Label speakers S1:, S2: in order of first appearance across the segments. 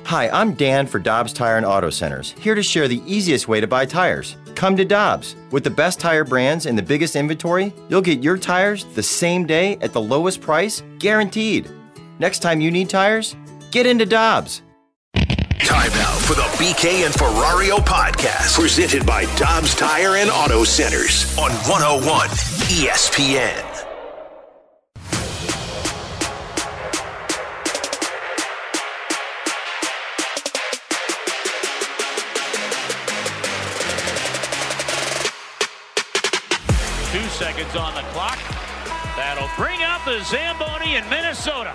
S1: Hi, I'm Dan for Dobbs Tire and Auto Centers, here to share the easiest way to buy tires. Come to Dobbs. With the best tire brands and the biggest inventory, you'll get your tires the same day at the lowest price, guaranteed. Next time you need tires, get into Dobbs.
S2: Time now for the BK and Ferrario podcast, presented by Dobbs Tire and Auto Centers on 101 ESPN.
S3: Seconds on the clock. That'll bring out the Zamboni in Minnesota.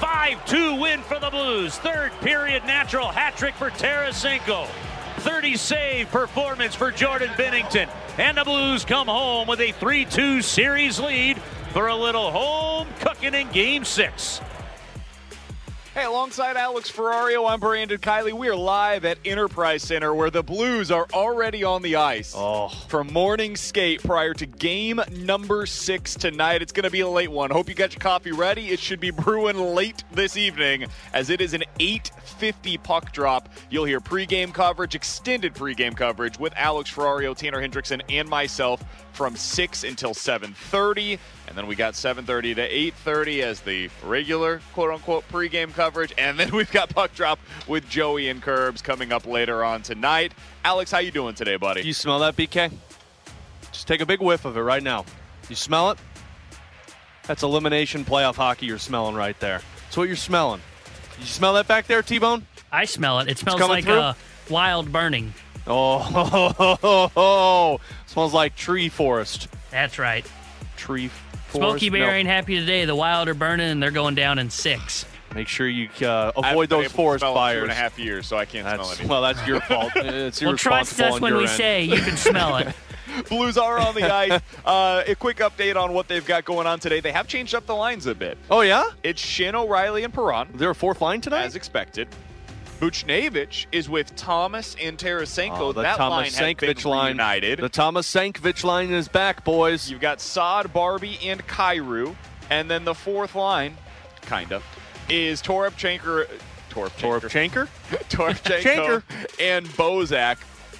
S3: 5-2 win for the Blues. Third period natural hat trick for Tarasenko. 30 save performance for Jordan Binnington. And the Blues come home with a 3-2 series lead for a little home cooking in game six.
S4: Hey, alongside Alex Ferrario, I'm Brandon Kiley. We are live at Enterprise Center where the Blues are already on the ice
S5: Oh.
S4: for morning skate prior to game number six tonight. It's going to be a late one. Hope you got your coffee ready. It should be brewing late this evening as it is an 8:50 puck drop. You'll hear pregame coverage, extended pregame coverage with Alex Ferrario, Tanner Hendrickson, and myself from 6 until 7:30, and then we got 7:30 to 8:30 as the regular quote-unquote pregame coverage, and then we've got puck drop with Joey and Curbs coming up later on tonight. Alex, how you doing today, buddy?
S5: You smell that, BK? Just take a big whiff of it right now. You smell it? That's elimination playoff hockey you're smelling right there. That's what you're smelling. You smell that back there, T-Bone?
S6: I smell it. It smells like
S5: through?
S6: uh, wild burning.
S5: Oh, smells like tree forest.
S6: That's right.
S5: Tree forest.
S6: Smokey Bear
S5: No.
S6: ain't happy today. The wild are burning and they're going down in six.
S5: Make sure you uh, avoid those forest
S4: smell
S5: fires.
S4: Two and a half years, so I can't smell
S5: That's,
S4: anything.
S5: well, that's your fault. It's
S6: Well, trust us when we
S5: end.
S6: say you can smell it.
S4: Blues are on the ice. Uh, a quick update on what they've got going on today. They have changed up the lines a bit.
S5: Oh yeah,
S4: It's Schenn O'Reilly and Perron,
S5: They're a fourth line tonight?
S4: as expected. Buchnevich is with Thomas and Tarasenko.
S5: Oh, the
S4: that line
S5: Thomas
S4: has been
S5: Sankovic line.
S4: reunited.
S5: The Thomas Sankovic line is back, boys.
S4: You've got Saad, Barbie, and Kyrou. And then the fourth line, kind of, is Torp Chanker. Torp
S5: Torp Chanker?
S4: Torpchenko and Bozak.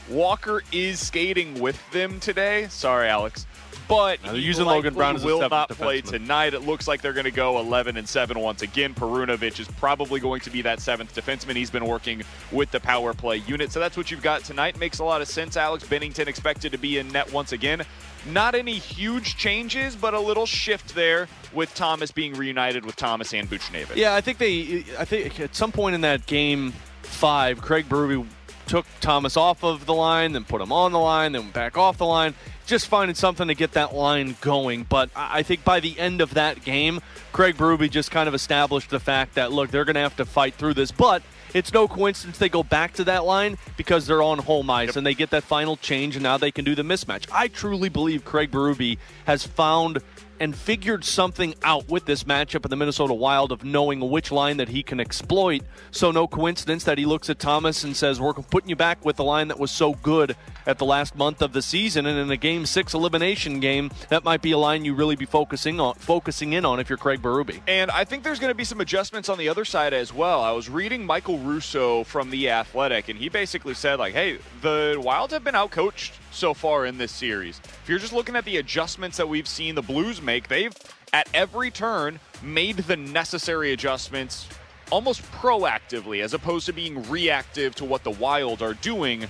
S4: Walker is skating with them today. Sorry, Alex. But
S5: Now they're using Logan Brown as a
S4: will not play tonight. It looks like they're going to go 11 and 7 once again. Perunovich is probably going to be that seventh defenseman. He's been working with the power play unit. So that's what you've got tonight. Makes a lot of sense. Alex Binnington expected to be in net once again. Not any huge changes, but a little shift there with Thomas being reunited with Thomas and Buchnevich.
S5: Yeah, I think they. I think at some point in that game five, Craig Berube took Thomas off of the line, then put him on the line, then back off the line. Just finding something to get that line going. But I think by the end of that game, Craig Berube just kind of established the fact that look, they're going to have to fight through this, but. It's no coincidence they go back to that line because they're on home ice and they get that final change and now they can do the mismatch. I truly believe Craig Berube has found and figured something out with this matchup of the Minnesota Wild of knowing which line that he can exploit. So no coincidence that he looks at Thomas and says, "We're putting you back with the line that was so good at the last month of the season." And in a Game Six elimination game, that might be a line you really be focusing on, focusing in on if you're Craig Berube.
S4: And I think there's going to be some adjustments on the other side as well. I was reading Michael Russo from The Athletic, and he basically said, like, hey, the Wild have been outcoached so far in this series. If you're just looking at the adjustments that we've seen the Blues make, they've, at every turn, made the necessary adjustments almost proactively as opposed to being reactive to what the Wild are doing.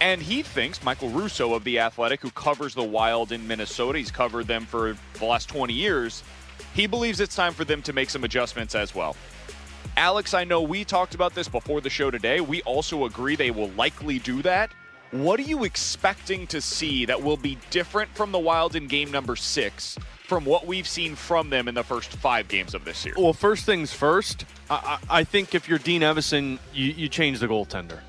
S4: And he thinks, Michael Russo of The Athletic, who covers the Wild in Minnesota, he's covered them for the last 20 years, he believes it's time for them to make some adjustments as well. Alex, I know we talked about this before the show today. We also agree they will likely do that. What are you expecting to see that will be different from the Wild in game number six from what we've seen from them in the first five games of this series?
S5: Well, first things first, I, I I think if you're Dean Evason, you, you change the goaltender.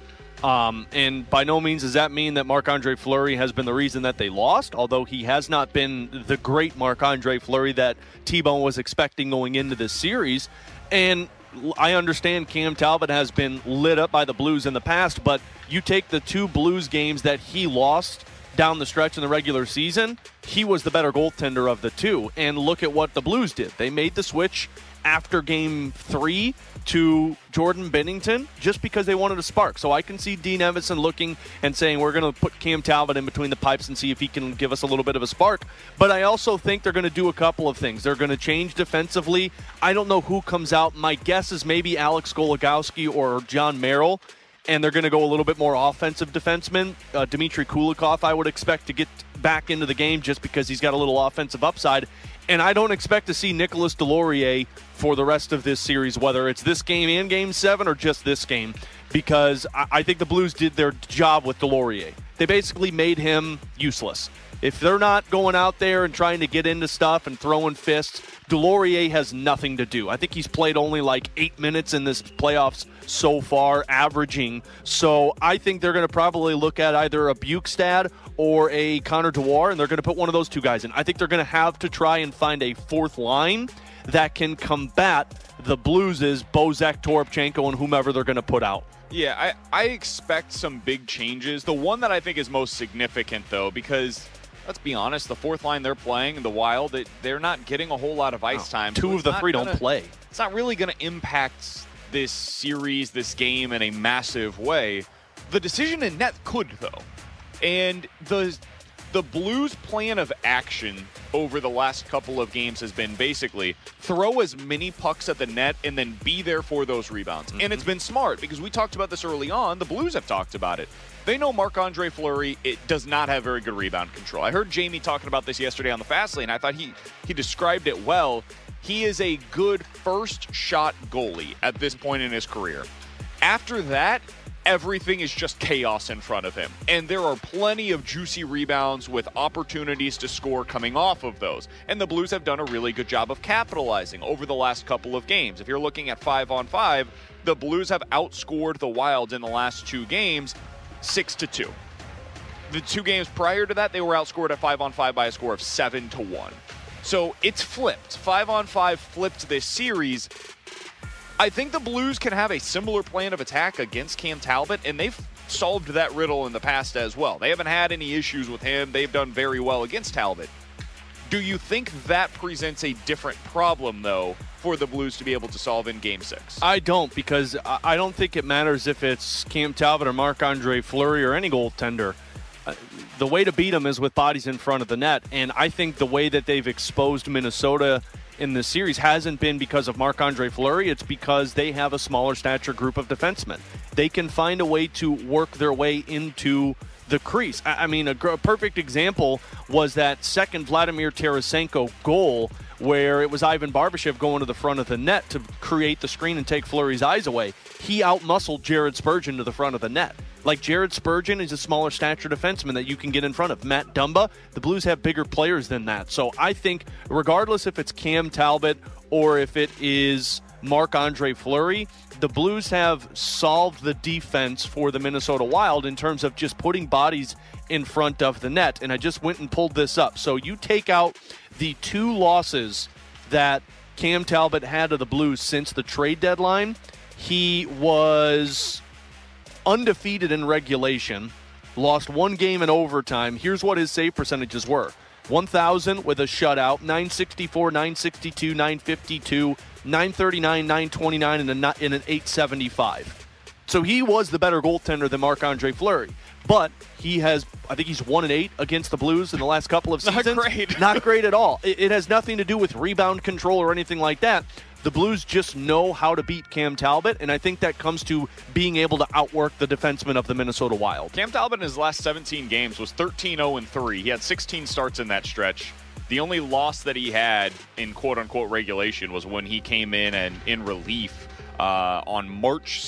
S5: Um, and by no means does that mean that Marc Andre Fleury has been the reason that they lost, although he has not been the great Marc Andre Fleury that T Bone was expecting going into this series. And I understand Cam Talbot has been lit up by the Blues in the past, but you take the two Blues games that he lost down the stretch in the regular season, he was the better goaltender of the two. And look at what the Blues did. They made the switch after game three to Jordan Binnington just because they wanted a spark. So I can see Dean Evason looking and saying, we're going to put Cam Talbot in between the pipes and see if he can give us a little bit of a spark. But I also think they're going to do a couple of things. They're going to change defensively. I don't know who comes out. My guess is maybe Alex Goligoski or Jon Merrill and they're going to go a little bit more offensive defenseman. Uh, Dmitry Kulikov, I would expect to get back into the game just because he's got a little offensive upside. And I don't expect to see Nicholas Deslauriers for the rest of this series, whether it's this game and game seven or just this game, because I, I think the Blues did their job with Deslauriers. They basically made him useless. If they're not going out there and trying to get into stuff and throwing fists, Deslauriers has nothing to do. I think he's played only like eight minutes in this playoffs so far, averaging. So I think they're going to probably look at either a Bjugstad or a Connor Dewar, and they're going to put one of those two guys in. I think they're going to have to try and find a fourth line that can combat the Blues' Bozak, Toropchenko, and whomever they're going to put out.
S4: Yeah, I, I expect some big changes. The one that I think is most significant, though, because let's be honest, the fourth line they're playing, the Wild, they, they're not getting a whole lot of ice time.
S5: Two
S4: so
S5: of the three
S4: gonna-
S5: don't play.
S4: It's not really going to impact this series, this game in a massive way. The decision in net could, though. And the the Blues' plan of action over the last couple of games has been basically throw as many pucks at the net and then be there for those rebounds. And it's mm-hmm. been smart because we talked about this early on. The Blues have talked about it. They know Marc Andre Fleury it does not have very good rebound control. I heard Jamie talking about this yesterday on the Fast Lane. I thought he he described it well. He is a good first shot goalie at this point in his career. After that, everything is just chaos in front of him. And there are plenty of juicy rebounds with opportunities to score coming off of those. And the Blues have done a really good job of capitalizing over the last couple of games. If you're looking at five on five, the Blues have outscored the Wild in the last two games six to two. The two games prior to that, they were outscored at five on five by a score of seven to one. So it's flipped. Five on five flipped this series. I think the Blues can have a similar plan of attack against Cam Talbot, and they've solved that riddle in the past as well. They haven't had any issues with him. They've done very well against Talbot. Do you think that presents a different problem, though, for the Blues to be able to solve in Game Six?
S5: I don't because I don't think it matters if it's Cam Talbot or Marc Andre Fleury or any goaltender. Uh, The way to beat them is with bodies in front of the net, and I think the way that they've exposed Minnesota in this series hasn't been because of Marc Andre Fleury. It's because they have a smaller stature group of defensemen. They can find a way to work their way into the crease. I I mean, a, a perfect example was that second Vladimir Tarasenko goal where it was Ivan Barbashev going to the front of the net to create the screen and take Fleury's eyes away. He outmuscled Jared Spurgeon to the front of the net. Like Jared Spurgeon is a smaller stature defenseman that you can get in front of. Matt Dumba, the Blues have bigger players than that. So I think, regardless if it's Cam Talbot or if it is Marc Andre Fleury, the Blues have solved the defense for the Minnesota Wild in terms of just putting bodies in front of the net. And I just went and pulled this up. So you take out the two losses that Cam Talbot had to the Blues since the trade deadline. He was undefeated in regulation, lost one game in overtime. Here's what his save percentages were 1,000 with a shutout, 964, 962, 952, 939, 929, and a, and an 875. So he was the better goaltender than Marc Andre Fleury. But he has, I think he's one and eight against the Blues in the last couple of seasons.
S4: Not great.
S5: Not great at all. It, it has nothing to do with rebound control or anything like that. The Blues just know how to beat Cam Talbot, and I think that comes to being able to outwork the defensemen of the Minnesota Wild.
S4: Cam Talbot in his last 17 games was 13 0 3. He had 16 starts in that stretch. The only loss that he had in quote unquote regulation was when he came in and in relief uh, on March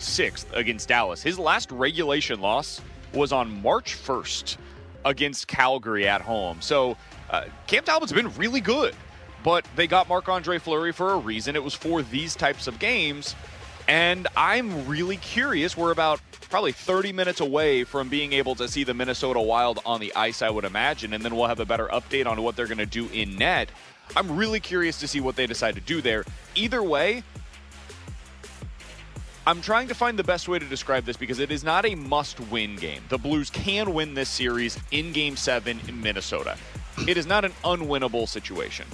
S4: 6th against Dallas. His last regulation loss was on March 1st against Calgary at home. So uh, Cam Talbot's been really good, but they got Marc Andre Fleury for a reason. It was for these types of games. And I'm really curious. We're about probably 30 minutes away from being able to see the Minnesota Wild on the ice, I would imagine, and then we'll have a better update on what they're going to do in net. I'm really curious to see what they decide to do there. Either way, I'm trying to find the best way to describe this because it is not a must win game. The Blues can win this series in game seven in Minnesota. It is not an unwinnable situation.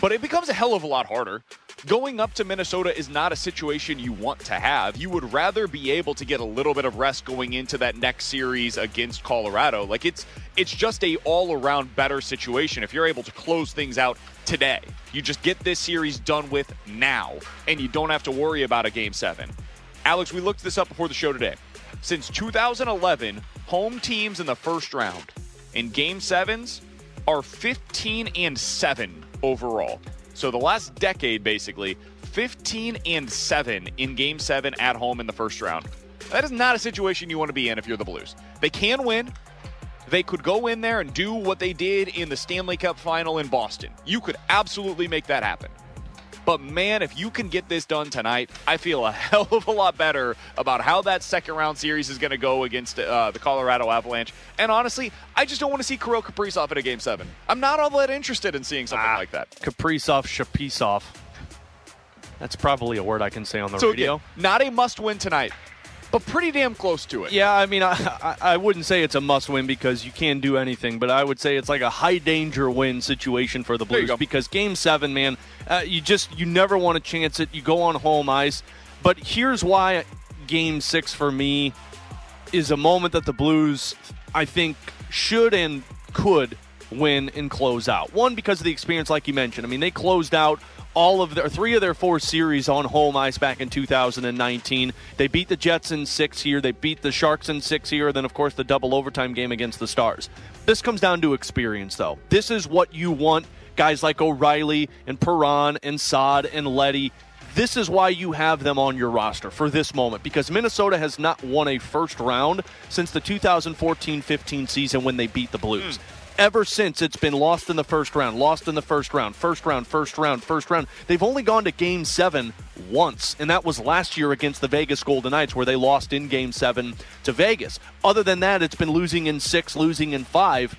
S4: But it becomes a hell of a lot harder. Going up to Minnesota is not a situation you want to have. You would rather be able to get a little bit of rest going into that next series against Colorado. Like it's it's just a all-around better situation if you're able to close things out today. You just get this series done with now and you don't have to worry about a game 7. Alex, we looked this up before the show today. Since 2011, home teams in the first round in game 7s are 15 and 7 overall. So the last decade, basically, 15 and 7 in game 7 at home in the first round. That is not a situation you want to be in if you're the Blues. They can win. They could go in there and do what they did in the Stanley Cup final in Boston. You could absolutely make that happen. But man, if you can get this done tonight, I feel a hell of a lot better about how that second round series is going to go against uh, the Colorado Avalanche. And honestly, I just don't want to see Kirill Kaprizov in a game seven. I'm not all that interested in seeing something
S5: Ah,
S4: like that.
S5: Kaprizov, Shapisov. That's probably a word I can say on the
S4: So
S5: radio.
S4: again, not a must win tonight, but pretty damn close to it.
S5: Yeah, I mean, I, I, wouldn't say it's a must win because you can't do anything, but I would say it's like a high danger win situation for the Blues because game seven, man, uh, you just, you never want to chance it. You go on home ice. But here's why game six for me is a moment that the Blues, I think, should and could win and close out. One, because of the experience, like you mentioned. I mean, they closed out all of their three of their four series on home ice back in 2019. They beat the Jets in six here. They beat the Sharks in six here. Then, of course, the double overtime game against the Stars. This comes down to experience, though. This is what you want guys like O'Reilly and Perron and Saad and Leddy. This is why you have them on your roster for this moment because Minnesota has not won a first round since the 2014 15 season when they beat the Blues. Hmm. Ever since it's been lost in the first round, lost in the first round, first round, first round, first round. They've only gone to game seven once, and that was last year against the Vegas Golden Knights, where they lost in game seven to Vegas. Other than that, it's been losing in six, losing in five.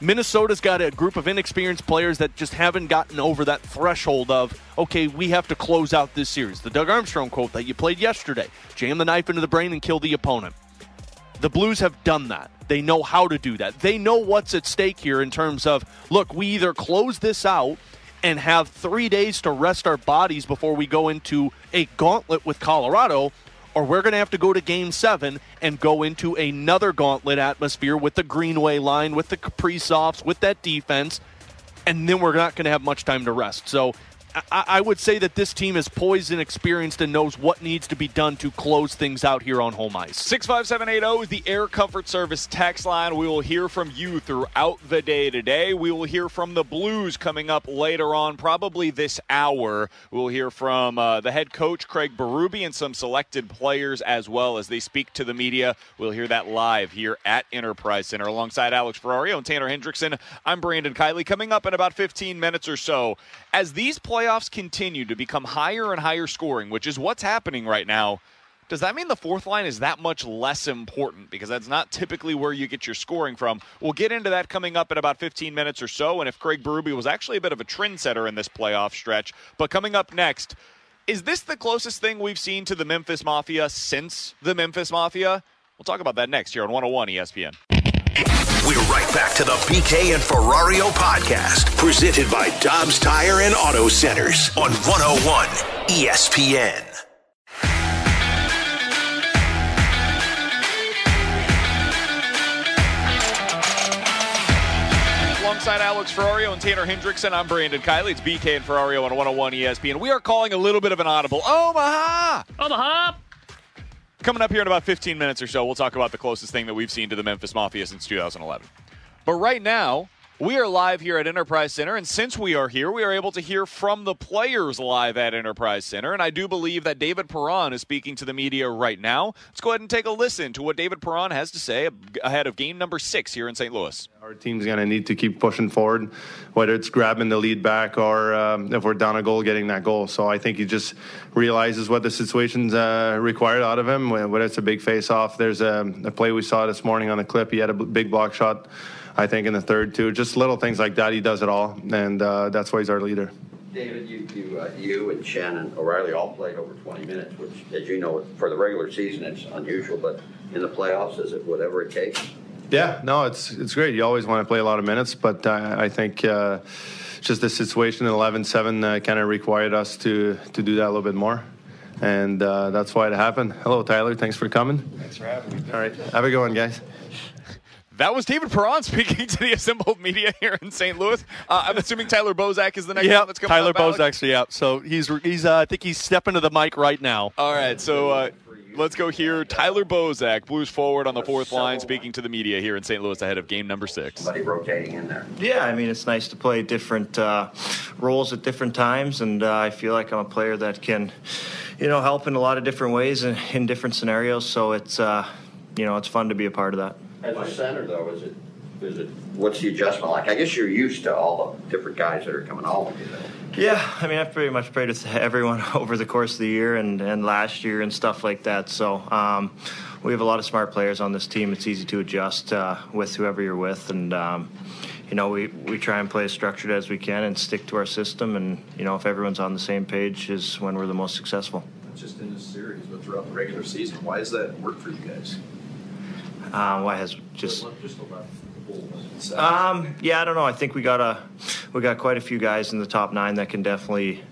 S5: Minnesota's got a group of inexperienced players that just haven't gotten over that threshold of, okay, we have to close out this series. The Doug Armstrong quote that you played yesterday jam the knife into the brain and kill the opponent. The Blues have done that. They know how to do that. They know what's at stake here in terms of, look, we either close this out and have three days to rest our bodies before we go into a gauntlet with Colorado, or we're going to have to go to game seven and go into another gauntlet atmosphere with the Greenway line, with the Kaprizovs, with that defense, and then we're not going to have much time to rest. So I, I would say that this team is poised and experienced and knows what needs to be done to close things out here on home ice.
S4: 65780 is the Air Comfort Service text line. We will hear from you throughout the day today. We will hear from the Blues coming up later on, probably this hour. We'll hear from uh, the head coach, Craig Berube, and some selected players as well as they speak to the media. We'll hear that live here at Enterprise Center alongside Alex Ferrario and Tanner Hendrickson. I'm Brandon Kiley. Coming up in about 15 minutes or so, as these playoffs continue to become higher and higher scoring, which is what's happening right now. Does that mean the fourth line is that much less important? Because that's not typically where you get your scoring from. We'll get into that coming up in about 15 minutes or so. And if Craig Berube was actually a bit of a trendsetter in this playoff stretch. But coming up next, is this the closest thing we've seen to the Memphis Mafia since the Memphis Mafia? We'll talk about that next here on 101 ESPN.
S2: We're right back to the BK and Ferrario podcast, presented by Dobbs Tire and Auto Centers on 101 ESPN.
S4: Alongside Alex Ferrario and Tanner Hendrickson, I'm Brandon Kiley. It's BK and Ferrario on 101 ESPN. We are calling a little bit of an audible. Omaha!
S6: Omaha.
S4: Coming up here in about 15 minutes or so, we'll talk about the closest thing that we've seen to the Memphis Mafia since 2011. But right now, We are live here at Enterprise Center, and since we are here, we are able to hear from the players live at Enterprise Center. And I do believe that David Perron is speaking to the media right now. Let's go ahead and take a listen to what David Perron has to say ahead of game number six here in St. Louis.
S7: Our team's going to need to keep pushing forward, whether it's grabbing the lead back or um, if we're down a goal, getting that goal. So I think he just realizes what the situation's uh, required out of him. Whether it's a big face-off, there's a, a play we saw this morning on the clip. He had a big block shot I think in the third too. Just little things like that. He does it all, and uh, that's why he's our leader.
S8: David, you you, uh, you and Schenn and O'Reilly all played over 20 minutes, which, as you know, for the regular season it's unusual, but in the playoffs, is it whatever it takes?
S7: Yeah, no, it's it's great. You always want to play a lot of minutes, but uh, I think uh, just the situation in 11-7 uh, kind of required us to to do that a little bit more and uh, that's why it happened. Hello, Tyler. Thanks for coming.
S1: Thanks for having me.
S7: All right. Have a good one, guys.
S4: That was David Perron speaking to the assembled media here in St. Louis. Uh, I'm assuming Tyler Bozak is the next
S5: yeah,
S4: one that's coming
S5: Tyler
S4: up.
S5: Bozak's, yeah. So he's he's uh, I think he's stepping to the mic right now.
S4: All right, so uh, let's go here. Tyler Bozak, Blues forward on the fourth line, speaking to the media here in St. Louis ahead of game number six.
S8: Somebody rotating in there.
S9: Yeah, I mean it's nice to play different uh, roles at different times, and uh, I feel like I'm a player that can, you know, help in a lot of different ways and in different scenarios. So it's uh, you know it's fun to be a part of that.
S8: As a center, though, is it is it what's the adjustment like? I guess you're used to all the different guys that are coming on with you. Though.
S9: Yeah, I mean, I've pretty much played with everyone over the course of the year and, and last year and stuff like that. So um, we have a lot of smart players on this team. It's easy to adjust uh, with whoever you're with, and um, you know we, we try and play as structured as we can and stick to our system. And you know if everyone's on the same page, is when we're the most successful.
S10: Not just in this series, but throughout the regular season. Why does that work for you guys?
S9: Uh, why has just
S10: just
S9: um, yeah, I don't know. I think we got a we got quite a few guys in the top nine that can definitely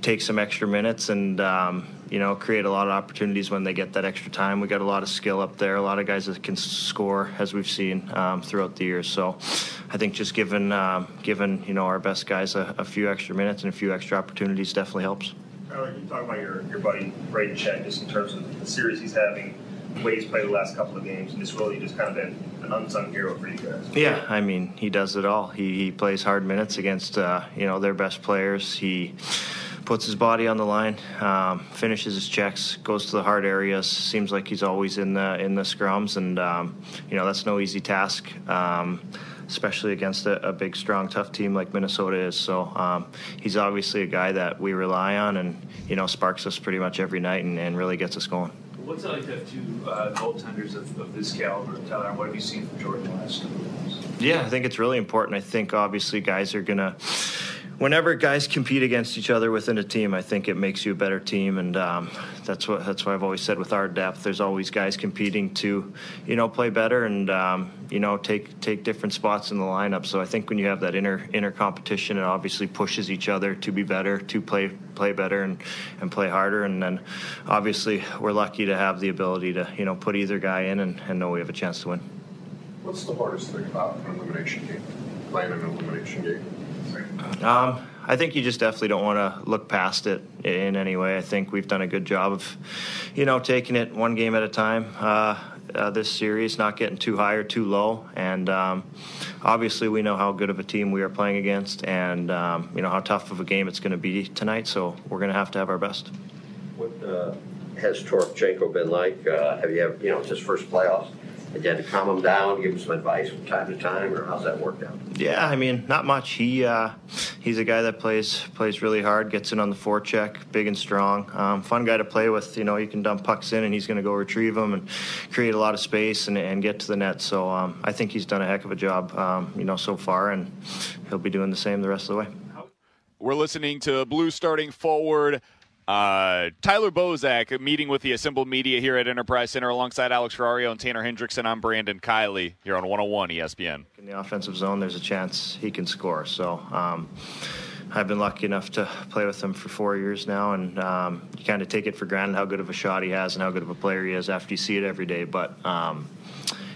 S9: take some extra minutes and um, you know create a lot of opportunities when they get that extra time. We got a lot of skill up there, a lot of guys that can score as we've seen um, throughout the years. So I think just giving um, giving you know our best guys a, a, few extra minutes and a few extra opportunities definitely helps.
S11: Tyler, you talk about your, your buddy Brayden Schenn just in terms of the series he's having way he's played the last couple of games, and just really just kind of been an unsung hero for you guys.
S9: Yeah, I mean, he does it all. He, he plays hard minutes against uh, you know their best players. He puts his body on the line, um, finishes his checks, goes to the hard areas. Seems like he's always in the in the scrums, and um, you know that's no easy task. Um, especially against a, a, big, strong, tough team like Minnesota is. So um, he's obviously a guy that we rely on, and you know sparks us pretty much every night, and, and really gets us going.
S12: What's it like to have two uh, goaltenders of, of, this caliber, Tyler? What have you seen from Jordan the last couple of years?
S9: Yeah, I think it's really important. I think obviously guys are gonna whenever guys compete against each other within a team, I think it makes you a better team, and um, that's what that's what I've always said with our depth. There's always guys competing to, you know, play better and um, you know take take different spots in the lineup. So I think when you have that inner inner competition, it obviously pushes each other to be better, to play play better and and play harder. And then obviously we're lucky to have the ability to you know put either guy in and, and know we have a chance to win.
S10: What's the hardest thing about an elimination game? Playing an elimination game.
S9: Um, I think you just definitely don't want to look past it in any way. I think we've done a good job of, you know, taking it one game at a time. Uh, uh, this series, not getting too high or too low, and um, obviously we know how good of a team we are playing against, and um, you know how tough of a game it's going to be tonight. So we're going to have to have our best.
S8: What uh, has Toropchenko been like? Uh, have you have you know it's his first playoffs? Did you have to calm him down, give him some advice from time to time, or how's that worked out?
S9: Yeah, I mean, not much. He uh, he's a guy that plays plays really hard, gets in on the forecheck, big and strong. Um, fun guy to play with. You know, you can dump pucks in, and he's going to go retrieve them and create a lot of space and, and get to the net. So um, I think he's done a heck of a job, um, you know, so far, and he'll be doing the same the rest of the way.
S4: We're listening to Blue starting forward. Uh, Tyler Bozak meeting with the assembled media here at Enterprise Center alongside Alex Ferrario and Tanner Hendrickson. I'm Brandon Kiley here on 101 ESPN.
S9: In the offensive zone, there's a chance he can score. So um, I've been lucky enough to play with him for four years now, and um, you kind of take it for granted how good of a shot he has and how good of a player he is after you see it every day. But um,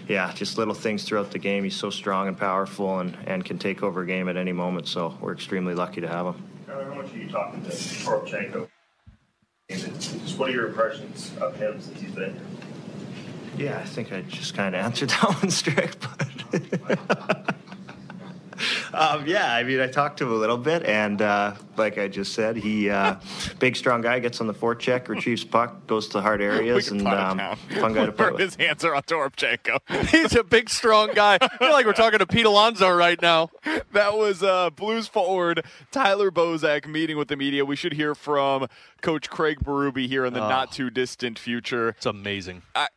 S9: yeah, just little things throughout the game. He's so strong and powerful and, and can take over a game at any moment. So we're extremely lucky to have him.
S11: How much are you talking to Toropchenko? Just what are your impressions of him since he's been here?
S9: Yeah, I think I just kind of answered that one straight, but um, yeah, I mean, I talked to him a little bit, and uh, like I just said, he uh, big, strong guy gets on the forecheck, retrieves puck, goes to the hard areas, and um, fun guy to play with.
S4: His hands are on Toropchenko.
S5: He's a big, strong guy. I feel like we're talking to Pete Alonso right now.
S4: That was uh, Blues forward Tyler Bozak meeting with the media. We should hear from Coach Craig Berube here in the
S5: Oh.
S4: not too distant future.
S5: It's amazing.
S4: I,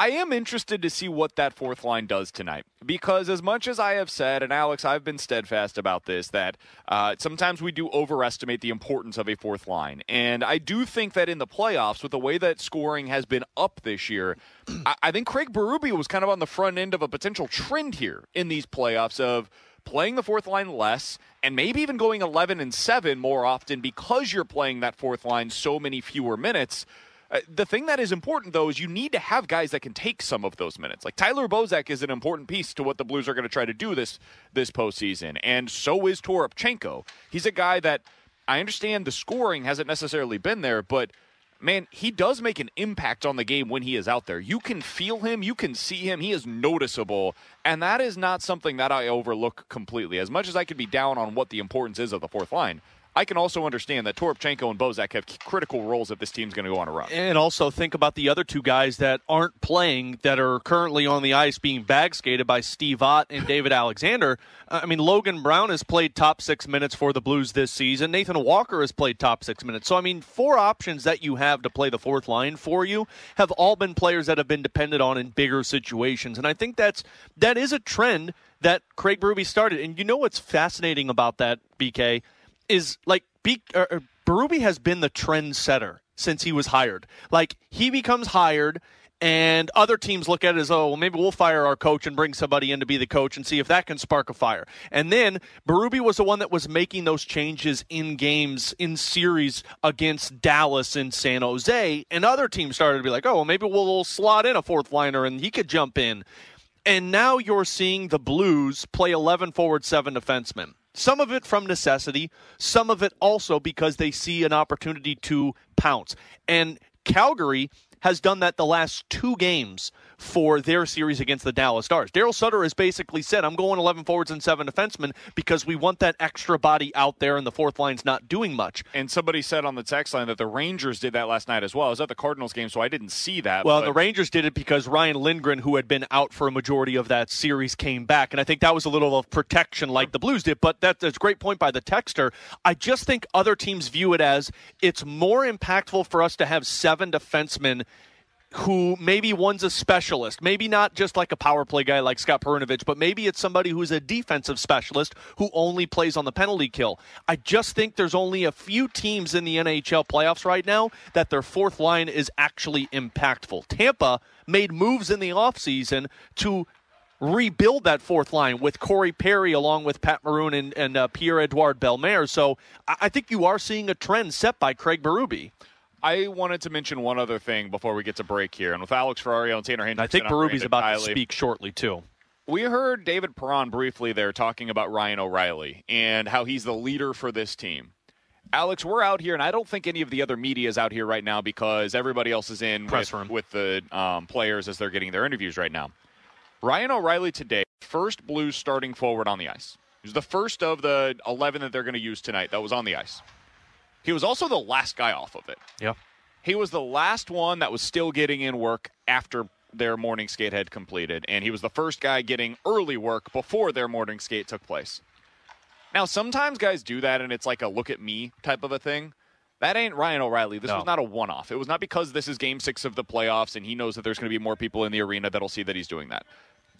S4: I am interested to see what that fourth line does tonight because, as much as I have said, and Alex, I've been steadfast about this, that uh, sometimes we do overestimate the importance of a fourth line. And I do think that in the playoffs, with the way that scoring has been up this year, I, I think Craig Berube was kind of on the front end of a potential trend here in these playoffs of playing the fourth line less and maybe even going 11 and 7 more often because you're playing that fourth line so many fewer minutes. Uh, the thing that is important, though, is you need to have guys that can take some of those minutes. Like Tyler Bozak is an important piece to what the Blues are going to try to do this this postseason, and so is Toropchenko. He's a guy that I understand the scoring hasn't necessarily been there, but man, he does make an impact on the game when he is out there. You can feel him, you can see him. He is noticeable, and that is not something that I overlook completely. As much as I could be down on what the importance is of the fourth line. I can also understand that Toropchenko and Bozak have critical roles if this team's going to go on a run.
S5: And also think about the other two guys that aren't playing that are currently on the ice being bag skated by Steve Ott and David Alexander. Uh, I mean, Logan Brown has played top six minutes for the Blues this season. Nathan Walker has played top six minutes. So, I mean, four options that you have to play the fourth line for you have all been players that have been depended on in bigger situations. And I think that's that is a trend that Craig Berube started. And you know what's fascinating about that, BK? Is like B, er, er, Berube has been the trendsetter since he was hired. Like he becomes hired, and other teams look at it as, oh, well, maybe we'll fire our coach and bring somebody in to be the coach and see if that can spark a fire. And then Berube was the one that was making those changes in games in series against Dallas and San Jose, and other teams started to be like, oh, well, maybe we'll slot in a fourth liner and he could jump in. And now you're seeing the Blues play 11 forward, seven defensemen. Some of it from necessity, some of it also because they see an opportunity to pounce. And Calgary has done that the last two games for their series against the Dallas Stars. Daryl Sutter has basically said, I'm going 11 forwards and seven defensemen because we want that extra body out there and the fourth line's not doing much.
S4: And somebody said on the text line that the Rangers did that last night as well. I was at the Cardinals game, so I didn't see that.
S5: Well,
S4: but-
S5: the Rangers did it because Ryan Lindgren, who had been out for a majority of that series, came back. And I think that was a little of protection like the Blues did. But that, that's a great point by the texter. I just think other teams view it as it's more impactful for us to have seven defensemen who maybe one's a specialist, maybe not just like a power play guy like Scott Perunovich, but maybe it's somebody who's a defensive specialist who only plays on the penalty kill. I just think there's only a few teams in the NHL playoffs right now that their fourth line is actually impactful. Tampa made moves in the offseason to rebuild that fourth line with Corey Perry along with Pat Maroon and, and uh, Pierre Edouard Bellemare. So I, I think you are seeing a trend set by Craig Berube.
S4: I wanted to mention one other thing before we get to break here. And with Alex Ferrario and Tanner Hendrickson,
S5: I think
S4: I'm
S5: Berube's about to speak shortly, too.
S4: We heard David Perron briefly there talking about Ryan O'Reilly and how he's the leader for this team. Alex, we're out here, and I don't think any of the other media is out here right now because everybody else is in
S5: Press
S4: with,
S5: room.
S4: with the um, players as they're getting their interviews right now. Ryan O'Reilly today, first Blues starting forward on the ice. He's the first of the 11 that they're going to use tonight that was on the ice. He was also the last guy off of it.
S5: Yeah.
S4: He was the last one that was still getting in work after their morning skate had completed, and he was the first guy getting early work before their morning skate took place. Now, sometimes guys do that, and it's like a look at me type of a thing. That ain't Ryan O'Reilly. This
S5: No.
S4: was not a one off. It was not because this is game six of the playoffs and he knows that there's going to be more people in the arena that'll see that he's doing that.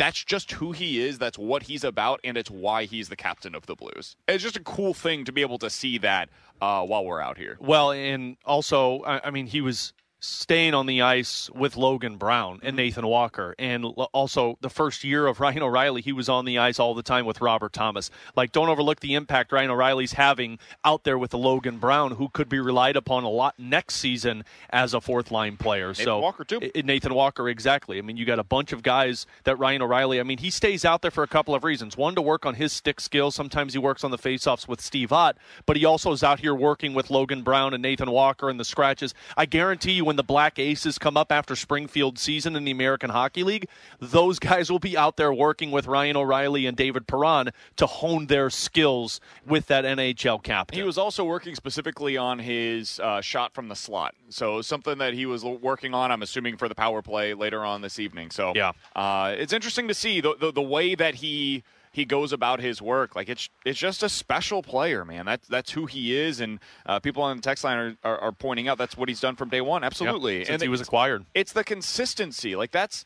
S4: That's just who he is. That's what he's about, and it's why he's the captain of the Blues. It's just a cool thing to be able to see that uh, while we're out here.
S5: Well, and also, I, I mean, he was staying on the ice with Logan Brown and mm-hmm. Nathan Walker. And also, the first year of Ryan O'Reilly, he was on the ice all the time with Robert Thomas. Like, don't overlook the impact Ryan O'Reilly's having out there with the Logan Brown, who could be relied upon a lot next season as a fourth line player.
S4: Nathan
S5: so
S4: Walker, too.
S5: Nathan Walker, exactly. I mean, you got a bunch of guys that Ryan O'Reilly, I mean, he stays out there for a couple of reasons. One, to work on his stick skills. Sometimes he works on the faceoffs with Steve Ott, but he also is out here working with Logan Brown and Nathan Walker and the scratches. I guarantee you, when the Black Aces come up after Springfield season in the American Hockey League, those guys will be out there working with Ryan O'Reilly and David Perron to hone their skills with that NHL captain.
S4: He was also working specifically on his uh, shot from the slot. So something that he was working on, I'm assuming, for the power play later on this evening. So
S5: yeah,
S4: uh, it's interesting to see the, the, the way that he he goes about his work. Like it's it's just a special player, man. That's that's who he is, and uh, people on the text line are, are, are, pointing out that's what he's done from day one. Absolutely,
S5: yep, since
S4: and
S5: he was acquired.
S4: It's the consistency. Like that's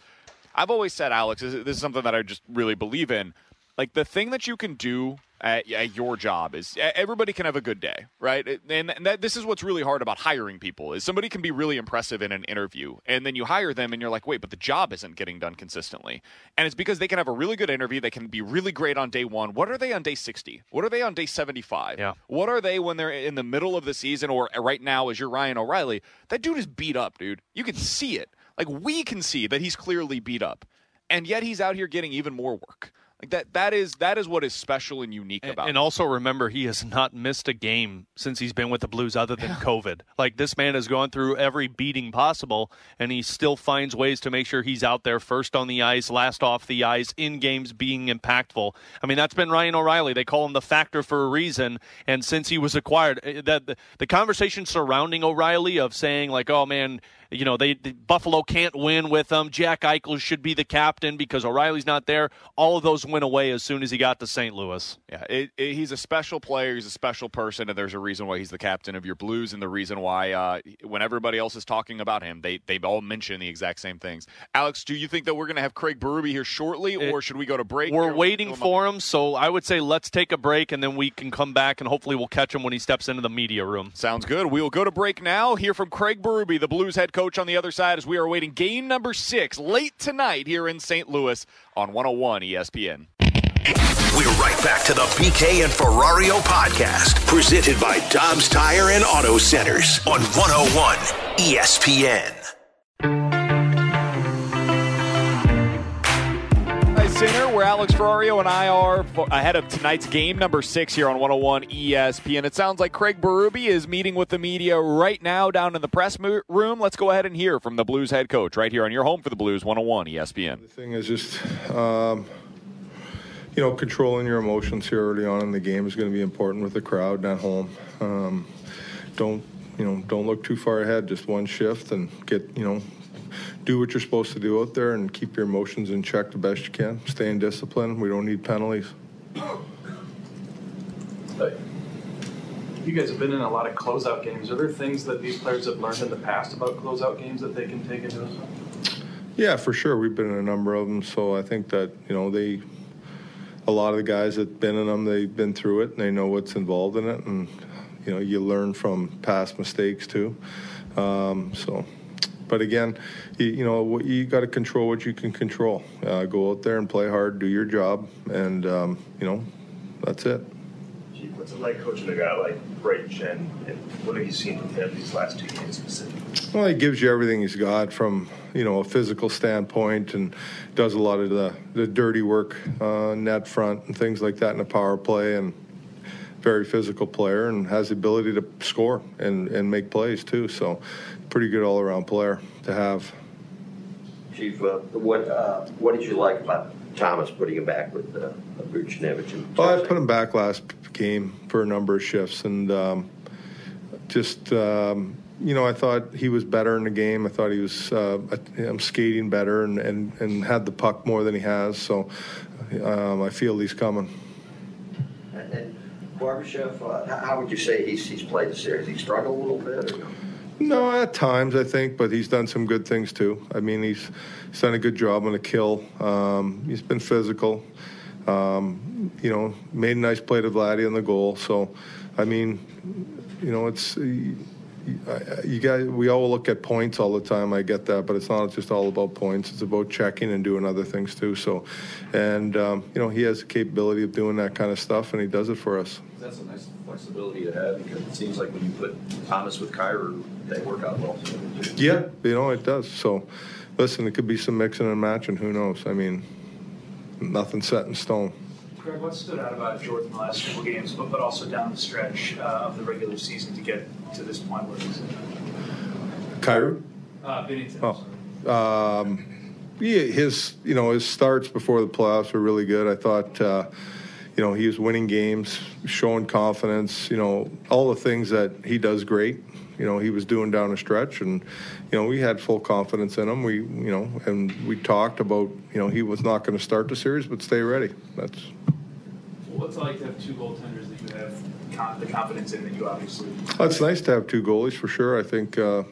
S4: I've always said, Alex. This is something that I just really believe in. Like the thing that you can do at, at, your job is everybody can have a good day, right? And, and that, this is what's really hard about hiring people is somebody can be really impressive in an interview, and then you hire them, and you're like, wait, but the job isn't getting done consistently, and it's because they can have a really good interview, they can be really great on day one. What are they on day sixty? What are they on day seventy five?
S5: Yeah.
S4: What are they when they're in the middle of the season or right now as you're Ryan O'Reilly? That dude is beat up, dude. You can see it. Like we can see that he's clearly beat up, and yet he's out here getting even more work. Like that that is that is what is special and unique about.
S5: And, and also remember, he has not missed a game since he's been with the Blues, other than COVID. Like this man has gone through every beating possible, and he still finds ways to make sure he's out there first on the ice, last off the ice, in games, being impactful. I mean, that's been Ryan O'Reilly. They call him the factor for a reason. And since he was acquired, eh, that the, the conversation surrounding O'Reilly of saying like, "Oh man." You know, they, Buffalo can't win with them. Jack Eichel should be the captain because O'Reilly's not there. All of those went away as soon as he got to St. Louis.
S4: Yeah, it, it, he's a special player. He's a special person, and there's a reason why he's the captain of your Blues, and the reason why uh, when everybody else is talking about him, they they all mention the exact same things. Alex, do you think that we're going to have Craig Berube here shortly, or should we go to break?
S5: We're waiting for him, so I would say let's take a break, and then we can come back, and hopefully we'll catch him when he steps into the media room.
S4: Sounds good. We will go to break now. Hear from Craig Berube, the Blues head coach, on the other side as we are awaiting game number six late tonight here in St. Louis on 101 ESPN.
S2: We're right back to the BK and Ferrario podcast, presented by Dobbs Tire and Auto Centers on 101 ESPN.
S4: Center, where Alex Ferrario and I are ahead of tonight's game number six here on 101 ESPN. It sounds like Craig Berube is meeting with the media right now down in the press room. Let's go ahead and hear from the Blues head coach right here on your home for the Blues 101 ESPN.
S13: The thing is just, um, you know, controlling your emotions here early on in the game is going to be important with the crowd at home. Um, don't you know? Don't look too far ahead. Just one shift and get you know do what you're supposed to do out there and keep your emotions in check the best you can. Stay in discipline. We don't need penalties.
S12: You guys have been in a lot of closeout games. Are there things that these players have learned in the past about closeout games that they can take into one?
S13: Yeah, for sure. We've been in a number of them, so I think that you know they, a lot of the guys that've been in them, they've been through it and they know what's involved in it, and you know you learn from past mistakes too. Um, so but again, you, you know, you got to control what you can control. Uh, go out there and play hard, do your job, and um, you know, that's it.
S11: What's it like coaching a guy like Brayden Schenn, and what have you seen from him these last two games specifically?
S13: Well, he gives you everything he's got from you know a physical standpoint, and does a lot of the the dirty work, uh, net front, and things like that in the power play, and very physical player, and has the ability to score and and make plays too. So pretty good all around player to have.
S8: Chief, uh, what uh, what did you like about Thomas putting him back with uh, Buchnevich?
S13: Well, I put him back last game for a number of shifts, and um, just um, you know, I thought he was better in the game. I thought he was uh, I'm skating better and, and, and had the puck more than he has. So um, I feel he's coming.
S8: And, and Barbashev, uh, how would you say he's, he's played the series? He struggled a little bit? Or?
S13: No, at times I think, but he's done some good things too. I mean, he's, he's done a good job on the kill. Um, he's been physical. Um, you know, made a nice play to Vladdy on the goal. So, I mean, you know, it's you, you guys. We all look at points all the time. I get that, but it's not just all about points. It's about checking and doing other things too. So, and um, you know, he has the capability of doing that kind of stuff, and he does it for us.
S14: That's a nice flexibility to have because it seems like when you put Thomas with Kyrou, they work out well.
S13: Yeah, you know it does. So, listen, it could be some mixing and matching. Who knows? I mean, nothing set in stone.
S12: Greg, what stood out about Jordan the last couple games, but, but also down the stretch uh, of the regular season to get to this point where he's
S13: Kyrou?
S12: Uh, Binnington.
S13: Oh, um, yeah, his you know his starts before the playoffs were really good. I thought uh, you know he was winning games, showing confidence. You know all the things that he does great. You know he was doing down a stretch, and you know we had full confidence in him. We you know and we talked about you know he was not going to start the series, but stay ready. That's
S12: What's it like to have two goaltenders that you have con- the confidence in that you obviously?
S13: Well, It's nice to have two goalies for sure. I think, uh,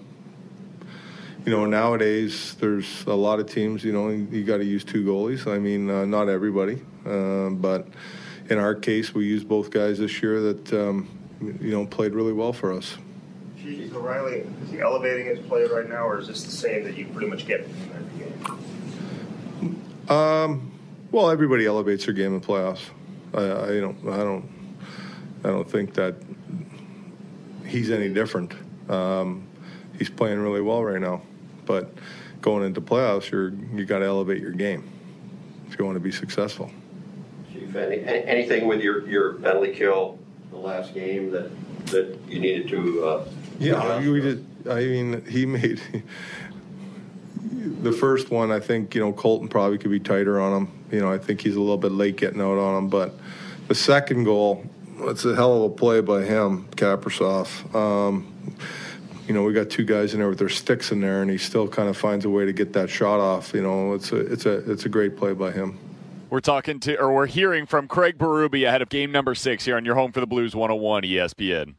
S13: you know, nowadays there's a lot of teams, you know, you got to use two goalies. I mean, uh, not everybody, uh, but in our case, we used both guys this year that, um, you know, played really well for us.
S11: Is O'Reilly, is he elevating his play right now, or is this the same that you pretty much get from him every game?
S13: Um, well, everybody elevates their game in playoffs. I, I know, I don't, I don't think that he's any different. Um, he's playing really well right now, but going into playoffs, you're you got to elevate your game if you want to be successful.
S8: Chief, any, any- anything with your, your penalty kill the last game that, that you needed to, uh,
S13: Yeah, we did. I mean, he made the first one. I think you know Colton probably could be tighter on him. You know, I think he's a little bit late getting out on him. But the second goal, it's a hell of a play by him, Kaprizov. Um, you know, we got two guys in there with their sticks in there, and he still kind of finds a way to get that shot off. You know, it's a it's a it's a great play by him.
S4: We're talking to, or we're hearing from Craig Berube ahead of game number six here on your home for the Blues 101 ESPN.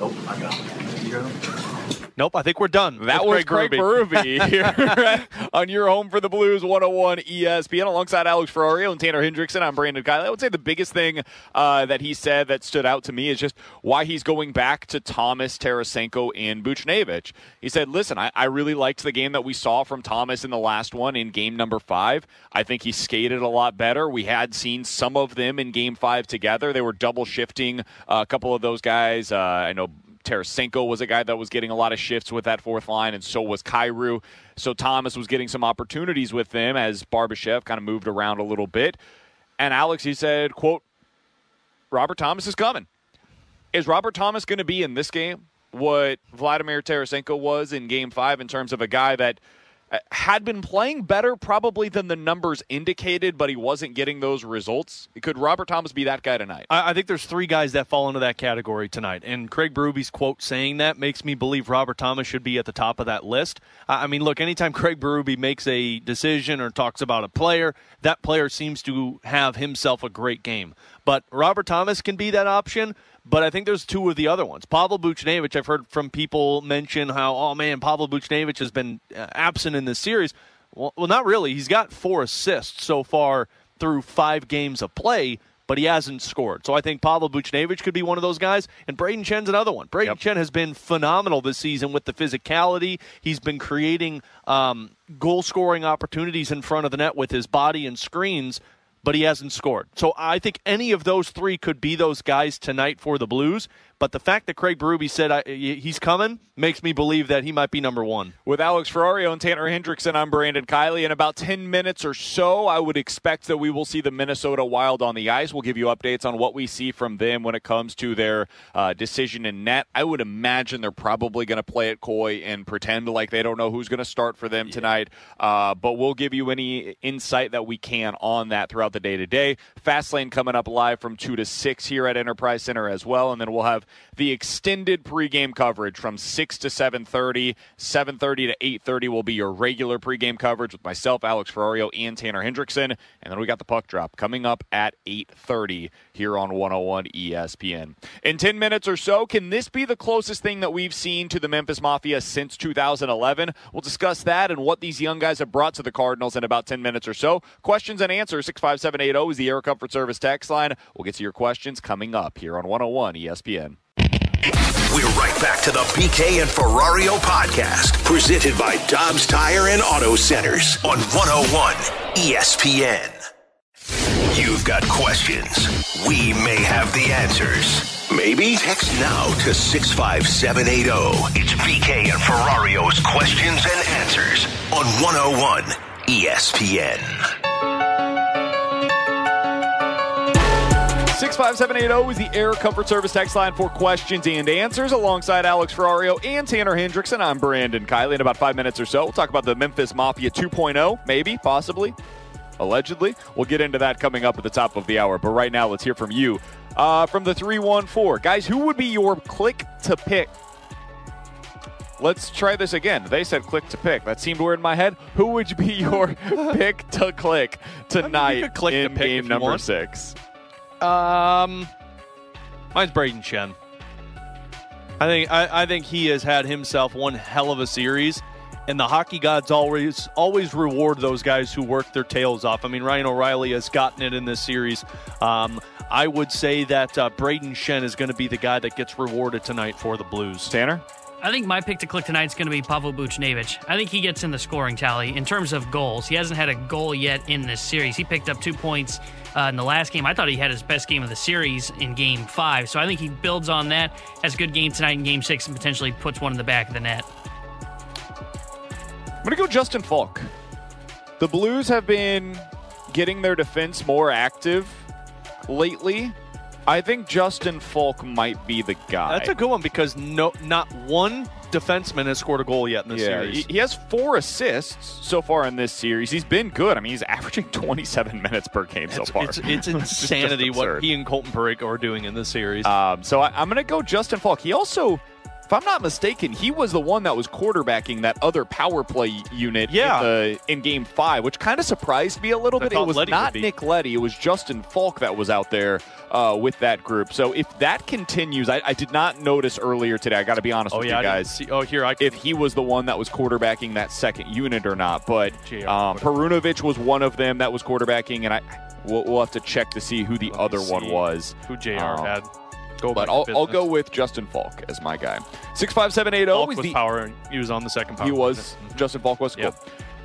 S12: Oh, I got it. You got him?
S5: Nope, I think we're done.
S4: That was Craig Berube here on your home for the Blues 101 ESPN alongside Alex Ferrario and Tanner Hendrickson. I'm Brandon Kiley. I would say the biggest thing uh, that he said that stood out to me is just why he's going back to Thomas, Tarasenko, and Buchnevich. He said, listen, I, I really liked the game that we saw from Thomas in the last one in game number five. I think he skated a lot better. We had seen some of them in game five together. They were double shifting uh, a couple of those guys. Uh, I know Tarasenko was a guy that was getting a lot of shifts with that fourth line, and so was Kyrou. So Thomas was getting some opportunities with them as Barbashev kind of moved around a little bit. And Alex, he said, quote, Robert Thomas is coming. Is Robert Thomas going to be in this game what Vladimir Tarasenko was in game five in terms of a guy that Uh, had been playing better probably than the numbers indicated, but he wasn't getting those results? Could Robert Thomas be that guy tonight?
S5: I, I think there's three guys that fall into that category tonight, and Craig Berube's quote saying that makes me believe Robert Thomas should be at the top of that list. I, I mean, look, anytime Craig Berube makes a decision or talks about a player, that player seems to have himself a great game. But Robert Thomas can be that option. But I think there's two of the other ones. Pavel Buchnevich, I've heard from people mention how, oh man, Pavel Buchnevich has been uh, absent in this series. Well, well, not really. He's got four assists so far through five games of play, but he hasn't scored. So I think Pavel Buchnevich could be one of those guys, and Brayden Schenn's another one. Brayden Schenn has been phenomenal this season with the physicality. He's been creating um, goal scoring opportunities in front of the net with his body and screens but he hasn't scored. So I think any of those three could be those guys tonight for the Blues. But the fact that Craig Berube said I, he's coming makes me believe that he might be number one.
S4: With Alex Ferrario and Tanner Hendrickson, I'm Brandon Kiley. In about 10 minutes or so, I would expect that we will see the Minnesota Wild on the ice. We'll give you updates on what we see from them when it comes to their uh, decision in net. I would imagine they're probably going to play it coy and pretend like they don't know who's going to start for them yeah. tonight. Uh, but we'll give you any insight that we can on that throughout the day today. Fastlane coming up live from 2 to 6 here at Enterprise Center as well. And then we'll have the extended pregame coverage from 6 to 7.30 7.30 to 8.30 will be your regular pregame coverage with myself alex ferrario and tanner hendrickson. And then we got the puck drop coming up at 8.30 here on 101 espn in 10 minutes or so can this be the closest thing that we've seen to the memphis mafia since 2011 we'll discuss that and what these young guys have brought to the cardinals in about 10 minutes or so. Questions and answers 65780 is the air comfort service text line. We'll get to your questions coming up here on 101 espn
S2: we're right back to the BK and Ferrario podcast, presented by Dobbs Tire and Auto Centers on 101 ESPN. You've got questions. We may have the answers. Maybe text now to 65780. It's BK and Ferrario's questions and answers on 101 ESPN.
S4: 65780 is the Air Comfort Service text line for questions and answers. Alongside Alex Ferrario and Tanner Hendrickson, I'm Brandon Kiley. In about five minutes or so, we'll talk about the Memphis Mafia 2.0, maybe, possibly, allegedly. We'll get into that coming up at the top of the hour. But right now, let's hear from you. Uh, from the 314. Guys, who would be your click to pick? Let's try this again. They said click to pick. That seemed weird in my head. Who would be your pick to click tonight
S5: click to
S4: in
S5: pick
S4: game number
S5: want.
S4: six?
S5: Um, mine's Brayden Schenn. I think I, I think he has had himself one hell of a series, and the hockey gods always always reward those guys who work their tails off. I mean, Ryan O'Reilly has gotten it in this series. Um, I would say that uh, Brayden Schenn is going to be the guy that gets rewarded tonight for the Blues.
S4: Tanner.
S6: I think my pick to click tonight is going to be Pavel Buchnevich. I think he gets in the scoring tally in terms of goals. He hasn't had a goal yet in this series. He picked up two points uh, in the last game. I thought he had his best game of the series in game five. So I think he builds on that, has a good game tonight in game six, and potentially puts one in the back of the net.
S4: I'm going to go Justin Faulk. The Blues have been getting their defense more active lately. I think Justin Faulk might be the guy.
S5: That's a good one because no, not one defenseman has scored a goal yet in this
S4: yeah,
S5: series.
S4: he- has four assists so far in this series. He's been good. I mean, he's averaging 27 minutes per game so far.
S5: it's, it's insanity what he and Colton Parayko are doing in this series.
S4: Um, so I, I'm going to go Justin Faulk. He also, if I'm not mistaken, he was the one that was quarterbacking that other power play unit
S5: Yeah.
S4: in, the, in game five, which kind of surprised me a little
S5: I
S4: bit. It was
S5: Leddy
S4: not. Nick Leddy. It was Justin Faulk that was out there uh, with that group. So if that continues, I, I did not notice earlier today. I got to be honest
S5: oh
S4: with
S5: yeah,
S4: you guys.
S5: see- oh here I
S4: if he was the one that was quarterbacking that second unit or not. But um, Perunovich was one of them that was quarterbacking, and I we'll, we'll have to check to see who the
S5: Let
S4: other one was.
S5: who Jr.
S4: Um,
S5: had. Go
S4: But
S5: back
S4: I'll, I'll go with Justin Faulk as my guy. Six five seven eight zero
S5: Faulk
S4: is
S5: was
S4: the
S5: power. and He was on the second power.
S4: he
S5: play.
S4: was Justin Faulk was cool.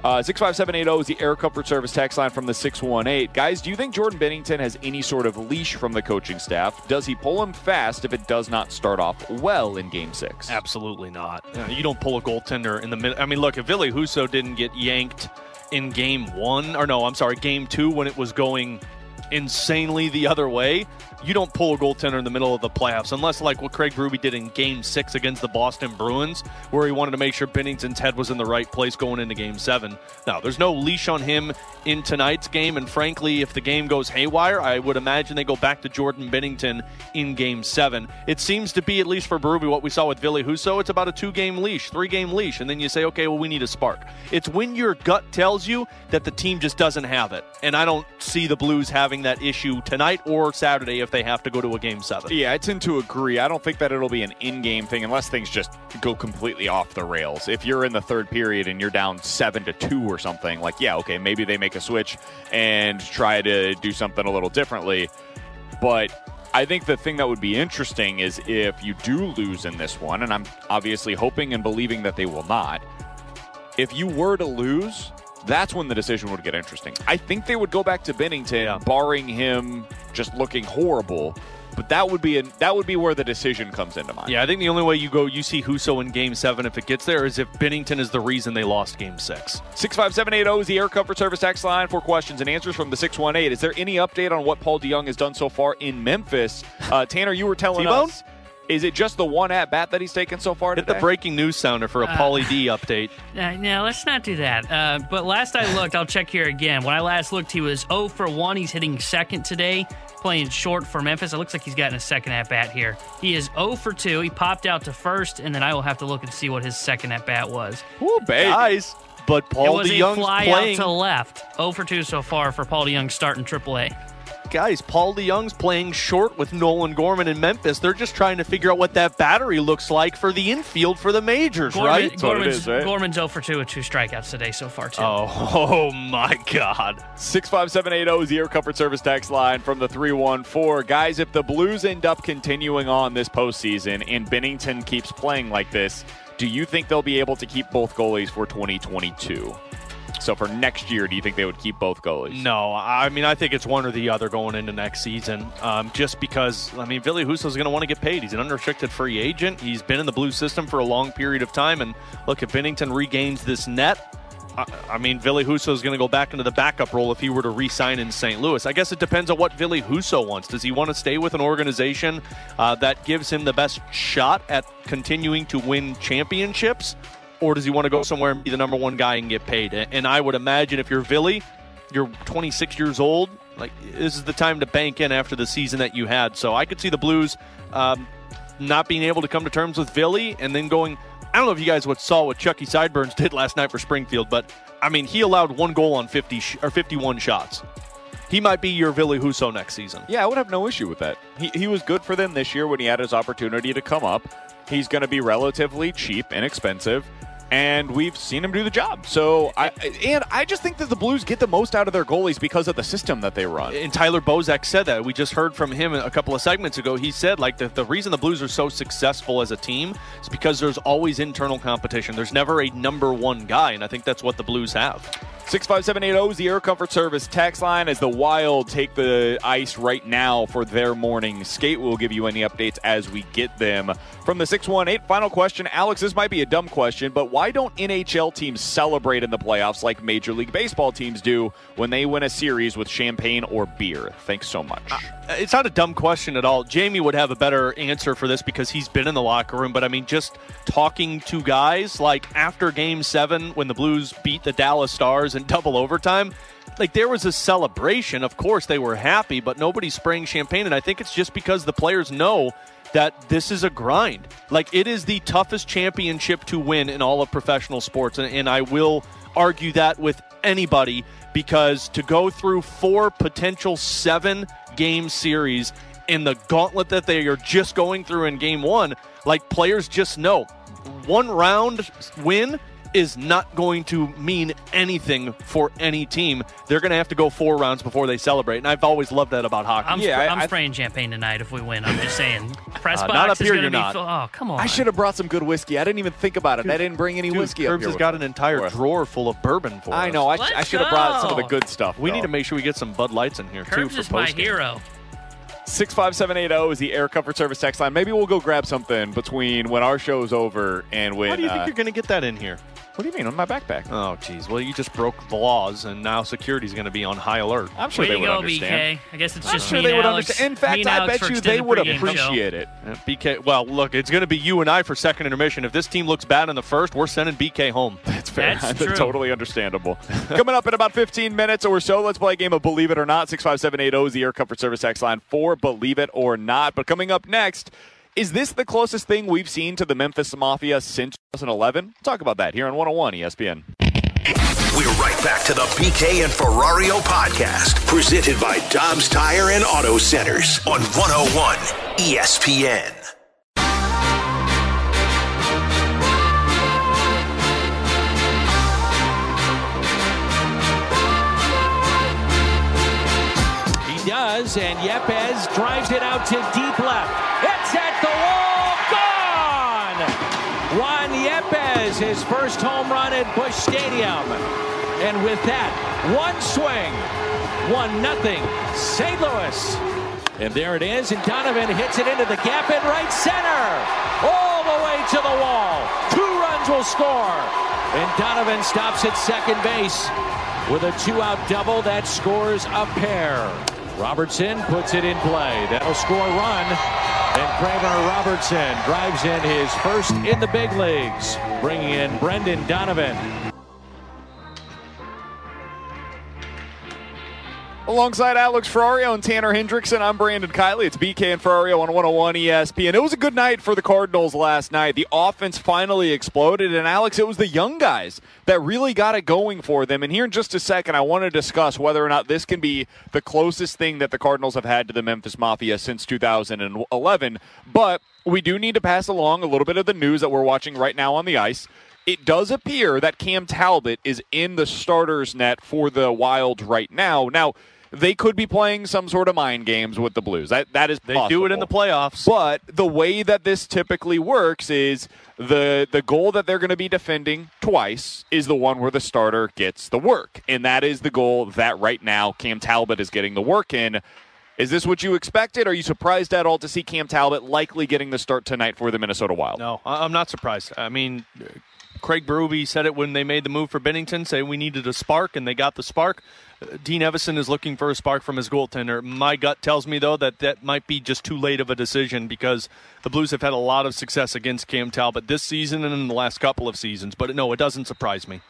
S4: Uh, six five seven eight zero is the Air Comfort Service text line from the six one eight. Guys, do you think Jordan Binnington has any sort of leash from the coaching staff? Does he pull him fast if it does not start off well in Game Six?
S5: Absolutely not. Uh, You don't pull a goaltender in the middle. I mean, look, if Billy Husso didn't get yanked in game one, or no, I'm sorry, game two when it was going insanely the other way, you don't pull a goaltender in the middle of the playoffs unless like what Craig Ruby did in game six against the Boston Bruins, where he wanted to make sure Binnington's head was in the right place going into game seven. Now, there's no leash on him in tonight's game, and frankly, if the game goes haywire, I would imagine they go back to Jordan Binnington in game seven. It seems to be, at least for Berube, what we saw with Billy Husso, it's about a two game leash, three game leash, and then you say, okay, well, we need a spark. It's when your gut tells you that the team just doesn't have it. And I don't see the Blues having that issue tonight or Saturday if they have to go to a game seven.
S4: Yeah, I tend to agree. I don't think that it'll be an in-game thing unless things just go completely off the rails. If you're in the third period and you're down seven to two or something, like yeah, okay, maybe they make a switch and try to do something a little differently. But I think the thing that would be interesting is if you do lose in this one, and I'm obviously hoping and believing that they will not. If you were to lose, that's when the decision would get interesting. I think they would go back to Binnington, barring him just looking horrible. But that would be a, that would be where the decision comes into mind.
S5: Yeah, I think the only way you go, you see Husso in game seven if it gets there, is if Binnington is the reason they lost game six.
S4: 65780 is the Air Comfort Service text line for questions and answers from the 618. Is there any update on what Paul DeJong has done so far in Memphis? Uh, Tanner, you were telling
S5: T-Bone?
S4: us. Is it just the one at bat that he's taken so far
S5: Hit
S4: today?
S5: the breaking news sounder for a
S6: Uh,
S5: Pauly D update.
S6: Uh, no, let's not do that. Uh, but last I looked, I'll check here again. When I last looked, he was 0 for 1. He's hitting second today, playing short for Memphis. It looks like he's gotten a second at bat here. He is 0 for 2. He popped out to first, and then I will have to look and see what his second at bat was.
S4: Ooh, baby.
S5: Guys, but
S6: it
S5: Paul
S6: was a
S5: DeJong's
S6: fly
S5: playing.
S6: out to left. 0 for 2 so far for Paul DeJong starting AAA.
S5: Guys, Paul DeJong's playing short with Nolan Gorman in Memphis. They're just trying to figure out what that battery looks like for the infield for the majors,
S6: Gorman,
S5: right?
S6: Gorman's, Gorman's 0 for 2 with two strikeouts today so far, too.
S5: Oh, oh my God.
S4: 65780 is the Air Comfort Service text line from the 314. Guys, if the Blues end up continuing on this postseason and Binnington keeps playing like this, do you think they'll be able to keep both goalies for 2022? So for next year, do you think they would keep both goalies?
S5: No, I mean, I think it's one or the other going into next season. Um, just because, I mean, Billy is going to want to get paid. He's an unrestricted free agent. He's been in the blue system for a long period of time. And look, if Binnington regains this net, I, mean, Billy Husso is going to go back into the backup role if he were to re-sign in St. Louis. I guess it depends on what Billy Husso wants. Does he want to stay with an organization uh, that gives him the best shot at continuing to win championships, or does he want to go somewhere and be the number one guy and get paid? And I would imagine if you're Billy, you're 26 years old. Like this is the time to bank in after the season that you had. So I could see the Blues um, not being able to come to terms with Billy and then going. I don't know if you guys what saw what Chucky Sideburns did last night for Springfield, but I mean he allowed one goal on 50 sh- or 51 shots. He might be your Billy Husso next season.
S4: Yeah, I would have no issue with that. He, he was good for them this year when he had his opportunity to come up. He's going to be relatively cheap, inexpensive, and we've seen him do the job. So, I and I just think that the Blues get the most out of their goalies because of the system that they run.
S5: And Tyler Bozak said that. We just heard from him a couple of segments ago. He said, like, the, the reason the Blues are so successful as a team is because there's always internal competition. There's never a number one guy, and I think that's what the Blues have.
S4: 65780 is the Air Comfort Service tax line as the Wild take the ice right now for their morning skate. We'll give you any updates as we get them. From the 618, final question. Alex, this might be a dumb question, but why don't NHL teams celebrate in the playoffs like Major League Baseball teams do when they win a series with champagne or beer? Thanks so much.
S5: Uh, it's not a dumb question at all. Jamie would have a better answer for this because he's been in the locker room, but I mean, just talking to guys like after game seven when the Blues beat the Dallas Stars in double overtime, like there was a celebration. Of course, they were happy, but nobody's spraying champagne. And I think it's just because the players know that this is a grind. Like it is the toughest championship to win in all of professional sports. And, and I will argue that with anybody because to go through four potential seven game series in the gauntlet that they are just going through in game one, like players just know one round win is not going to mean anything for any team. They're going to have to go four rounds before they celebrate, and I've always loved that about hockey.
S6: I'm,
S4: Yeah,
S6: sp-
S4: I-
S6: I'm
S4: I-
S6: spraying champagne tonight if we win. I'm just saying. Press
S5: Uh,
S6: box
S5: not up
S6: is
S5: here,
S6: going to
S5: you're
S6: be
S5: not.
S6: full. Oh, come on.
S4: I should have brought some good whiskey. I didn't even think about it. I didn't bring any
S5: Dude,
S4: whiskey up
S5: Curbs
S4: here.
S5: has
S4: with
S5: got
S4: me.
S5: an entire drawer full of bourbon for
S4: I
S5: us.
S4: know. I, sh-
S6: Let's
S4: I should have brought some of the
S6: go.
S4: good stuff.
S5: We need
S4: though.
S5: to make sure we get some Bud Lights in here too
S6: Curbs
S5: for
S6: is my
S5: post
S6: hero.
S4: 65780 is the Air Comfort Service text line. Maybe we'll go grab something between when our show's over and when.
S5: Why do you think
S4: uh,
S5: you're going to get that in here?
S4: What do you mean on my backpack?
S5: Oh, geez. Well, you just broke the laws, and now security's going to be on high alert.
S4: I'm sure
S6: Way
S4: they would
S6: go,
S4: understand.
S6: BK. I guess it's
S4: I'm
S6: just
S4: sure
S6: me
S4: they
S6: and
S4: would
S6: Alex.
S4: understand. In fact, I
S6: Alex
S4: bet you they would
S6: pregame show.
S4: appreciate it.
S5: Uh, BK, well, look, it's going to be you and I for second intermission. If this team looks bad in the first, we're sending BK home.
S4: That's fair.
S6: That's true.
S4: totally understandable. Coming up in about 15 minutes or so, let's play a game of Believe It or Not. 65780 is the Air Comfort Service text line for Believe It or Not. But coming up next, is this the closest thing we've seen to the Memphis Mafia since 2011? We'll talk about that here on 101 ESPN.
S2: We're right back to the BK and Ferrario podcast, presented by Dobbs Tire and Auto Centers on 101 ESPN.
S15: Does, and Yepez drives it out to deep left. It's at the wall, gone! Juan Yepez, his first home run at Busch Stadium. And with that, one swing, one nothing, St. Louis. And there it is, and Donovan hits it into the gap in right center. All the way to the wall. Two runs will score. And Donovan stops at second base with a two-out double that scores a pair. Robertson puts it in play. That'll score a run. And Kramer Robertson drives in his first in the big leagues, bringing in Brendan Donovan.
S4: Alongside Alex Ferrario and Tanner Hendrickson, I'm Brandon Kiley. It's BK and Ferrario on 101 ESPN. It was a good night for the Cardinals last night. The offense finally exploded, and Alex, it was the young guys that really got it going for them. And here in just a second, I want to discuss whether or not this can be the closest thing that the Cardinals have had to the Memphis Mafia since 2011. But we do need to pass along a little bit of the news that we're watching right now on the ice it does appear that Cam Talbot is in the starter's net for the Wild right now. Now, they could be playing some sort of mind games with the Blues. That that is
S5: They do it in the playoffs.
S4: But the way that this typically works is the the goal that they're going to be defending twice is the one where the starter gets the work, and that is the goal that right now Cam Talbot is getting the work in. Is this what you expected? Are you surprised at all to see Cam Talbot likely getting the start tonight for the Minnesota Wild?
S5: No, I'm not surprised. I mean, Craig Berube said it when they made the move for Binnington, say we needed a spark, and they got the spark. Uh, Dean Evason is looking for a spark from his goaltender. My gut tells me, though, that that might be just too late of a decision because the Blues have had a lot of success against Cam Talbot this season and in the last couple of seasons. But no, it doesn't surprise me.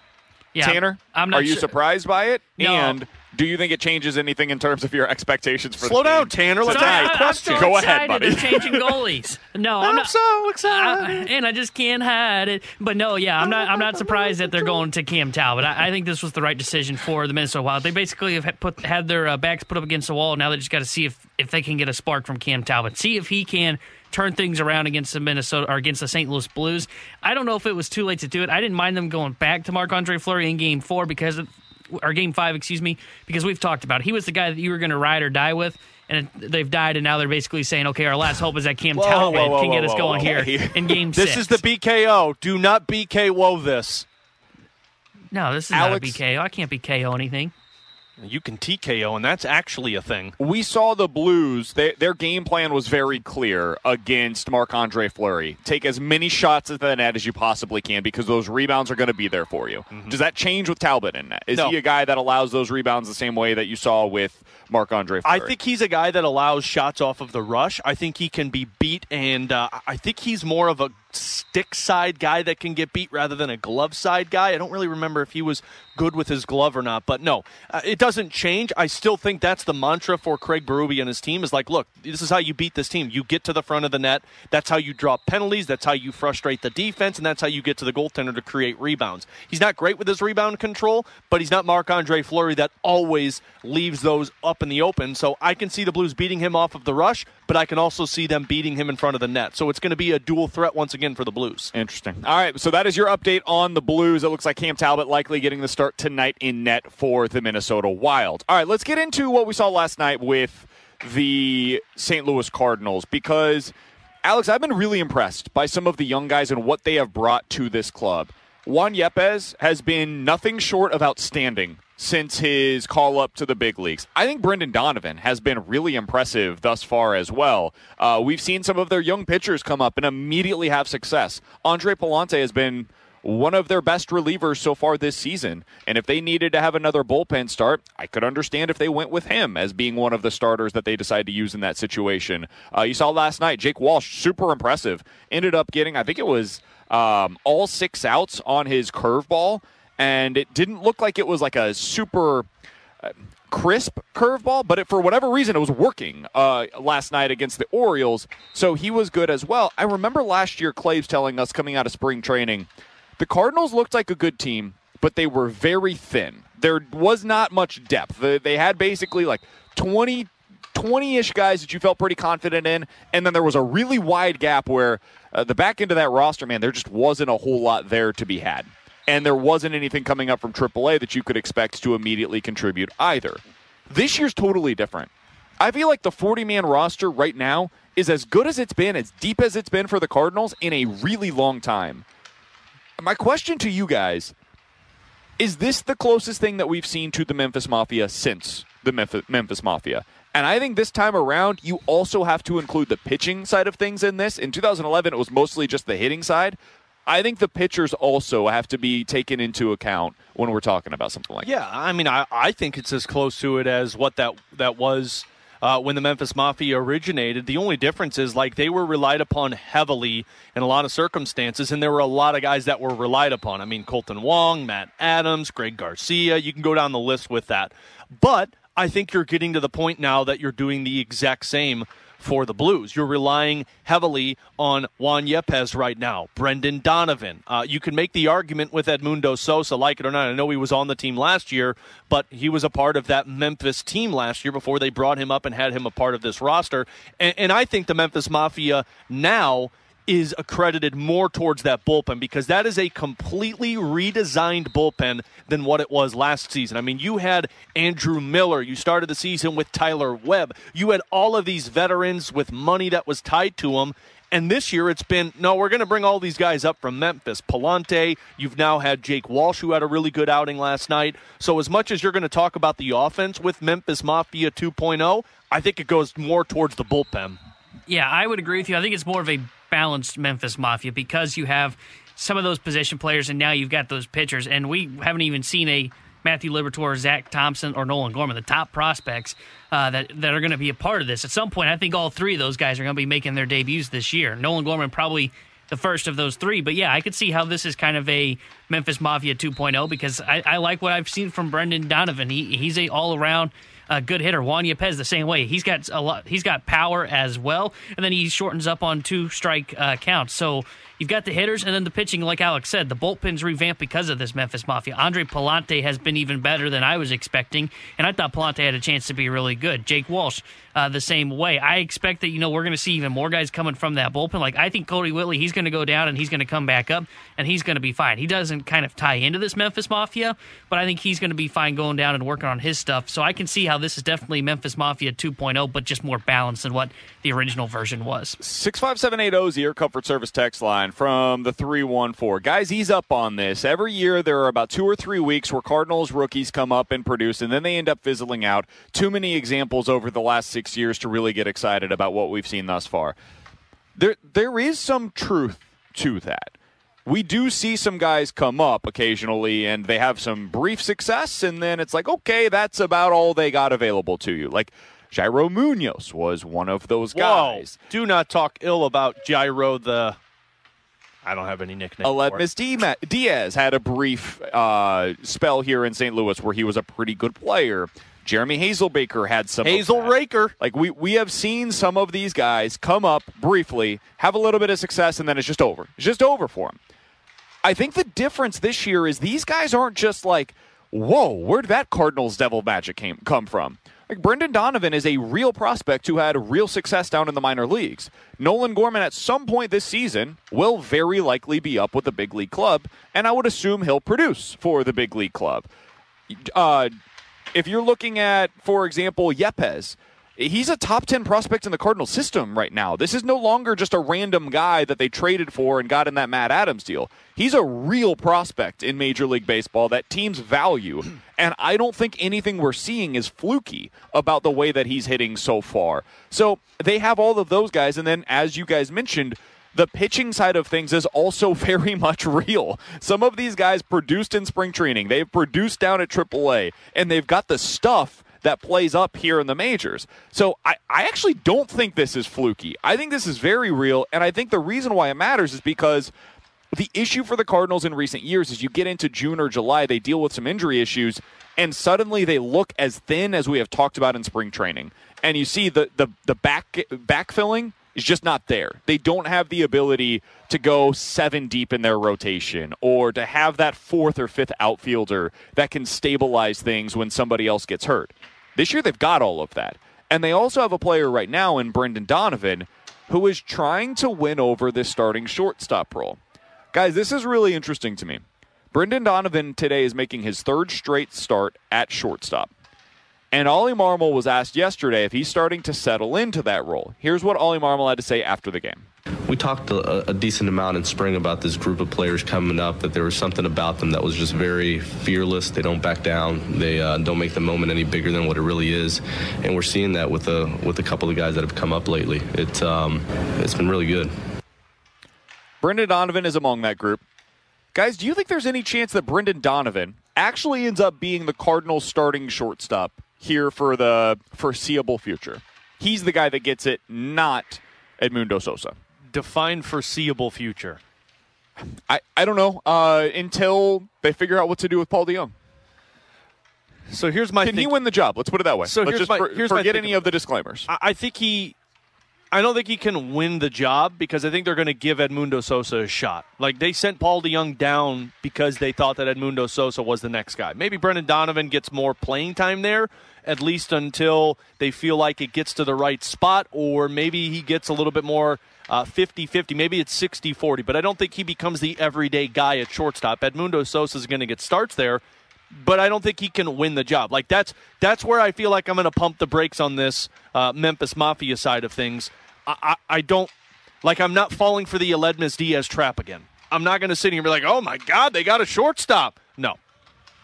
S6: Yeah,
S4: Tanner,
S6: I'm not
S4: are you
S6: sure-
S4: surprised by it?
S6: No.
S4: And do you think it changes anything in terms of your expectations for
S5: Slow
S4: the
S5: down,
S4: game
S5: Tanner. Let's
S4: tonight?
S5: ask a question.
S6: I'm so
S4: Go ahead, buddy.
S6: They're changing goalies. No, I'm,
S5: I'm
S6: not,
S5: so excited.
S6: I- and I just can't hide it. But no, yeah, I'm not. I'm not surprised that they're going to Cam Talbot. I, I think this was the right decision for the Minnesota Wild. They basically have had put had their uh, backs put up against the wall. Now they just got to see if if they can get a spark from Cam Talbot. See if he can turn things around against the Minnesota or against the St. Louis Blues. I don't know if it was too late to do it. I didn't mind them going back to Marc Andre Fleury in Game Four because of, or Game Five, excuse me, because we've talked about it. he was the guy that you were going to ride or die with. And it, they've died, and now they're basically saying, "Okay, our last hope is that Cam Talbot can get us going here in Game
S5: This
S6: Six.
S5: is the BKO. Do not BKO this.
S6: no, this is
S4: Alex-
S6: not a BKO. I can't BKO anything.
S5: You can TKO, and that's actually a thing.
S4: We saw the Blues. They, their game plan was very clear against Marc Andre Fleury. Take as many shots at the net as you possibly can because those rebounds are going to be there for you. Does that change with Talbot in net? Is
S5: No.
S4: he a guy that allows those rebounds the same way that you saw with Marc Andre Fleury?
S5: I think he's a guy that allows shots off of the rush. I think he can be beat, and uh, I think he's more of a stick side guy that can get beat rather than a glove side guy. I don't really remember if he was good with his glove or not, but no, uh, it doesn't change. I still think that's the mantra for Craig Berube and his team is like, look, this is how you beat this team. You get to the front of the net. That's how you draw penalties. That's how you frustrate the defense, and that's how you get to the goaltender to create rebounds. He's not great with his rebound control, but he's not Marc Andre Fleury that always leaves those up in the open. So I can see the Blues beating him off of the rush, but I can also see them beating him in front of the net. So it's going to be a dual threat once again for the Blues.
S4: Interesting. All right, so that is your update on the Blues. It looks like Cam Talbot likely getting the start tonight in net for the Minnesota Wild. All right, let's get into what we saw last night with the St. Louis Cardinals because, Alex, I've been really impressed by some of the young guys and what they have brought to this club. Juan Yepez has been nothing short of outstanding since his call up to the big leagues. I think Brendan Donovan has been really impressive thus far as well. Uh, we've seen some of their young pitchers come up and immediately have success. Andre Pallante has been one of their best relievers so far this season. And if they needed to have another bullpen start, I could understand if they went with him as being one of the starters that they decide to use in that situation. Uh, you saw last night, Jake Walsh, super impressive. Ended up getting, I think it was um, all six outs on his curveball. And it didn't look like it was like a super uh, crisp curveball, but it, for whatever reason, it was working uh, last night against the Orioles. So he was good as well. I remember last year, Claves telling us coming out of spring training, the Cardinals looked like a good team, but they were very thin. There was not much depth. They, had basically like 20 20-ish guys that you felt pretty confident in, and then there was a really wide gap where uh, the back end of that roster, man, there just wasn't a whole lot there to be had. And there wasn't anything coming up from AAA that you could expect to immediately contribute either. This year's totally different. I feel like the 40 man roster right now is as good as it's been, as deep as it's been for the Cardinals in a really long time. My question to you guys is this the closest thing that we've seen to the Memphis Mafia since the Memphis, Memphis Mafia? And I think this time around, you also have to include the pitching side of things in this. In 2011, it was mostly just the hitting side. I think the pitchers also have to be taken into account when we're talking about something like
S5: Yeah, I mean, I, I think it's as close to it as what that that was uh, when the Memphis Mafia originated. The only difference is like they were relied upon heavily in a lot of circumstances, and there were a lot of guys that were relied upon. I mean, Kolten Wong, Matt Adams, Greg Garcia. You can go down the list with that, but I think you're getting to the point now that you're doing the exact same for the Blues. You're relying heavily on Juan Yepez right now, Brendan Donovan. Uh, you can make the argument with Edmundo Sosa, like it or not. I know he was on the team last year, but he was a part of that Memphis team last year before they brought him up and had him a part of this roster. And, and I think the Memphis Mafia now is accredited more towards that bullpen because that is a completely redesigned bullpen than what it was last season. I mean, you had Andrew Miller, you started the season with Tyler Webb, you had all of these veterans with money that was tied to them. And this year it's been, no, we're going to bring all these guys up from Memphis. Pallante, you've now had Jake Walsh, who had a really good outing last night. So, as much as you're going to talk about the offense with Memphis Mafia 2.0, I think it goes more towards the bullpen.
S6: Yeah, I would agree with you. I think it's more of a balanced Memphis Mafia because you have some of those position players, and now you've got those pitchers, and we haven't even seen a Matthew Liberatore, Zack Thompson, or Nolan Gorman, the top prospects uh, that that are going to be a part of this. At some point, I think all three of those guys are going to be making their debuts this year. Nolan Gorman probably the first of those three, but yeah, I could see how this is kind of a Memphis Mafia 2.0 because I, I like what I've seen from Brendan Donovan. He he's a all around a good hitter. Juan Yepez the same way. He's got a lot. He's got power as well, and then he shortens up on two strike uh, counts. So you've got the hitters, and then the pitching. Like Alex said, the bullpen's revamped because of this Memphis Mafia. Andre Pallante has been even better than I was expecting, and I thought Pallante had a chance to be really good. Jake Walsh uh, the same way. I expect that you know we're going to see even more guys coming from that bullpen. Like I think Kodi Whitley, he's going to go down and he's going to come back up and he's going to be fine. He doesn't kind of tie into this Memphis Mafia, but I think he's going to be fine going down and working on his stuff. So I can see how this is definitely Memphis Mafia 2.0, but just more balanced than what the original version was.
S4: Six five seven eight zero is the Air Comfort Service text line from the three one four guys. Ease up on this. Every year there are about two or three weeks where Cardinals rookies come up and produce, and then they end up fizzling out. Too many examples over the last six years to really get excited about what we've seen thus far. There, there is some truth to that. We do see some guys come up occasionally and they have some brief success, and then it's like, okay, that's about all they got available to you. Like Yairo Munoz was one of those guys.
S5: Whoa. Do not talk ill about Yairo the. I don't have any nickname.
S4: Aledmys Diaz had a brief uh, spell here in St. Louis where he was a pretty good player. Jeremy Hazelbaker had some
S5: Hazel Raker.
S4: Like we we have seen some of these guys come up briefly, have a little bit of success, and then it's just over. It's just over for them. I think the difference this year is these guys aren't just like, whoa, where did that Cardinals devil magic came come from? Like Brendan Donovan is a real prospect who had real success down in the minor leagues. Nolan Gorman at some point this season will very likely be up with the big league club, and I would assume he'll produce for the big league club. Uh, if you're looking at, for example, Yepez, he's a top 10 prospect in the Cardinal system right now. This is no longer just a random guy that they traded for and got in that Matt Adams deal. He's a real prospect in Major League Baseball that teams value. And I don't think anything we're seeing is fluky about the way that he's hitting so far. So they have all of those guys. And then, as you guys mentioned, the pitching side of things is also very much real. Some of these guys produced in spring training, they've produced down at AAA, and they've got the stuff that plays up here in the majors. So I, I actually don't think this is fluky. I think this is very real, and I think the reason why it matters is because the issue for the Cardinals in recent years is you get into June or July, they deal with some injury issues, and suddenly they look as thin as we have talked about in spring training. And you see the the, the back backfilling is just not there. They don't have the ability to go seven deep in their rotation or to have that fourth or fifth outfielder that can stabilize things when somebody else gets hurt. This year they've got all of that. And they also have a player right now in Brendan Donovan who is trying to win over this starting shortstop role. Guys, this is really interesting to me. Brendan Donovan today is making his third straight start at shortstop. And Oli Marmol was asked yesterday if he's starting to settle into that role. Here's what Oli Marmol had to say after the game.
S16: We talked a, a, decent amount in spring about this group of players coming up, that there was something about them that was just very fearless. They don't back down. They uh, don't make the moment any bigger than what it really is. And we're seeing that with a, with a couple of guys that have come up lately. It, um, it's been really good.
S4: Brendan Donovan is among that group. Guys, do you think there's any chance that Brendan Donovan actually ends up being the Cardinals starting shortstop here for the foreseeable future. He's the guy that gets it, not Edmundo Sosa.
S5: Define foreseeable future.
S4: I, I don't know uh, until they figure out what to do with Paul DeJong.
S5: So here's my.
S4: Can
S5: think-
S4: he win the job? Let's put it that way.
S5: So
S4: Let's
S5: here's
S4: just
S5: my,
S4: for,
S5: here's
S4: forget any of the disclaimers.
S5: I, I think he. I don't think he can win the job because I think they're going to give Edmundo Sosa a shot. Like they sent Paul DeJong down because they thought that Edmundo Sosa was the next guy. Maybe Brendan Donovan gets more playing time there, at least until they feel like it gets to the right spot, or maybe he gets a little bit more uh, 50 50. Maybe it's 60 40, but I don't think he becomes the everyday guy at shortstop. Edmundo Sosa is going to get starts there, but I don't think he can win the job. Like that's that's where I feel like I'm going to pump the brakes on this uh, Memphis Mafia side of things. I, I, I don't like. I'm not falling for the Aledmys Diaz trap again. I'm not going to sit here and be like, oh my God, they got a shortstop. No.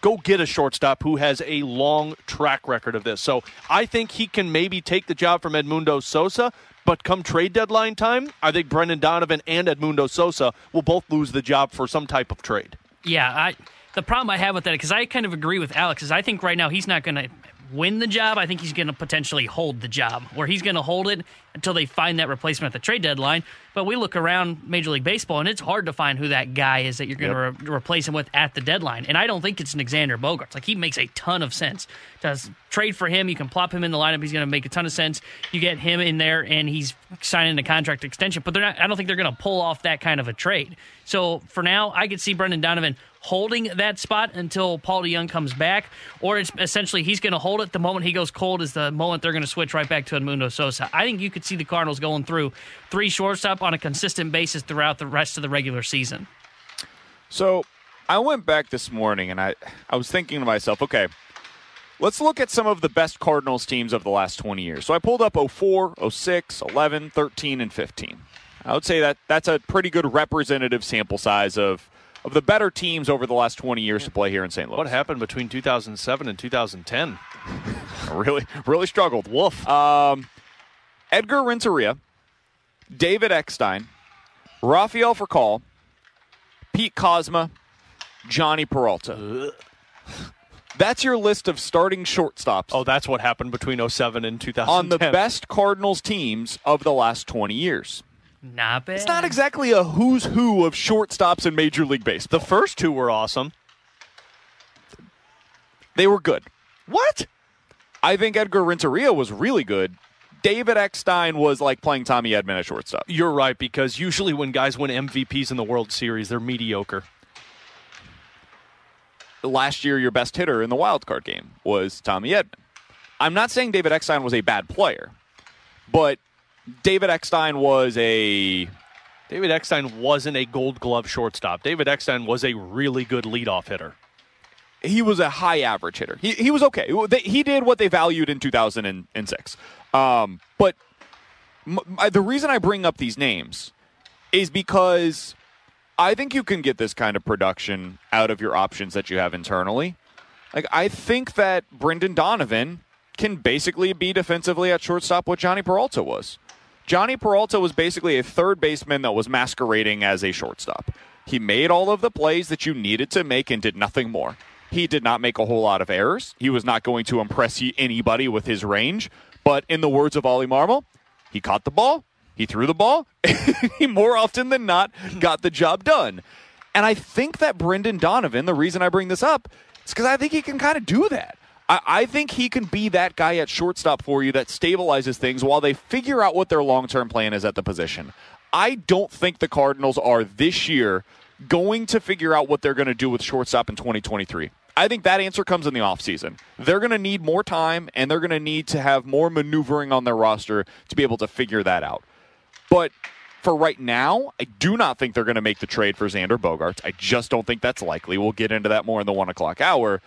S5: Go get a shortstop who has a long track record of this. So I think he can maybe take the job from Edmundo Sosa, But come trade deadline time, I think Brendan Donovan and Edmundo Sosa will both lose the job for some type of trade.
S6: Yeah, I the problem I have with that because I kind of agree with Alex is I think right now he's not going to win the job. I think he's going to potentially hold the job, where he's going to hold it until they find that replacement at the trade deadline. But we look around Major League Baseball, and it's hard to find who that guy is that you're going to re- replace him with at the deadline. And I don't think it's an Xander Bogaerts. Like he makes a ton of sense. Does trade for him? You can plop him in the lineup. He's going to make a ton of sense. You get him in there, and he's signing a contract extension. But they're not. I don't think they're going to pull off that kind of a trade. So for now, I could see Brendan Donovan holding that spot until Paul DeJong comes back, or it's essentially he's going to hold it. The moment he goes cold is the moment they're going to switch right back to Edmundo Sosa. I think you could see the Cardinals going through three shortstop on a consistent basis throughout the rest of the regular season.
S4: So I went back this morning and I, I was thinking to myself, okay, let's look at some of the best Cardinals teams of the last 20 years. So I pulled up 04, 06, 11, 13, and 15. I would say that that's a pretty good representative sample size of of the better teams over the last 20 years to play here in St. Louis.
S5: What happened between 2007 and 2010?
S4: really, really struggled. Wolf. Um, Edgar Renteria, David Eckstein, Rafael Furcal, Pete Kozma, Jhonny Peralta. That's your list of starting shortstops.
S5: Oh, that's what happened between 07 and 2010.
S4: On the best Cardinals teams of the last 20 years.
S6: Not bad.
S4: It's not exactly a who's who of shortstops in Major League Baseball.
S5: The first two were awesome.
S4: They were good. What? I think Edgar Renteria was really good. David Eckstein was like playing Tommy Edman at shortstop.
S5: You're right, because usually when guys win MVPs in the World Series, they're mediocre.
S4: Last year, your best hitter in the wild card game was Tommy Edman. I'm not saying David Eckstein was a bad player, but David Eckstein was a.
S5: David Eckstein wasn't a gold glove shortstop. David Eckstein was a really good leadoff hitter.
S4: He was a high average hitter. He, he was okay. He did what they valued in 2006. Um, but the reason I bring up these names is because I think you can get this kind of production out of your options that you have internally. Like I think that Brendan Donovan can basically be defensively at shortstop what Jhonny Peralta was. Jhonny Peralta was basically a third baseman that was masquerading as a shortstop. He made all of the plays that you needed to make and did nothing more. He did not make a whole lot of errors. He was not going to impress anybody with his range. But in the words of Oli Marmol, he caught the ball, he threw the ball, he more often than not got the job done. And I think that Brendan Donovan, the reason I bring this up, is because I think he can kind of do that. I, I think he can be that guy at shortstop for you that stabilizes things while they figure out what their long term plan is at the position. I don't think the Cardinals are this year going to figure out what they're going to do with shortstop in 2023. I think that answer comes in the offseason. They're going to need more time and they're going to need to have more maneuvering on their roster to be able to figure that out. But for right now, I do not think they're going to make the trade for Xander Bogaerts. I just don't think that's likely. We'll get into that more in the one o'clock hour.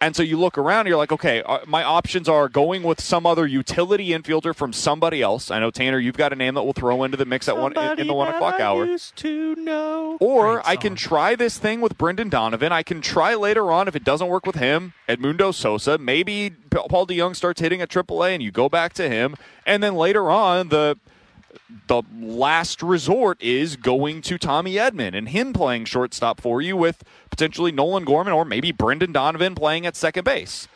S4: And so you look around, you're like, okay, uh, my options are going with some other utility infielder from somebody else. I know Tanner, you've got a name that we'll throw into the mix at one in, in the one o'clock hour.
S5: to know.
S4: Or I can try this thing with Brendan Donovan. I can try later on if it doesn't work with him, Edmundo Sosa. Maybe Paul DeJong starts hitting at AAA, and you go back to him. And then later on, the the last resort is going to Tommy Edman and him playing shortstop for you with potentially Nolan Gorman or maybe Brendan Donovan playing at second base.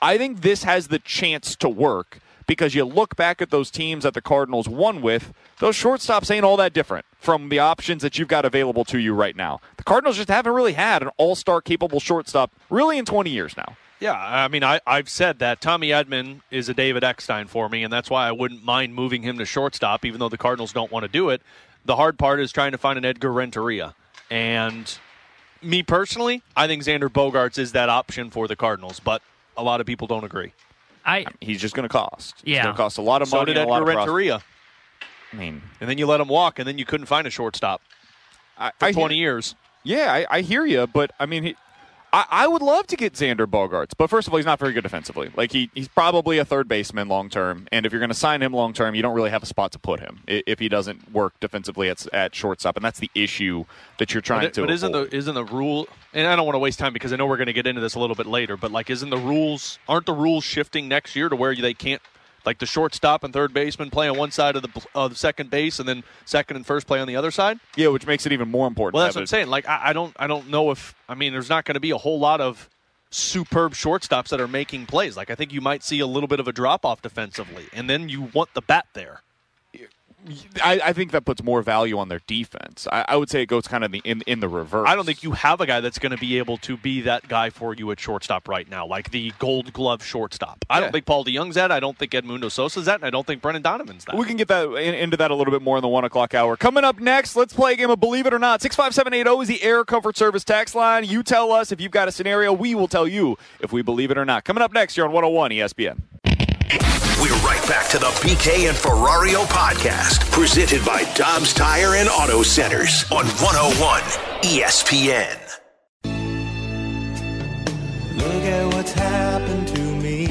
S4: I think this has the chance to work because you look back at those teams that the Cardinals won with, those shortstops ain't all that different from the options that you've got available to you right now. The Cardinals just haven't really had an all star capable shortstop really in 20 years now.
S5: Yeah, I mean, I, I've said that Tommy Edman is a David Eckstein for me, and that's why I wouldn't mind moving him to shortstop, even though the Cardinals don't want to do it. The hard part is trying to find an Edgar Renteria. And me personally, I think Xander Bogaerts is that option for the Cardinals, but a lot of people don't agree.
S6: I
S4: he's just going to cost.
S6: Yeah,
S4: it's going to cost a lot of money.
S5: so
S4: money.
S5: did
S4: and a lot
S5: Edgar
S4: of
S5: Renteria.
S4: I mean,
S5: and then you let him walk, and then you couldn't find a shortstop
S4: I,
S5: for
S4: I
S5: twenty
S4: hear,
S5: years.
S4: Yeah, I, I hear you, but I mean, he, I, I would love to get Xander Bogaerts, but first of all, he's not very good defensively. Like he, he's probably a third baseman long term, and if you're going to sign him long term, you don't really have a spot to put him if he doesn't work defensively at, at shortstop, and that's the issue that you're trying
S5: But, it-
S4: to.
S5: but isn't the isn't the rule? And I don't want to waste time because I know we're going to get into this a little bit later. But like, isn't the rules aren't the rules shifting next year to where they can't Like the shortstop and third baseman play on one side of the of the second base, and then second and first play on the other side.
S4: Yeah, which makes it even more important.
S5: Well, that's what I'm saying. Like I, I don't I don't know if I mean there's not going to be a whole lot of superb shortstops that are making plays. Like I think you might see a little bit of a drop off defensively, and then you want the bat there.
S4: I, I think that puts more value on their defense. I, I would say it goes kind of the, in in the reverse.
S5: I don't think you have a guy that's going to be able to be that guy for you at shortstop right now, like the Gold Glove shortstop. I
S4: Yeah.
S5: don't think Paul DeJong's that. I don't think Edmundo Sosa's that, and I don't think Brendan Donovan's that.
S4: We can get that in, into that a little bit more in the one o'clock hour. Coming up next, let's play a game of Believe It or Not. Six five seven eight zero is the Air Comfort Service tax line. You tell us if you've got a scenario. We will tell you if we believe it or not. Coming up next, you're on 101 ESPN.
S2: We're right back to the BK and Ferrario podcast, presented by Dobbs Tire and Auto Centers on 101 ESPN.
S17: Look at what's happened to me.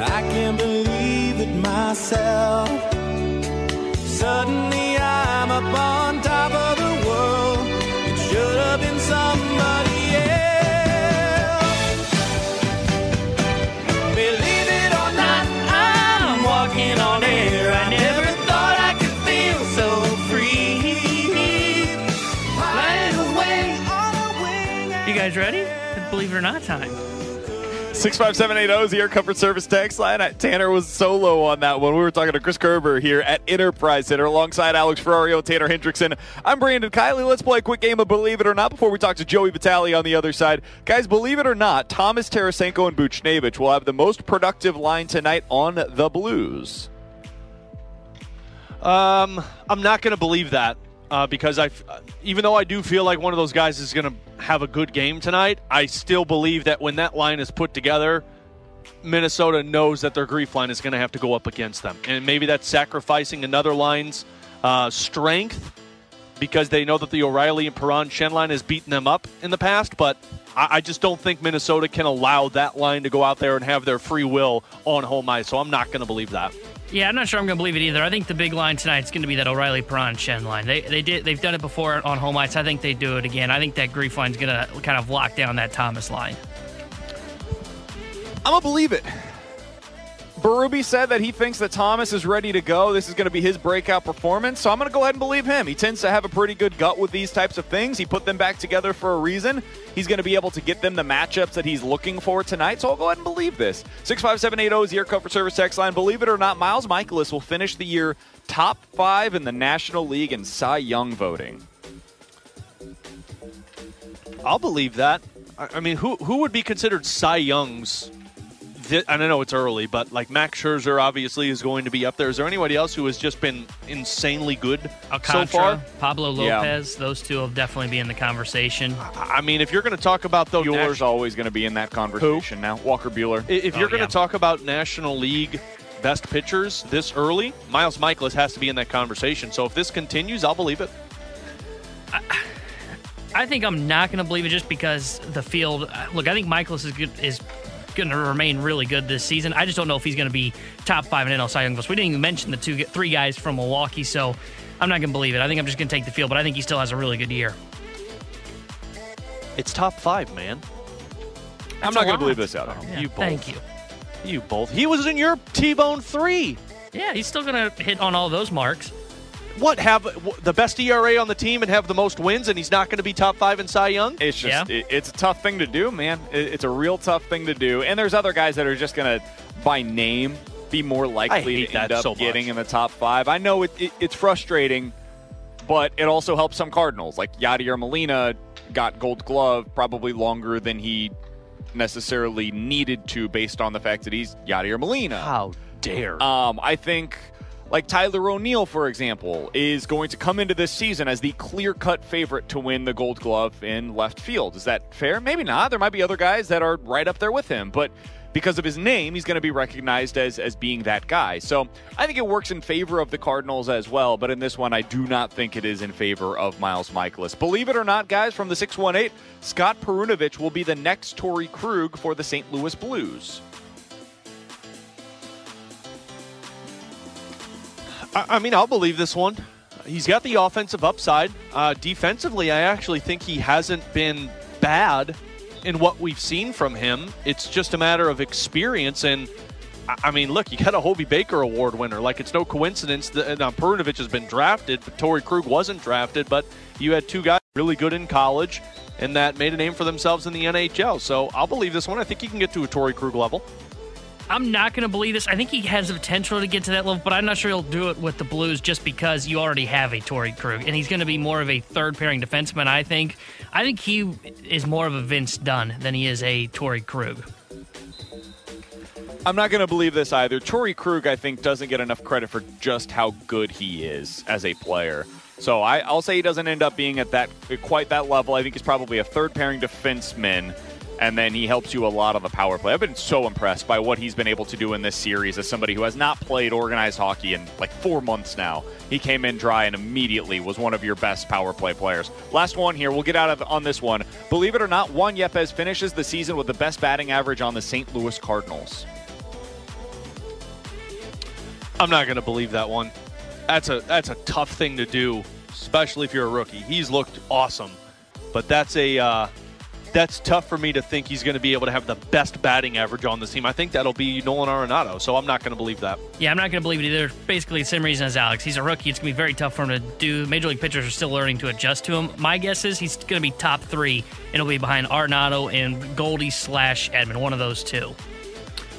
S17: I can't believe it myself. Suddenly I'm up on
S6: guys ready? Believe it or not, time.
S4: 65780 is the Air Comfort Service text line. Uh, Tanner was solo on that one. We were talking to Chris Kerber here at Enterprise Center alongside Alex Ferrario, Tanner Hendrickson. I'm Brandon Kiley. Let's play a quick game of Believe It or Not before we talk to Joey Vitale on the other side. Guys, believe it or not, Thomas Tarasenko and Buchnevich will have the most productive line tonight on the Blues.
S5: Um, I'm not going to believe that uh, because I, even though I do feel like one of those guys is going to have a good game tonight, I still believe that when that line is put together, Minnesota knows that their GREF line is going to have to go up against them, and maybe that's sacrificing another line's uh, strength because they know that the O'Reilly and Perron Schenn line has beaten them up in the past, but. I I just don't think Minnesota can allow that line to go out there and have their free will on home ice, so I'm not going to believe that.
S6: Yeah, I'm not sure I'm going to believe it either. I think the big line tonight is going to be that O'Reilly Perron Schenn line. They they did they've done it before on home ice. I think they do it again. I think that GREF line's going to kind of lock down that Thomas line.
S4: I'm going to believe it. Berube said that he thinks that Thomas is ready to go. This is going to be his breakout performance, so I'm going to go ahead and believe him. He tends to have a pretty good gut with these types of things. He put them back together for a reason. He's going to be able to get them the matchups that he's looking for tonight, so I'll go ahead and believe this. 65780 is the Air Comfort Service text line. Believe it or not, Miles Mikolas will finish the year top five in the National League in Cy Young voting.
S5: I'll believe that. I, mean, who who would be considered Cy Young's? Thi- I don't know it's early, but like Max Scherzer obviously is going to be up there. Is there anybody else who has just been insanely good
S6: Alcantara,
S5: so far?
S6: Pablo
S5: Yeah.
S6: Lopez, those two will definitely be in the conversation.
S5: I mean, if you're going to talk about though,
S4: Buehler's always going to be in that conversation now. Walker
S5: Buehler. If you're
S6: Oh,
S5: going to
S6: yeah.
S5: talk about National League best pitchers this early, Miles Mikolas has to be in that conversation. So if this continues, I'll believe it.
S6: I think I'm not going to believe it just because the field. Look, I think Mikolas is good, is going to remain really good this season. I just don't know if he's going to be top five in NL Cy Young votes. We didn't even mention the two, three guys from Milwaukee, so I'm not going to believe it. I think I'm just going to take the field, but I think he still has a really good year.
S5: It's top five, man.
S4: I'm not going to believe this out.
S6: Yeah,
S5: You both.
S6: Thank you.
S5: You both. He was in your T-Bone three.
S6: Yeah, he's still going to hit on all those marks.
S5: What have the best ERA on the team and have the most wins, and he's not going to be top five in Cy Young?
S4: It's just it, it's a tough thing to do, man. It, it's a real tough thing to do. And there's other guys that are just gonna, by name, be more likely to end up
S5: so
S4: getting in the top five. I know it, it, it's frustrating, but it also helps some Cardinals. Like Yadier Molina got Gold Glove probably longer than he necessarily needed to, based on the fact that he's Yadier Molina.
S5: How dare?
S4: Um, I think like Tyler O'Neill, for example, is going to come into this season as the clear cut favorite to win the gold glove in left field. Is that fair? Maybe not. There might be other guys that are right up there with him, but because of his name, he's going to be recognized as, as being that guy. So I think it works in favor of the Cardinals as well, but in this one, I do not think it is in favor of Miles Mikolas. Believe it or not, guys, from the 618, Scott Perunovich will be the next Torrey Krug for the St. Louis Blues.
S5: I, mean, I'll believe this one. He's got the offensive upside. Uh, defensively, I actually think he hasn't been bad in what we've seen from him. It's just a matter of experience and I- mean, look, you got a Hobey Baker Award winner. Like, it's no coincidence that now Perunovich has been drafted, but Torrey Krug wasn't drafted. But you had two guys really good in college and that made a name for themselves in the NHL. So I'll believe this one. I think he can get to a Torrey Krug level.
S6: I'm not going to believe this. I think he has the potential to get to that level, but I'm not sure he'll do it with the Blues just because you already have a Torrey Krug, and he's going to be more of a third pairing defenseman. I think. I think he is more of a Vince Dunn than he is a Torrey Krug.
S4: I'm not going to believe this either. Torrey Krug, I think, doesn't get enough credit for just how good he is as a player. So I, will say he doesn't end up being at that quite that level. I think he's probably a third pairing defenseman, and then he helps you a lot on the power play. I've been so impressed by what he's been able to do in this series as somebody who has not played organized hockey in like four months now. He came in dry and immediately was one of your best power play players. Last one here. We'll get out of on this one. Believe it or not, Juan Yepez finishes the season with the best batting average on the St. Louis Cardinals.
S5: I'm not going to believe that one. That's a that's a tough thing to do, especially if you're a rookie. He's looked awesome, but that's a uh, that's tough for me to think he's going to be able to have the best batting average on the team. I think that'll be Nolan Arenado, so I'm not going to believe that.
S6: Yeah, I'm not going to believe it either. Basically, the same reason as Alex. He's a rookie. It's going to be very tough for him to do. Major league pitchers are still learning to adjust to him. My guess is he's going to be top three, and it'll be behind Arenado and Goldie slash Edman, one of those two.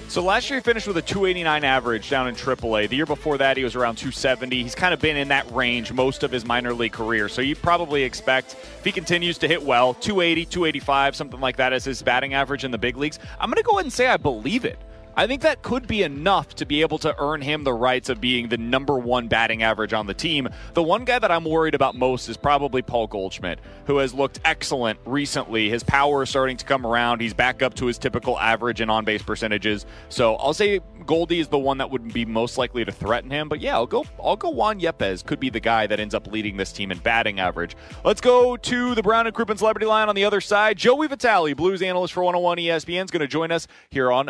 S4: So last year he finished with a 289 average down in AAA. The year before that he was around 270. He's kind of been in that range most of his minor league career. So you probably expect if he continues to hit well, 280, 285, something like that as his batting average in the big leagues. I'm going to go ahead and say I believe it. I think that could be enough to be able to earn him the rights of being the number one batting average on the team. The one guy that I'm worried about most is probably Paul Goldschmidt, who has looked excellent recently. His power is starting to come around. He's back up to his typical average and on base percentages. So I'll say Goldie is the one that would be most likely to threaten him. But yeah, I'll go I'll go Juan Yepez could be the guy that ends up leading this team in batting average. Let's go to the Brown and Crouppen Celebrity Line on the other side. Joey Vitale, Blues analyst for 101 ESPN, is going to join us here on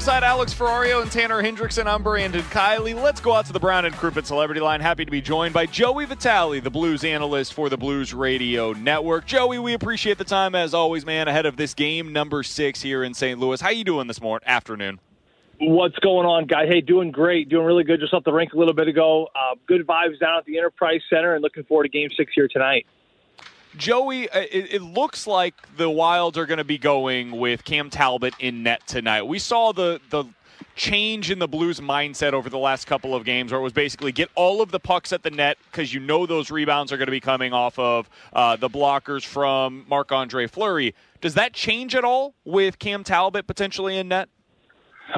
S4: Alongside Alex Ferrario and Tanner Hendrickson, I'm Brandon Kiley. Let's go out to the Brown and Crouppen Celebrity Line. Happy to be joined by Joey Vitale, the Blues analyst for the Blues Radio Network. Joey, we appreciate the time as always, man. Ahead of this game number six here in St. Louis. How you doing this morning, afternoon?
S18: What's going on, guy? Hey, doing great, doing really good. Just off the rink a little bit ago. Uh, good vibes down at the Enterprise Center, and looking forward to Game Six here tonight.
S4: Joey, uh, it, it, looks like the Wilds are going to be going with Cam Talbot in net tonight. We saw the the change in the Blues mindset over the last couple of games, where it was basically get all of the pucks at the net because you know those rebounds are going to be coming off of uh, the blockers from Marc Andre Fleury. Does that change at all with Cam Talbot potentially in net?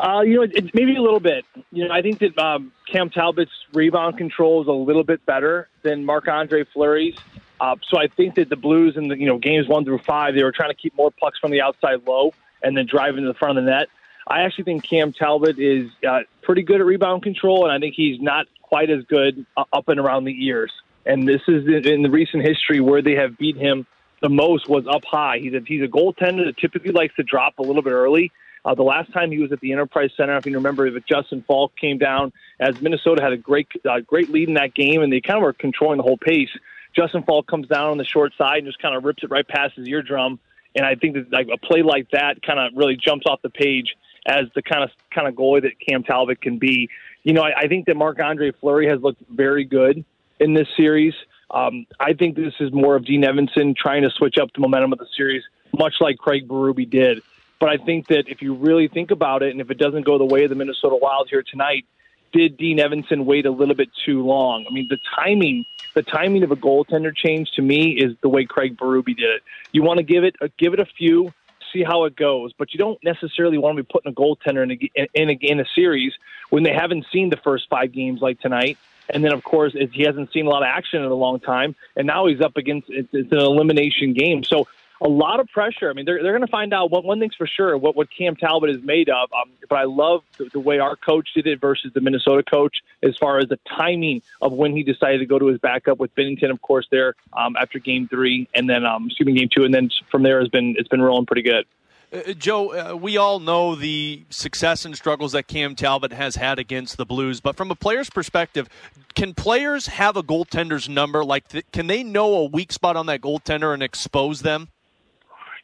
S18: Uh, you know, it's maybe a little bit. You know, I think that um, Cam Talbot's rebound control is a little bit better than Marc Andre Fleury's. Uh, so I think that the Blues in the you know games one through five, they were trying to keep more pucks from the outside low and then drive into the front of the net. I actually think Cam Talbot is uh, pretty good at rebound control, and I think he's not quite as good uh, up and around the ears. And this is in the recent history where they have beat him the most was up high. He's a, he's a goaltender that typically likes to drop a little bit early. Uh, the last time he was at the Enterprise Center, if you remember, if Justin Faulk came down as Minnesota had a great uh, great lead in that game, and they kind of were controlling the whole pace. Justin Faulk comes down on the short side and just kind of rips it right past his eardrum. And I think that like a play like that kind of really jumps off the page as the kind of kind of goalie that Cam Talbot can be. You know, I, I think that Marc Andre Fleury has looked very good in this series. Um, I think this is more of Dean Evason trying to switch up the momentum of the series, much like Craig Berube did. But I think that if you really think about it, and if it doesn't go the way of the Minnesota Wild here tonight, did Dean Evason wait a little bit too long? I mean, the timing, the timing of a goaltender change to me is the way Craig Berube did it. You want to give it, a, give it a few, see how it goes, but you don't necessarily want to be putting a goaltender in a, in a, in a series when they haven't seen the first five games like tonight. And then, of course, he hasn't seen a lot of action in a long time, and now he's up against it's, it's an elimination game. So a lot of pressure. I mean, they're, they're going to find out what one thing's for sure what, what Cam Talbot is made of. Um, but I love the, the way our coach did it versus the Minnesota coach as far as the timing of when he decided to go to his backup with Binnington, of course, there um, after game three, and then um, excuse me, game two, and then from there has been it's been rolling pretty good.
S5: Uh, Joe, uh, we all know the success and struggles that Cam Talbot has had against the Blues, but from a player's perspective, can players have a goaltender's number? Like, th- can they know a weak spot on that goaltender and expose them?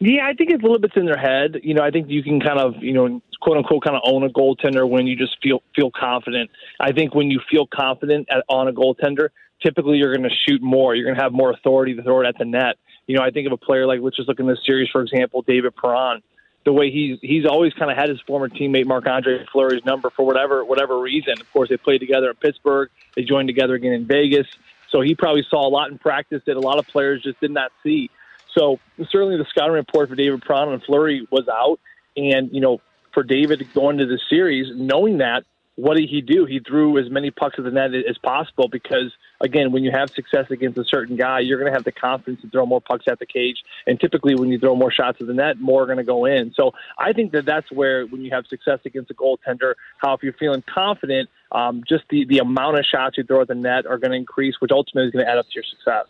S18: Yeah, I think it's a little bit in their head. You know, I think you can kind of, you know, quote unquote, kind of own a goaltender when you just feel feel confident. I think when you feel confident at, on a goaltender, typically you're going to shoot more. You're going to have more authority to throw it at the net. You know, I think of a player like let's just look in this series, for example, David Perron. The way he's he's always kind of had his former teammate Marc Andre Fleury's number for whatever whatever reason. Of course, they played together in Pittsburgh. They joined together again in Vegas. So he probably saw a lot in practice that a lot of players just did not see. So certainly the scouting report for David Perron and Fleury was out, and you know for David going to the series, knowing that, what did he do? He threw as many pucks at the net as possible because, again, when you have success against a certain guy, you're going to have the confidence to throw more pucks at the cage. And typically, when you throw more shots at the net, more are going to go in. So I think that that's where, when you have success against a goaltender, how if you're feeling confident, um, just the, the amount of shots you throw at the net are going to increase, which ultimately is going to add up to your success.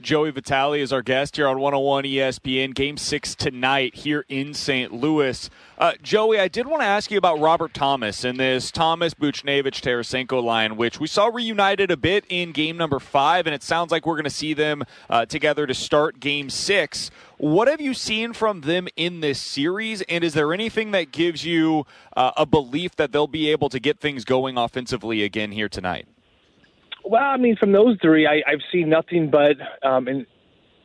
S4: Joey Vitale is our guest here on 101 ESPN. Game six tonight here in St. Louis. Uh, Joey, I did want to ask you about Robert Thomas and this Thomas Buchnevich Tarasenko line, which we saw reunited a bit in game number five, and it sounds like we're going to see them uh, together to start game six. What have you seen from them in this series, and is there anything that gives you uh, a belief that they'll be able to get things going offensively again here tonight?
S18: Well, I mean, from those three, I, I've seen nothing but um, in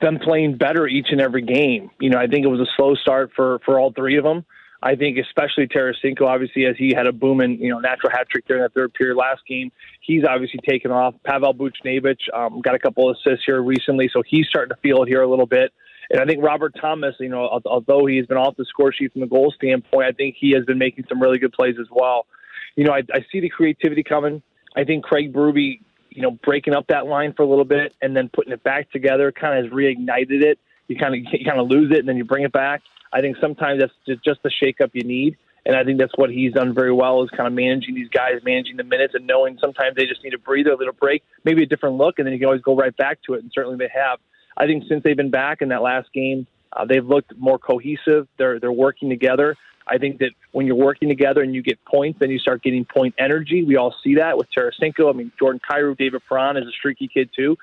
S18: them playing better each and every game. You know, I think it was a slow start for for all three of them. I think especially Tarasenko, obviously, as he had a booming, you know, natural hat trick during that third period last game, he's obviously taken off. Pavel Buchnevich um, got a couple assists here recently, so he's starting to feel it here a little bit. And I think Robert Thomas, you know, although he's been off the score sheet from the goal standpoint, I think he has been making some really good plays as well. You know, I, I see the creativity coming. I think Craig Berube you know, breaking up that line for a little bit and then putting it back together kind of has reignited it. You kind of you kind of lose it and then you bring it back. I think sometimes that's just, the shakeup you need, and I think that's what he's done very well is kind of managing these guys, managing the minutes, and knowing sometimes they just need a breather, a little break, maybe a different look, and then you can always go right back to it. And certainly they have. I think since they've been back in that last game, uh, they've looked more cohesive. They're they're working together. I think that when you're working together and you get points, then you start getting point energy. We all see that with Tarasenko. I mean, Jordan Kyrou, David Perron is a streaky kid too.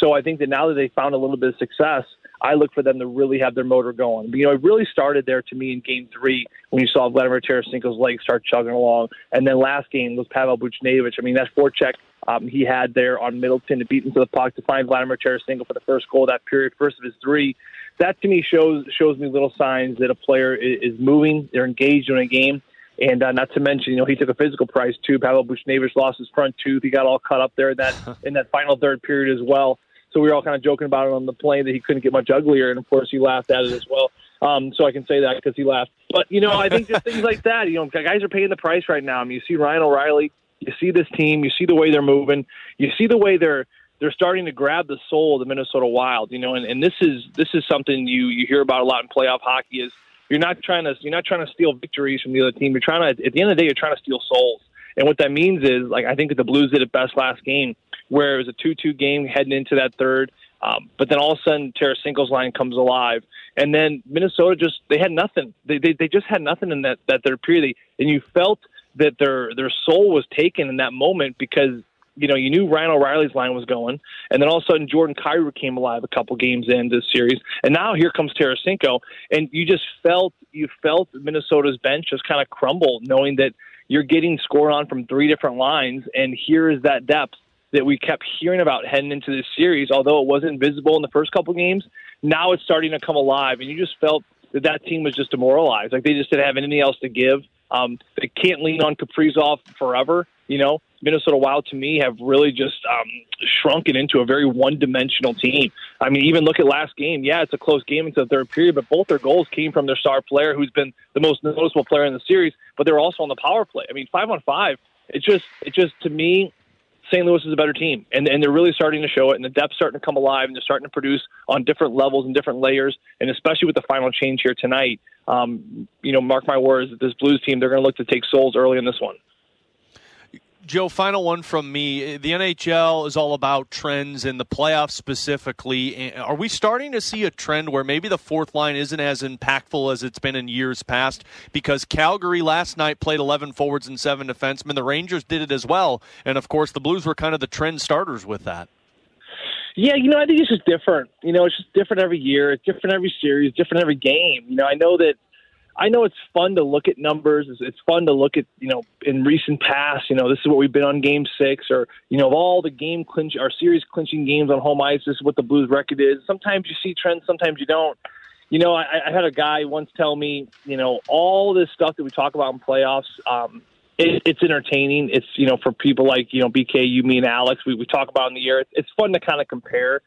S18: So I think that now that they found a little bit of success, I look for them to really have their motor going. You know, it really started there to me in Game Three when you saw Vladimir Tarasenko's legs start chugging along, and then last game was Pavel Buchnevich. I mean, that forecheck um, he had there on Middleton to beat into the puck to find Vladimir Tarasenko for the first goal of that period, first of his three that to me shows shows me little signs that a player is, moving. They're engaged in a game, and uh, not to mention, you know, he took a physical price too. Pavel Buchnevich lost his front tooth. He got all cut up there in that in that final third period as well. So we were all kind of joking about it on the plane that he couldn't get much uglier, and of course he laughed at it as well. Um, so I can say that because he laughed. But you know, I think just things like that. You know, guys are paying the price right now. I mean, you see Ryan O'Reilly, you see this team, you see the way they're moving, you see the way they're they're starting to grab the soul of the Minnesota Wild, you know, and, and this is this is something you you hear about a lot in playoff hockey is you're not trying to you're not trying to steal victories from the other team. You're trying to at the end of the day you're trying to steal souls. And what that means is like I think that the Blues did it best last game, where it was a two-two game heading into that third. Um, but then all of a sudden, Tarasenko's line comes alive, and then Minnesota just they had nothing. They they, they just had nothing in that that third period, and you felt that their their soul was taken in that moment because you know, you knew Ryan O'Reilly's line was going, and then all of a sudden Jordan Kyrou came alive a couple games into this series, and now here comes Tarasenko, and you just felt you felt Minnesota's bench just kind of crumble, knowing that you're getting scored on from three different lines, and here is that depth that we kept hearing about heading into this series. Although it wasn't visible in the first couple games, now it's starting to come alive, and you just felt that that team was just demoralized, like they just didn't have anything else to give. Um, they can't lean on Kaprizov forever. You know, Minnesota Wild to me have really just um, shrunken into a very one-dimensional team. I mean, even look at last game. Yeah, it's a close game into the third period, but both their goals came from their star player, who's been the most noticeable player in the series. But they're also on the power play. I mean, five on five. It just, it just to me St. Louis is a better team, and and they're really starting to show it, and the depth's starting to come alive, and they're starting to produce on different levels and different layers, and especially with the final change here tonight. Um, you know, mark my words, this Blues team, they're going to look to take souls early in this one.
S5: Joe, final one from me. The NHL is all about trends and the playoffs specifically. Are we starting to see a trend where maybe the fourth line isn't as impactful as it's been in years past? Because Calgary last night played 11 forwards and seven defensemen. The Rangers did it as well. And of course, the Blues were kind of the trend starters with that.
S18: Yeah, you know, I think it's just different. You know, it's just different every year. It's different every series, different every game. You know, I know that I know it's fun to look at numbers. It's, it's fun to look at, you know, in recent past, you know, this is what we've been on game six or, you know, of all the game clinch, our series clinching games on home ice, this is what the Blues record is. Sometimes you see trends, sometimes you don't. You know, I, I had a guy once tell me, you know, all this stuff that we talk about in playoffs, um, it, it's entertaining. It's, you know, for people like, you know, BK, you, me, and Alex, we, we talk about in the air. It's, it's fun to kind of compare.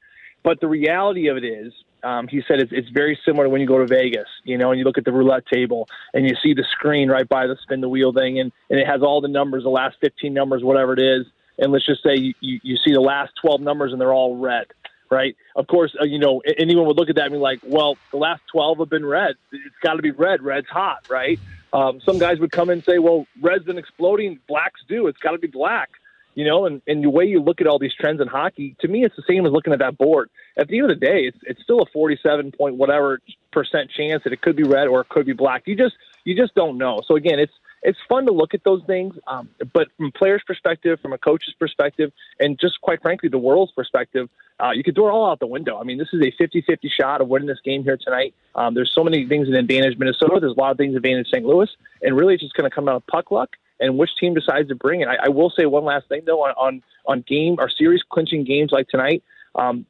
S18: But the reality of it is, um, he said it's, it's very similar to when you go to Vegas, you know, and you look at the roulette table and you see the screen right by the spin the wheel thing, and, and it has all the numbers, the last 15 numbers, whatever it is. And let's just say you, you, you see the last 12 numbers and they're all red, right? Of course, uh, you know, anyone would look at that and be like, well, the last 12 have been red. It's got to be red. Red's hot, right? Um, some guys would come in and say, well, red's been exploding. Blacks do. It's got to be black you know, and, and the way you look at all these trends in hockey, to me, it's the same as looking at that board. At the end of the day, it's it's still a forty-seven point whatever percent chance that it could be red or it could be black. You just you just don't know. So again, it's it's fun to look at those things, um, but from player's perspective, from a coach's perspective, and just quite frankly, the world's perspective, uh, you could throw it all out the window. I mean, this is a 50-50 shot of winning this game here tonight. Um, there's so many things in advantage Minnesota. There's a lot of things in advantage St. Louis, and really, it's just going to come out of puck luck and which team decides to bring it. I, I will say one last thing though on on, on game or series clinching games like tonight. Um,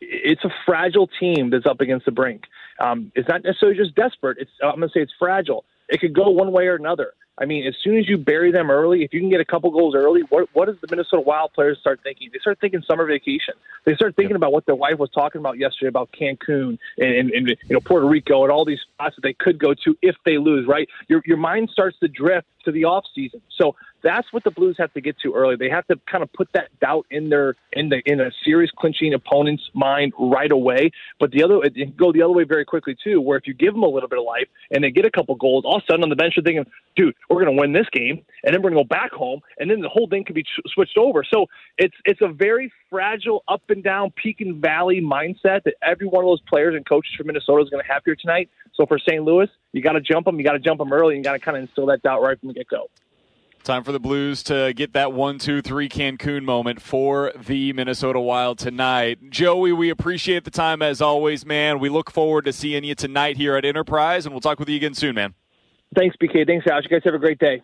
S18: it's a fragile team that's up against the brink. Um, it's not necessarily just desperate. It's I'm going to say it's fragile. It could go one way or another. I mean, as soon as you bury them early, if you can get a couple goals early, what what does the Minnesota Wild players start thinking? They start thinking summer vacation. They start thinking about what their wife was talking about yesterday about Cancun and, and, and you know Puerto Rico and all these spots that they could go to if they lose. Right, your your mind starts to drift to the off season. So that's what the Blues have to get to early. They have to kind of put that doubt in their in the in a series clinching opponent's mind right away. But the other it can go the other way very quickly too, where if you give them a little bit of life and they get a couple goals, all of a sudden on the bench you're thinking, dude, we're going to win this game, and then we're going to go back home, and then the whole thing could be switched over. So it's it's a very fragile up and down, peak and valley mindset that every one of those players and coaches from Minnesota is going to have here tonight. So for St. Louis, you got to jump them, you got to jump them early, and you got to kind of instill that doubt right from the get go.
S4: Time for the Blues to get that one, two, three Cancun moment for the Minnesota Wild tonight. Joey, we appreciate the time as always, man. We look forward to seeing you tonight here at Enterprise, and we'll talk with you again soon, man.
S18: Thanks, BK. Thanks, Alex. You guys have a great day.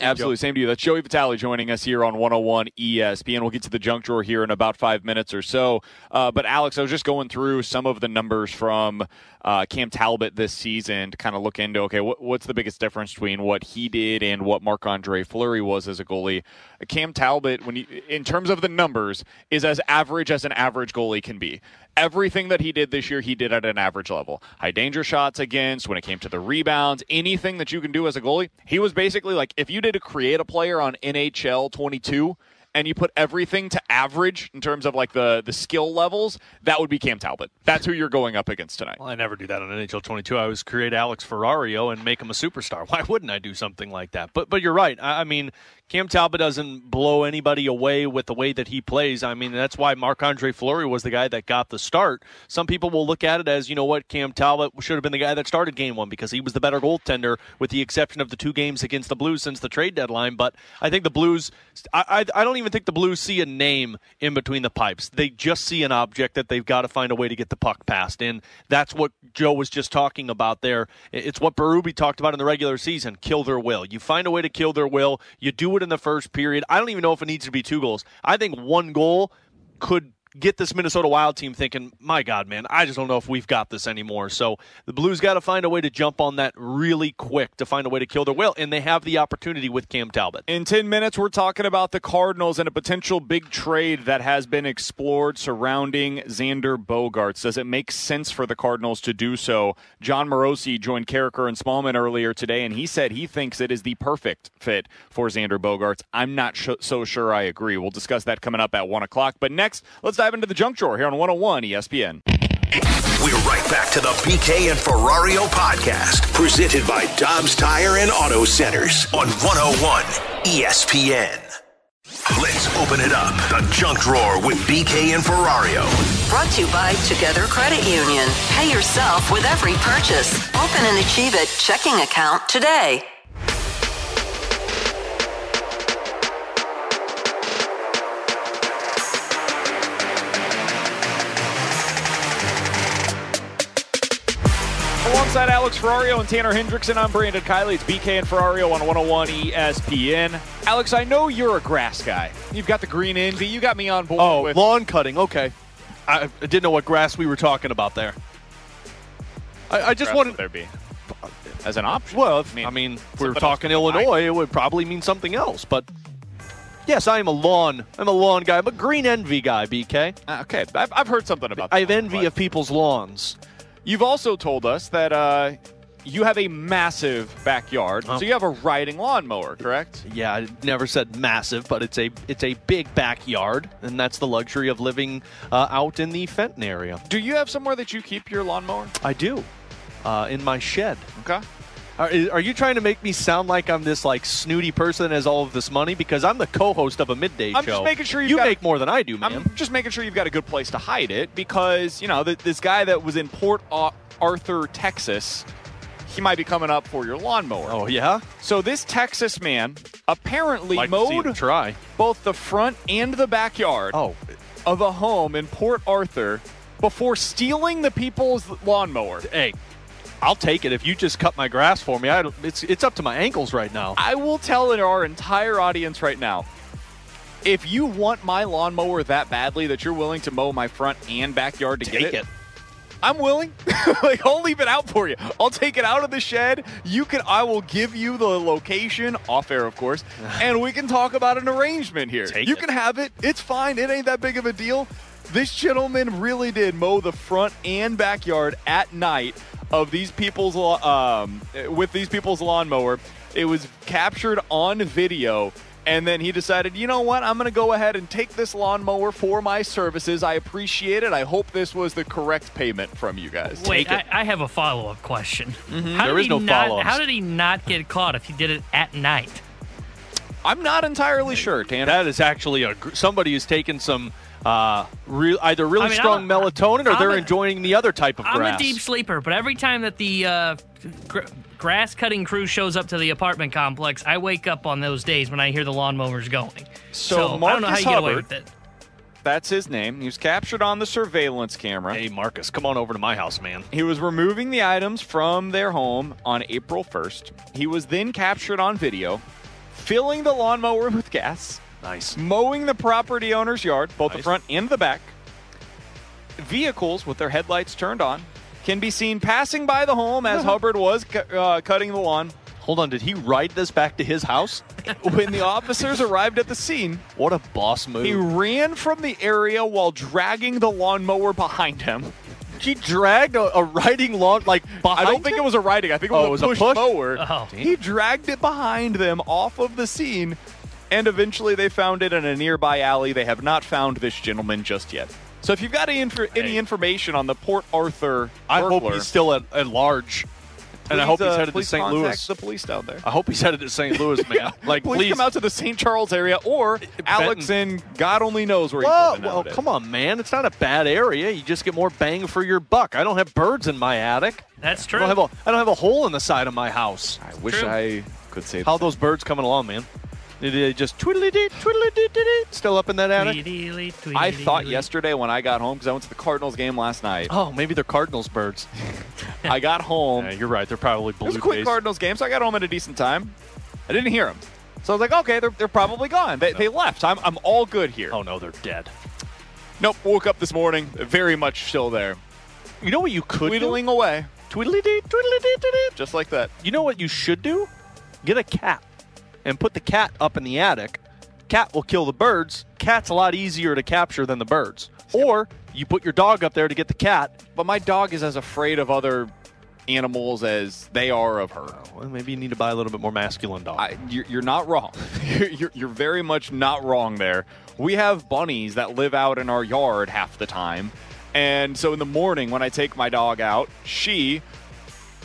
S4: Absolutely. Same to you. That's Joey Vitale joining us here on 101 ESPN. We'll get to the junk drawer here in about five minutes or so. Uh, but, Alex, I was just going through some of the numbers from uh, Cam Talbot this season to kind of look into, okay, what, what's the biggest difference between what he did and what Marc Andre Fleury was as a goalie? Cam Talbot, when you, in terms of the numbers, is as average as an average goalie can be everything that he did this year, he did at an average level. High danger shots against, when it came to the rebounds, anything that you can do as a goalie. He was basically like, if you did to create a player on NHL 22, and you put everything to average in terms of like the the skill levels, that would be Cam Talbot. That's who you're going up against tonight.
S5: Well, I never do that on NHL 22. I always create Alex Ferrario and make him a superstar. Why wouldn't I do something like that? But but you're right. I, I mean, Cam Talbot doesn't blow anybody away with the way that he plays. I mean, that's why Marc Andre Fleury was the guy that got the start. Some people will look at it as, you know what, Cam Talbot should have been the guy that started game one because he was the better goaltender, with the exception of the two games against the Blues since the trade deadline. But I think the Blues, I, I, I don't even think the Blues see a name in between the pipes. They just see an object that they've got to find a way to get the puck past. And that's what Joe was just talking about there. It's what Berube talked about in the regular season kill their will. You find a way to kill their will, you do it in the first period. I don't even know if it needs to be two goals. I think one goal could get this Minnesota Wild team thinking, my God, man, I just don't know if we've got this anymore. So the Blues got to find a way to jump on that really quick to find a way to kill their will, and they have the opportunity with Cam Talbot.
S4: In 10 minutes, we're talking about the Cardinals and a potential big trade that has been explored surrounding Xander Bogaerts. Does it make sense for the Cardinals to do so? Jon Morosi joined Carricker and Smallman earlier today, and he said he thinks it is the perfect fit for Xander Bogaerts. I'm not sh- so sure I agree. We'll discuss that coming up at 1 o'clock. But next, let's dive into the junk drawer here on 101 ESPN.
S2: We're right back to the BK and Ferrario podcast, presented by Dobbs Tire and Auto Centers on 101 ESPN. Let's open it up. The junk drawer with BK and Ferrario.
S19: Brought to you by Together Credit Union. Pay yourself with every purchase. Open an Achieve It checking account today.
S4: Alongside Alex Ferrario and Tanner Hendrickson, I'm Brandon Kiley. It's BK and Ferrario on 101 ESPN. Alex, I know you're a grass guy. You've got the green envy. You got me on board
S5: Oh,
S4: with
S5: lawn cutting. Okay. I, I didn't know what grass we were talking about there. I, I just wanted.
S4: there be as an option.
S5: Well, if, I mean, if we were
S4: somebody
S5: talking Illinois, it would probably mean something else. But yes, I am a lawn. I'm a lawn guy. I'm a green envy guy. BK.
S4: Uh, okay, I've, I've heard something about.
S5: I have envy
S4: but-
S5: of people's lawns.
S4: You've also told us that uh, you have a massive backyard, so you have a riding lawnmower, correct?
S5: Yeah, I never said massive, but it's a it's a big backyard, and that's the luxury of living uh, out in the Fenton area.
S4: Do you have somewhere that you keep your lawnmower?
S5: I do, uh, in my shed.
S4: Okay.
S5: Are, are you trying to make me sound like I'm this like snooty person that has all of this money? Because I'm the co-host of a midday
S4: I'm
S5: show.
S4: just making sure
S5: you make more than I do, man.
S4: I'm just making sure you've got a good place to hide it because you know th- this guy that was in Port Arthur, Texas, he might be coming up for your lawnmower.
S5: Oh yeah.
S4: So this Texas man apparently
S5: Like
S4: mowed
S5: try.
S4: both the front and the backyard
S5: Oh,
S4: of a home in Port Arthur before stealing the people's lawnmower.
S5: hey, I'll take it if you just cut my grass for me. I it's it's up to my ankles right now.
S4: I will tell our entire audience right now. If you want my lawnmower that badly that you're willing to mow my front and backyard to
S5: Take
S4: get
S5: it.
S4: I'm willing. like I'll leave it out for you. I'll take it out of the shed. You can I will give you the location off air of course, and we can talk about an arrangement here.
S5: Take
S4: you
S5: it.
S4: can have it. It's fine. It ain't that big of a deal. This gentleman really did mow the front and backyard at night of these people's um, with these people's lawnmower. It was captured on video. And then he decided, you know what? I'm going to go ahead and take this lawnmower for my services. I appreciate it. I hope this was the correct payment from you guys.
S6: Wait, I, I have a follow up question. How
S4: There
S6: did he
S4: no
S6: not,
S4: follow-ups.
S6: How did he not get caught if he did it at night?
S4: I'm not entirely sure, Tanner.
S5: That is actually a somebody who's taken some uh, real either really
S6: I mean,
S5: strong
S6: I'm
S5: melatonin or
S6: I'm
S5: they're
S6: a-
S5: enjoying the other type of
S6: I'm
S5: grass.
S6: a deep sleeper, but every time that the uh, gr- grass cutting crew shows up to the apartment complex, I wake up on those days when I hear the lawnmowers going.
S4: So,
S6: I
S4: Marcus
S6: don't know how you get away
S4: Hubbard,
S6: with it.
S4: that's his name. He was captured on the surveillance camera.
S5: Hey, Marcus, come on over to my house, man.
S4: He was removing the items from their home on April 1st. He was then captured on video, filling the lawnmower with gas,
S5: Nice.
S4: mowing the property owner's yard, both the front and the back. Vehicles with their headlights turned on can be seen passing by the home as Hubbard was cu- uh, cutting the lawn.
S5: Hold on, did he ride this back to his house?
S4: When the officers arrived at the scene,
S5: What a boss move.
S4: he ran from the area while dragging the lawnmower behind him.
S5: He dragged a, a riding lawn like behind
S4: I don't think
S5: him?
S4: it was a riding. I think it
S5: Oh,
S4: was,
S5: it
S4: a,
S5: was
S4: push
S5: a push?
S4: mower.
S6: Oh.
S4: He dragged it behind them off of the scene, and eventually they found it in a nearby alley. They have not found this gentleman just yet. So if you've got any, infor- any information on the Port Arthur
S5: I hope he's still at, at large. and I
S4: please,
S5: hope he's
S4: uh,
S5: headed to St. Louis.
S4: The police down there.
S5: I hope he's headed to St. Louis, man. Like,
S4: please,
S5: please.
S4: come out to the St. Charles area, or Alex in God only knows where he's
S5: Whoa,
S4: living
S5: well, come on, man. It's not a bad area. You just get more bang for your buck. I don't have birds in my attic.
S6: That's
S5: I
S6: true.
S5: don't have a, I don't have a hole in the side of my house.
S4: I wish
S6: True.
S4: I could say
S5: How those birds coming along, man? Did they just twiddly dee, twiddly dee, dee, dee, still up in that attic?
S6: Tweedly, tweedly,
S4: I thought yesterday when I got home because I went to the Cardinals game last night.
S5: Oh, maybe they're Cardinals birds.
S4: I got home.
S5: Yeah, you're right. They're probably blue.
S4: It was a quick. Cardinals game, so I got home at a decent time. I didn't hear them. So I was like, okay, they're, they're probably gone. They, they left. I'm, I'm all good here.
S5: Oh no, they're dead.
S4: Nope. Woke up this morning, very much still there.
S5: You know what you could
S4: Tweedling
S5: do?
S4: away.
S5: Tweedly dee, tweedly dee, dee, dee.
S4: Just like that.
S5: You know what you should do? Get a cat and put the cat up in the attic. Cat will kill the birds. Cat's a lot easier to capture than the birds. Or you put your dog up there to get the cat.
S4: But my dog is as afraid of other animals as they are of her.
S5: Oh, well, maybe you need to buy a little bit more masculine dog.
S4: I, you're, you're not wrong. You're, you're, you're very much not wrong there. We have bunnies that live out in our yard half the time. And so in the morning, when I take my dog out, she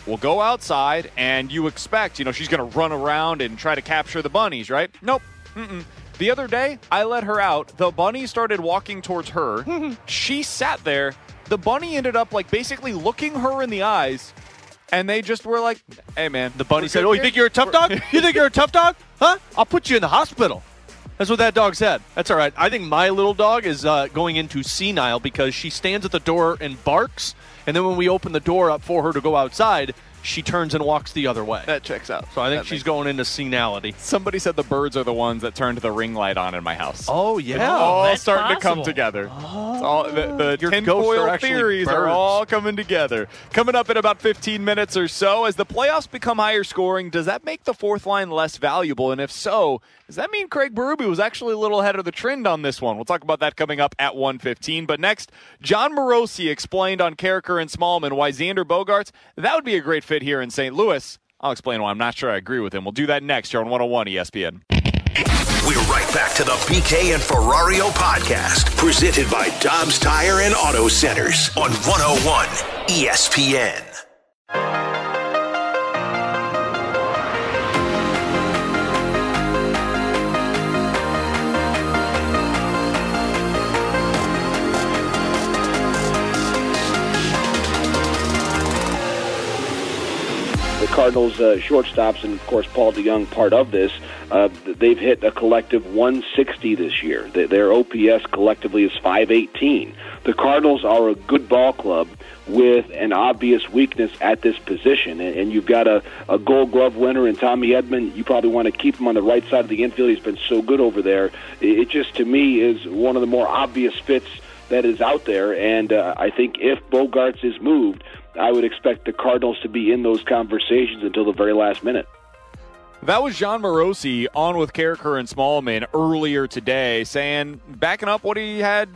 S4: will go outside, and you expect, you know, she's going to run around and try to capture the bunnies, right? Nope. Mm-mm. The other day, I let her out. The bunny started walking towards her. she sat there. The bunny ended up, like, basically looking her in the eyes. And they just were like, hey, man.
S5: The bunny said, Oh, you think you're a tough dog? You think you're a tough dog? Huh? I'll put you in the hospital. That's what that dog said. That's all right. I think my little dog is uh, going into senile because she stands at the door and barks. And then when we open the door up for her to go outside, she turns and walks the other way.
S4: That checks out.
S5: So I think
S4: That
S5: she's going into senility.
S4: Somebody said the birds are the ones that turned the ring light on in my house.
S5: Oh, yeah.
S4: It's all oh,
S5: that's
S4: starting to come
S5: possible.
S4: together. Oh. It's all, the the
S5: Your ghosts
S4: tinfoil
S5: are actually
S4: theories are all coming together. Coming up in about 15 minutes or so, as the playoffs become higher scoring, does that make the fourth line less valuable? And if so, does that mean Craig Berube was actually a little ahead of the trend on this one? We'll talk about that coming up at 115. But next, Jon Morosi explained on Carricker and Smallman why Xander Bogaerts, that would be a great fit here in St. Louis. I'll explain why I'm not sure I agree with him. We'll do that next here on 101 ESPN.
S2: We're right back to the BK and Ferrario podcast, presented by Dobbs Tire and Auto Centers on 101 ESPN.
S20: Cardinals uh, shortstops, and of course Paul DeJong, part of this. Uh, they've hit a collective 160 this year. Their OPS collectively is 518. The Cardinals are a good ball club with an obvious weakness at this position, and, you've got a, a Gold Glove winner in Tommy Edman. You probably want to keep him on the right side of the infield. He's been so good over there. It, it just, to me, is one of the more obvious fits that is out there. And uh, I think if Bogaerts is moved, I would expect the Cardinals to be in those conversations until the very last minute.
S4: That was Jon Morosi on with Carricker and Smallman earlier today, saying, backing up what he had.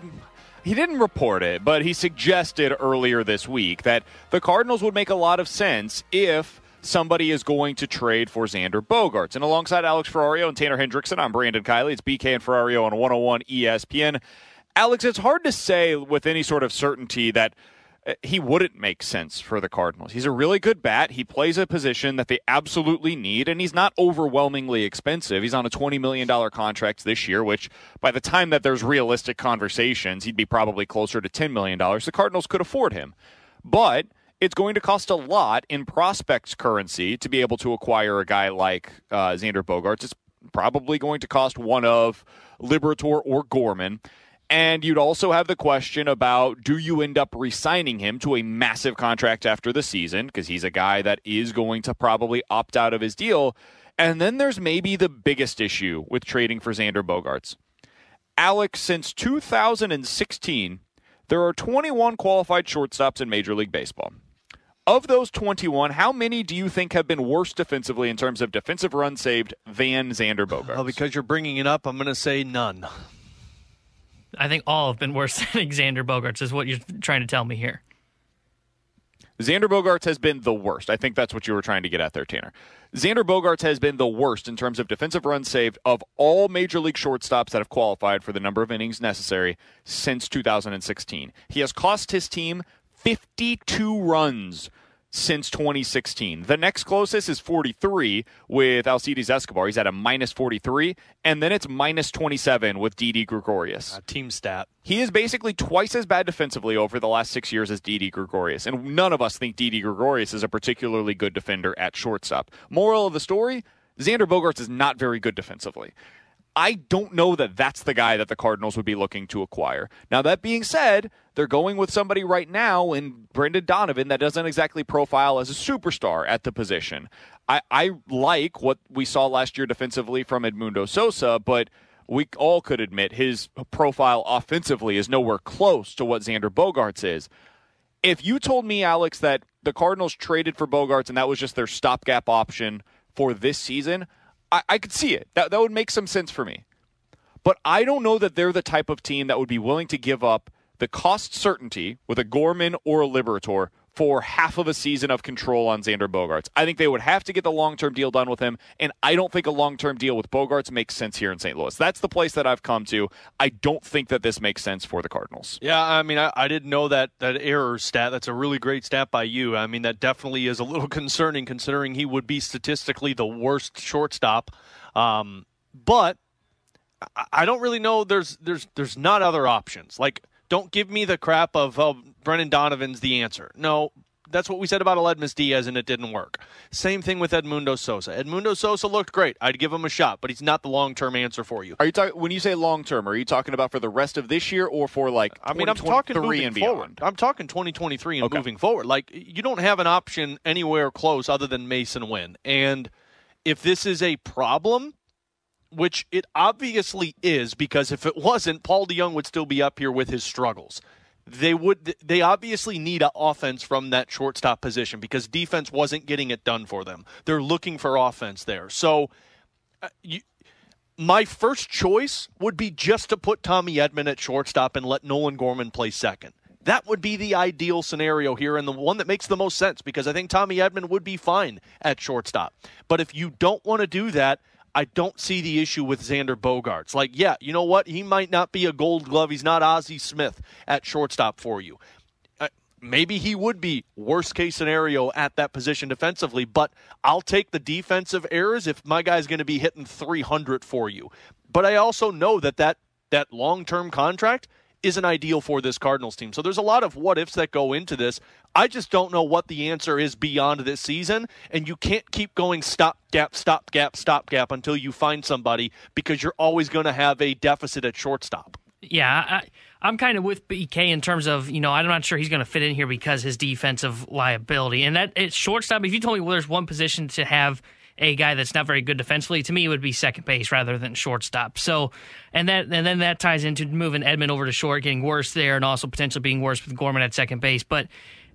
S4: He didn't report it, but he suggested earlier this week that the Cardinals would make a lot of sense if somebody is going to trade for Xander Bogaerts. And alongside Alex Ferrario and Tanner Hendrickson, I'm Brandon Kiley. It's BK and Ferrario on 101 ESPN. Alex, it's hard to say with any sort of certainty that he wouldn't make sense for the Cardinals. He's a really good bat. He plays a position that they absolutely need, and he's not overwhelmingly expensive. He's on a $20 million contract this year, which by the time that there's realistic conversations, he'd be probably closer to $10 million. The Cardinals could afford him. But it's going to cost a lot in prospects currency to be able to acquire a guy like uh, Xander Bogaerts. It's probably going to cost one of Liberatore or Gorman. And you'd also have the question about do you end up re signing him to a massive contract after the season? Because he's a guy that is going to probably opt out of his deal. And then there's maybe the biggest issue with trading for Xander Bogaerts. Alex, since 2016, there are 21 qualified shortstops in Major League Baseball. Of those 21, how many do you think have been worse defensively in terms of defensive runs saved than Xander Bogaerts?
S5: Well, because you're bringing it up, I'm going to say none.
S6: I think all have been worse than Xander Bogaerts, is what you're trying to tell me here.
S4: Xander Bogaerts has been the worst. I think that's what you were trying to get at there, Tanner. Xander Bogaerts has been the worst in terms of defensive runs saved of all major league shortstops that have qualified for the number of innings necessary since 2016. He has cost his team 52 runs since 2016. The next closest is 43 with Alcides Escobar. He's at a minus 43, and then it's minus 27 with Didi Gregorius.
S5: Uh, team stat.
S4: He is basically twice as bad defensively over the last six years as Didi Gregorius, and none of us think Didi Gregorius is a particularly good defender at shortstop. Moral of the story: Xander Bogaerts is not very good defensively. I don't know that that's the guy that the Cardinals would be looking to acquire. Now, that being said, they're going with somebody right now in Brendan Donovan that doesn't exactly profile as a superstar at the position. I, I like what we saw last year defensively from Edmundo Sosa, but we all could admit his profile offensively is nowhere close to what Xander Bogaerts is. If you told me, Alex, that the Cardinals traded for Bogaerts and that was just their stopgap option for this season, I, I could see it. That, that would make some sense for me. But I don't know that they're the type of team that would be willing to give up the cost certainty with a Gorman or a Liberatore for half of a season of control on Xander Bogaerts. I think they would have to get the long term deal done with him, and I don't think a long term deal with Bogaerts makes sense here in St. Louis. That's the place that I've come to. I don't think that this makes sense for the Cardinals.
S5: Yeah, I mean, I, I didn't know that that error stat. That's a really great stat by you. I mean, that definitely is a little concerning considering he would be statistically the worst shortstop. Um, but I, I don't really know. There's there's there's not other options. Like, don't give me the crap of oh, Brendan Donovan's the answer. No, that's what we said about Aledmys Diaz, and it didn't work. Same thing with Edmundo Sosa. Edmundo Sosa looked great. I'd give him a shot, but he's not the long term answer for you.
S4: Are you talking when you say long term? Are you talking about for the rest of this year or for like?
S5: I mean, I'm talking
S4: 2023
S5: moving
S4: and beyond?
S5: forward. I'm talking 2023 and
S4: Okay.
S5: moving forward. Like you don't have an option anywhere close other than Masyn Winn. And if this is a problem, which it obviously is, because if it wasn't, Paul DeJong would still be up here with his struggles. They would. They obviously need an offense from that shortstop position because defense wasn't getting it done for them. They're looking for offense there. So, uh, you, my first choice would be just to put Tommy Edman at shortstop and let Nolan Gorman play second. That would be the ideal scenario here and the one that makes the most sense because I think Tommy Edman would be fine at shortstop. But if you don't want to do that, I don't see the issue with Xander Bogaerts. Like, yeah, you know what? He might not be a gold glove. He's not Ozzie Smith at shortstop for you. Uh, maybe he would be worst case scenario at that position defensively, but I'll take the defensive errors if my guy's going to be hitting 300 for you. But I also know that that, that long term contract isn't ideal for this Cardinals team. So there's a lot of what ifs that go into this. I just don't know what the answer is beyond this season, and you can't keep going stop gap, stop gap, stop gap until you find somebody because you're always going to have a deficit at shortstop.
S6: Yeah, I, I'm kind of with BK in terms of you know I'm not sure he's going to fit in here because his defensive liability and that it's shortstop. If you told me well, there's one position to have a guy that's not very good defensively, to me it would be second base rather than shortstop. So, and that and then that ties into moving Edman over to short, getting worse there, and also potentially being worse with Gorman at second base. But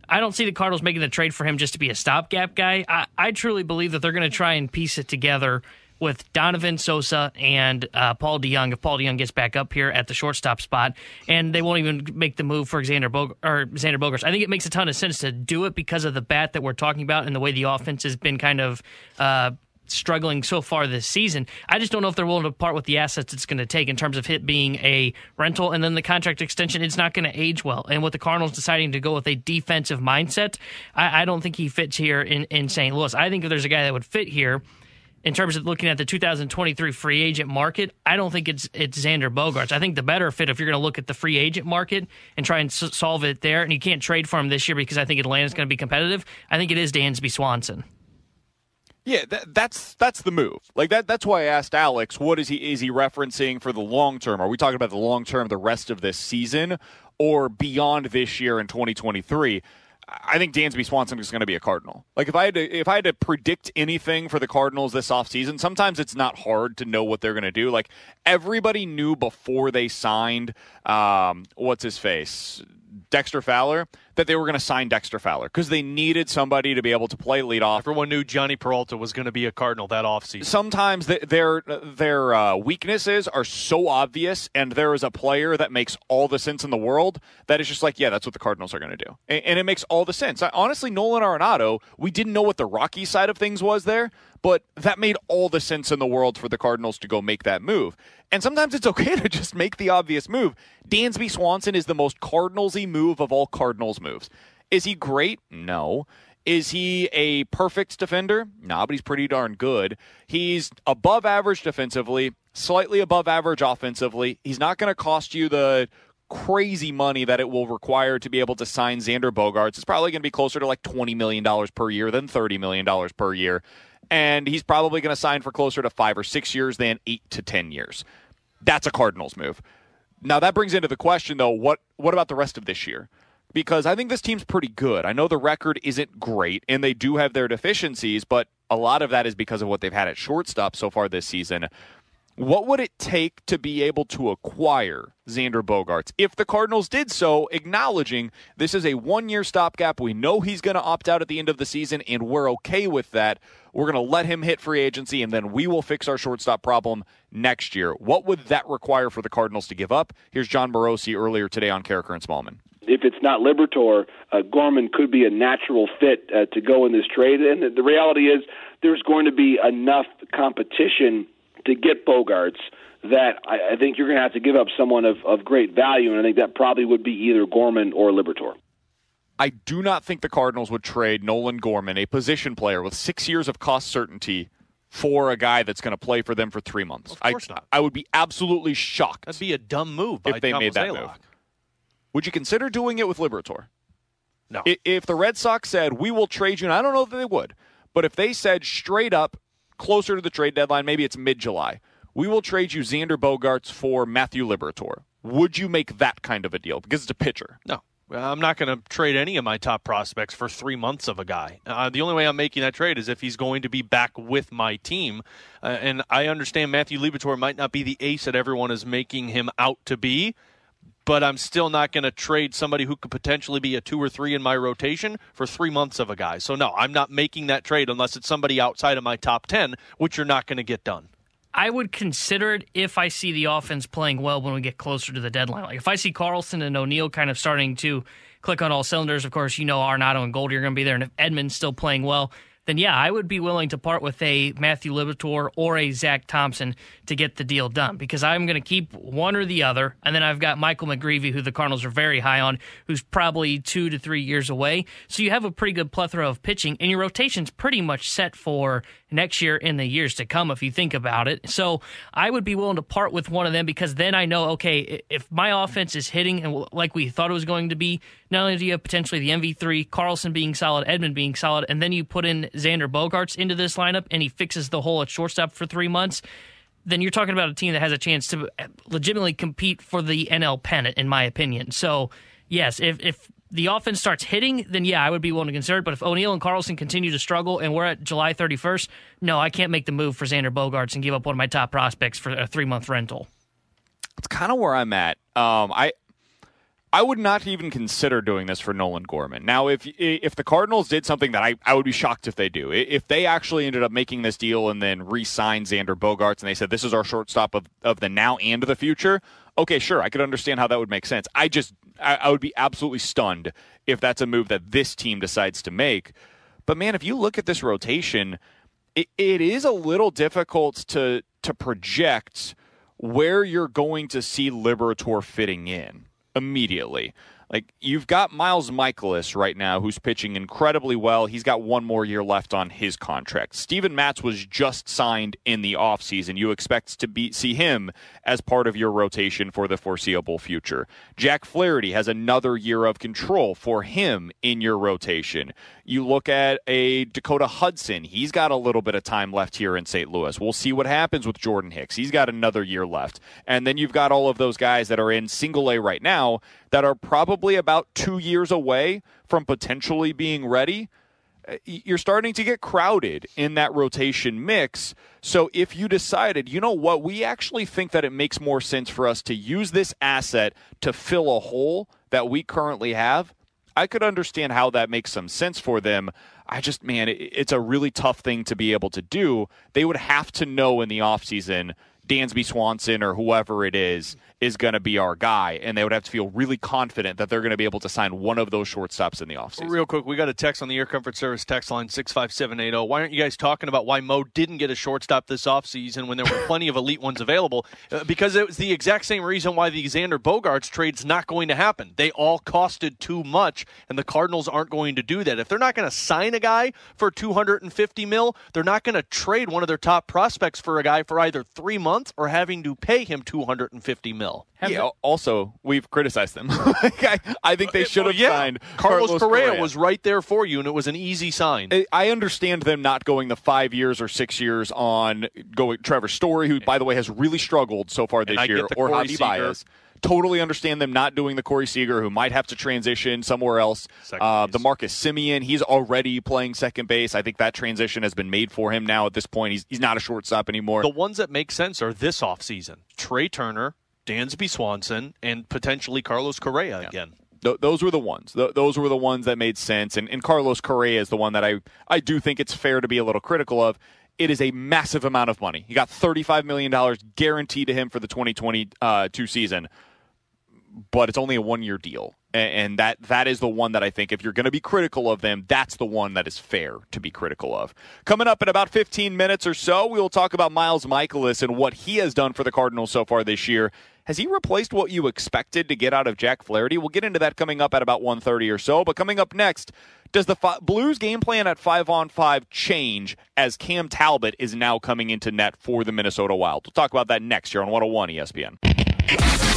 S6: I don't see the Cardinals making the trade for him just to be a stopgap guy. I, I truly believe that they're going to try and piece it together with Donovan Sosa and uh, Paul DeJong if Paul DeJong gets back up here at the shortstop spot, and they won't even make the move for Xander Bog- or Xander Bogaerts. I think it makes a ton of sense to do it because of the bat that we're talking about and the way the offense has been kind of. Uh, struggling so far this season. I just don't know if they're willing to part with the assets it's going to take in terms of it being a rental and then the contract extension. It's not going to age well. And with the Cardinals deciding to go with a defensive mindset, I, I don't think he fits here in, in St. Louis. I think if there's a guy that would fit here, in terms of looking at the 2023 free agent market, I don't think it's it's Xander Bogaerts. I think the better fit if you're going to look at the free agent market and try and s- solve it there, and you can't trade for him this year because I think Atlanta's going to be competitive. I think it is Dansby Swanson.
S4: Yeah, that, that's that's the move. Like that. That's why I asked Alex, what is he is he referencing for the long term? Are we talking about the long term, the rest of this season, or beyond this year in 2023? I think Dansby Swanson is going to be a Cardinal. Like if I had to if I had to predict anything for the Cardinals this offseason, sometimes it's not hard to know what they're going to do. Like everybody knew before they signed um, what's his face Dexter Fowler that they were going to sign Dexter Fowler because they needed somebody to be able to play leadoff.
S5: Everyone knew Jhonny Peralta was going to be a Cardinal that offseason.
S4: Sometimes th- their their uh, weaknesses are so obvious, and there is a player that makes all the sense in the world that is just like, yeah, that's what the Cardinals are going to do, and, and it makes all the sense. I, honestly, Nolan Arenado, we didn't know what the Rocky side of things was there, but that made all the sense in the world for the Cardinals to go make that move. And sometimes it's okay to just make the obvious move. Dansby Swanson is the most Cardinalsy move of all Cardinals moves. Is he great? No. Is he a perfect defender? No, but he's pretty darn good. He's above average defensively, slightly above average offensively. He's not going to cost you the crazy money that it will require to be able to sign Xander Bogaerts. It's probably going to be closer to like $20 million per year than $30 million per year. And he's probably going to sign for closer to five or six years than eight to 10 years. That's a Cardinals move. Now that brings into the question though, what what about the rest of this year? Because I think this team's pretty good. I know the record isn't great and they do have their deficiencies, but a lot of that is because of what they've had at shortstop so far this season. What would it take to be able to acquire Xander Bogaerts if the Cardinals did so, acknowledging this is a one year stopgap? We know he's going to opt out at the end of the season, and we're okay with that. We're going to let him hit free agency, and then we will fix our shortstop problem next year. What would that require for the Cardinals to give up? Here's Jon Morosi earlier today on Carricker and Smallman
S20: if it's not Liberatore, uh, Gorman could be a natural fit uh, to go in this trade. And the, the reality is, there's going to be enough competition to get Bogaerts that I, I think you're going to have to give up someone of, of great value, and I think that probably would be either Gorman or Liberatore.
S4: I do not think the Cardinals would trade Nolan Gorman, a position player with six years of cost certainty, for a guy that's going to play for them for three months.
S5: Of course
S4: I,
S5: not.
S4: I would be absolutely shocked.
S5: That'd be a dumb move by
S4: if they made that
S5: Thomas
S4: move. Would you consider doing it with Liberatore?
S5: No.
S4: If the Red Sox said, we will trade you, and I don't know that they would, but if they said straight up, closer to the trade deadline, maybe it's mid July, we will trade you Xander Bogaerts for Matthew Liberatore. Would you make that kind of a deal? Because it's a pitcher.
S5: No. I'm not going to trade any of my top prospects for three months of a guy. Uh, the only way I'm making that trade is if he's going to be back with my team. Uh, and I understand Matthew Liberatore might not be the ace that everyone is making him out to be, but I'm still not going to trade somebody who could potentially be a two or three in my rotation for three months of a guy. So, no, I'm not making that trade unless it's somebody outside of my top 10, which you're not going to get done.
S6: I would consider it if I see the offense playing well when we get closer to the deadline. Like if I see Carlson and O'Neill kind of starting to click on all cylinders, of course, you know Arenado and Goldie are going to be there, and if Edman's still playing well, then yeah, I would be willing to part with a Matthew Liberatore or a Zack Thompson to get the deal done because I'm going to keep one or the other. And then I've got Michael McGreevy, who the Cardinals are very high on, who's probably two to three years away. So you have a pretty good plethora of pitching, and your rotation's pretty much set for next year and the years to come if you think about it. So I would be willing to part with one of them because then I know, okay, if my offense is hitting and like we thought it was going to be, not only do you have potentially the MV3, Carlson being solid, Edman being solid, and then you put in Xander Bogaerts into this lineup and he fixes the hole at shortstop for three months, then you're talking about a team that has a chance to legitimately compete for the NL pennant, in my opinion. So, yes, if, if the offense starts hitting, then yeah, I would be willing to consider it. But if O'Neill and Carlson continue to struggle and we're at July 31st, no, I can't make the move for Xander Bogaerts and give up one of my top prospects for a three month rental.
S4: It's kind of where I'm at. Um, I I would not even consider doing this for Nolan Gorman. Now, if if the Cardinals did something that I, I would be shocked if they do, if they actually ended up making this deal and then re-signed Xander Bogaerts and they said this is our shortstop of, of the now and the future, okay, sure, I could understand how that would make sense. I just I, I would be absolutely stunned if that's a move that this team decides to make. But man, if you look at this rotation, it, it is a little difficult to to project where you're going to see Liberatore fitting in immediately. Like you've got Miles Mikolas right now who's pitching incredibly well. He's got one more year left on his contract. Steven Matz was just signed in the offseason. You expect to be see him as part of your rotation for the foreseeable future. Jack Flaherty has another year of control for him in your rotation. You look at a Dakota Hudson. He's got a little bit of time left here in St. Louis. We'll see what happens with Jordan Hicks. He's got another year left. And then you've got all of those guys that are in single A right now that are probably about two years away from potentially being ready. Uh, You're starting to get crowded in that rotation mix. So if you decided, you know what, we actually think that it makes more sense for us to use this asset to fill a hole that we currently have, I could understand how that makes some sense for them. I just, man, it, it's a really tough thing to be able to do. They would have to know in the offseason Dansby Swanson or whoever it is is going to be our guy, and they would have to feel really confident that they're going to be able to sign one of those shortstops in the offseason.
S5: Real quick, we got a text on the Air Comfort Service text line 65780. Why aren't you guys talking about why Mo didn't get a shortstop this offseason when there were plenty of elite ones available? Uh, because it was the exact same reason why the Xander Bogaerts trade's not going to happen. They all costed too much, and the Cardinals aren't going to do that. If they're not going to sign a guy for 250 mil, they're not going to trade one of their top prospects for a guy for either three months or having to pay him 250 mil. Well.
S4: yeah. Also, we've criticized them. Like, I, I think they should have
S5: yeah.
S4: signed
S5: Carlos, Correa,
S4: Correa
S5: was right there for you, and it was an easy sign.
S4: I- I understand them not going the five years or six years on going Trevor Story, who by the way has really struggled so far this year, or
S5: Corey
S4: Javi
S5: Seager.
S4: Baez. Totally understand them not doing the Corey Seager, who might have to transition somewhere else. Uh, the Marcus Semien, he's already playing second base. I think that transition has been made for him now. At this point, he's he's not a shortstop anymore.
S5: The ones that make sense are this offseason Trea Turner, Dansby Swanson, and potentially Carlos Correa again.
S4: Th- those were the ones. Th- those were the ones that made sense. And, and Carlos Correa is the one that I, I do think it's fair to be a little critical of. It is a massive amount of money. He got $35 million guaranteed to him for the 2022 uh, season, but it's only a one year deal. A- And that that is the one that I think if you're going to be critical of them, that's the one that is fair to be critical of. Coming up in about 15 minutes or so, we will talk about Miles Mikolas and what he has done for the Cardinals so far this year. Has he replaced what you expected to get out of Jack Flaherty? We'll get into that coming up at about 1:30 or so. But coming up next, does the fi- Blues game plan at 5 on 5 change as Cam Talbot is now coming into net for the Minnesota Wild? We'll talk about that next year on 101 ESPN.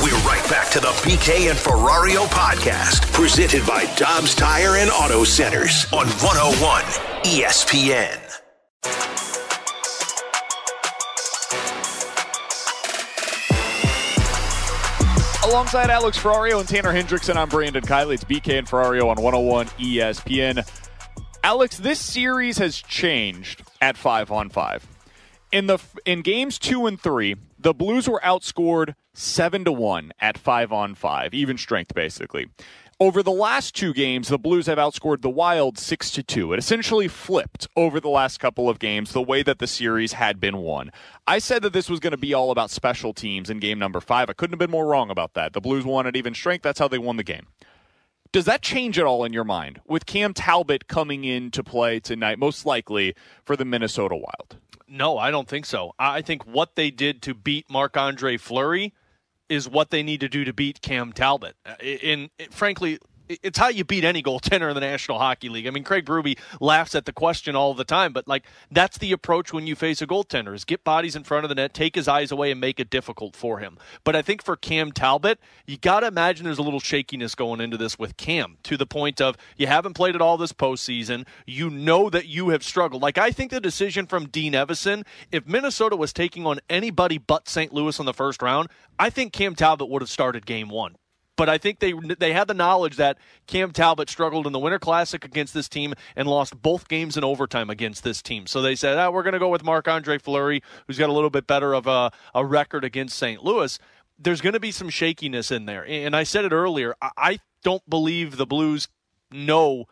S2: We're right back to the BK and Ferrario podcast, presented by Dobbs Tire and Auto Centers on 101 ESPN.
S4: Alongside Alex Ferrario and Tanner Hendrickson, I'm Brandon Kiley. It's BK and Ferrario on 101 ESPN. Alex, this series has changed at five on five. In the in games two and three, the Blues were outscored seven to one at five on five, even strength basically. Over the last two games, the Blues have outscored the Wild six to two. It essentially flipped over the last couple of games the way that the series had been won. I said that this was going to be all about special teams in game number five. I couldn't have been more wrong about that. The Blues won at even strength. That's how they won the game. Does that change at all in your mind with Cam Talbot coming into play tonight, most likely for the Minnesota Wild?
S5: No, I don't think so. I think what they did to beat Marc Andre Fleury is what they need to do to beat Cam Talbot. Uh, In, in frankly, it's how you beat any goaltender in the National Hockey League. I mean, Craig Berube laughs at the question all the time, but like that's the approach when you face a goaltender: is get bodies in front of the net, take his eyes away, and make it difficult for him. But I think for Cam Talbot, you got to imagine there's a little shakiness going into this with Cam to the point of you haven't played at all this postseason. You know that you have struggled. Like I think the decision from Dean Evason, if Minnesota was taking on anybody but St. Louis in the first round, I think Cam Talbot would have started Game One but I think they they had the knowledge that Cam Talbot struggled in the Winter Classic against this team and lost both games in overtime against this team. So they said, ah, we're going to go with Marc Andre Fleury, who's got a little bit better of a, a record against St. Louis. There's going to be some shakiness in there. And I said it earlier, I, I don't believe the Blues know.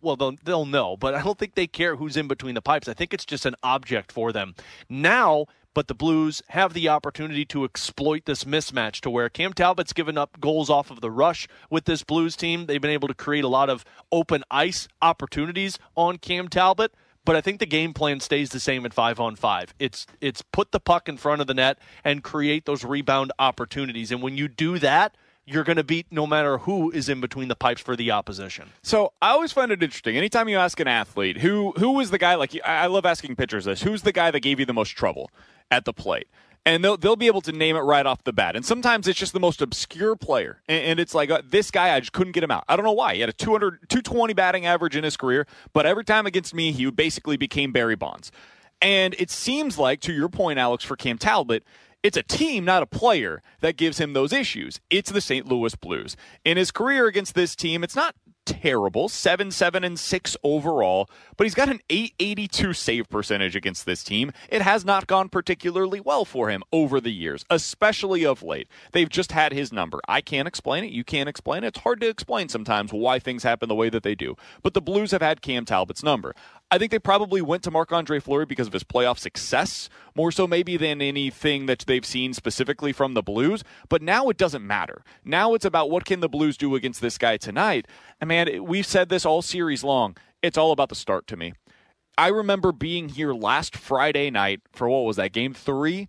S5: Well, they'll, they'll know, but I don't think they care who's in between the pipes. I think it's just an object for them. Now, but the Blues have the opportunity to exploit this mismatch to where Cam Talbot's given up goals off of the rush with this Blues team. They've been able to create a lot of open ice opportunities on Cam Talbot. But I think the game plan stays the same at five on five. It's it's put the puck in front of the net and create those rebound opportunities. And when you do that, you're going to beat no matter who is in between the pipes for the opposition.
S4: So I always find it interesting. Anytime you ask an athlete who who was the guy, like I I love asking pitchers this, who's the guy that gave you the most trouble at the plate? And they'll they'll be able to name it right off the bat. And sometimes it's just the most obscure player, and, and it's like uh, this guy I just couldn't get him out. I don't know why. He had a 200, 220 batting average in his career, but every time against me, he basically became Barry Bonds. And it seems like, to your point, Alex, for Cam Talbot, it's a team, not a player, that gives him those issues. It's the St. Louis Blues. In his career against this team, it's not terrible 7 7 and 6 overall but he's got an 882 save percentage against this team. It has not gone particularly well for him over the years especially of late. They've just had his number. I can't explain it. You can't explain it. It's hard to explain sometimes why things happen the way that they do. But the blues have had cam talbot's number I think they probably went to Marc Andre Fleury because of his playoff success, more so maybe than anything that they've seen specifically from the Blues. But now it doesn't matter. Now it's about what can the Blues do against this guy tonight. And man, we've said this all series long. It's all about the start to me. I remember being here last Friday night for what was that, game three?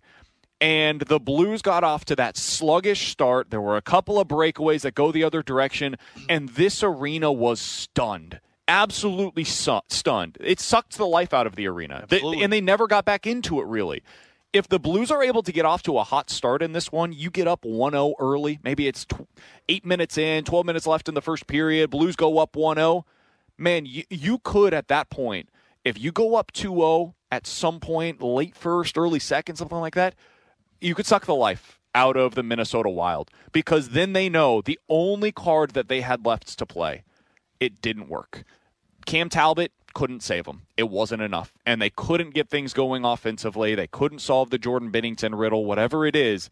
S4: And the Blues got off to that sluggish start. There were a couple of breakaways that go the other direction, and this arena was stunned absolutely su- stunned. It sucked the life out of the arena, They- and they never got back into it really. if the Blues are able to get off to a hot start in this one, you get up 1 0 early. Maybe it's tw- eight minutes in, 12 minutes left in the first period. Blues go up 1 0. Man, you, you could at that point, if you go up 2 0 at some point, late first, early second, something like that, you could suck the life out of the Minnesota Wild because then they know the only card that they had left to play, it didn't work. Cam Talbot couldn't save them. It wasn't enough. And they couldn't get things going offensively. They couldn't solve the Jordan Binnington riddle, whatever it is.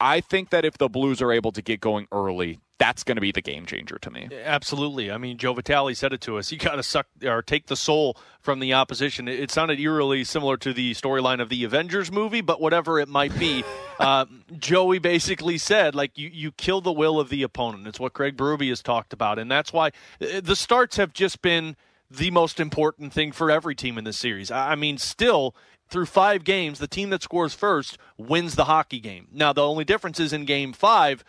S4: I- think that if the Blues are able to get going early, that's going to be the game changer to me.
S5: Absolutely. I mean, Joe Vitale said it to us. You got to suck or take the soul from the opposition. It, sounded eerily similar to the storyline of the Avengers movie, but whatever it might be, uh, Joey basically said, like, you, you kill the will of the opponent. It's what Craig Berube has talked about. And that's why uh, the starts have just been the most important thing for every team in this series. I I mean, still, through five games, the team that scores first wins the hockey game. Now, the only difference is in game five,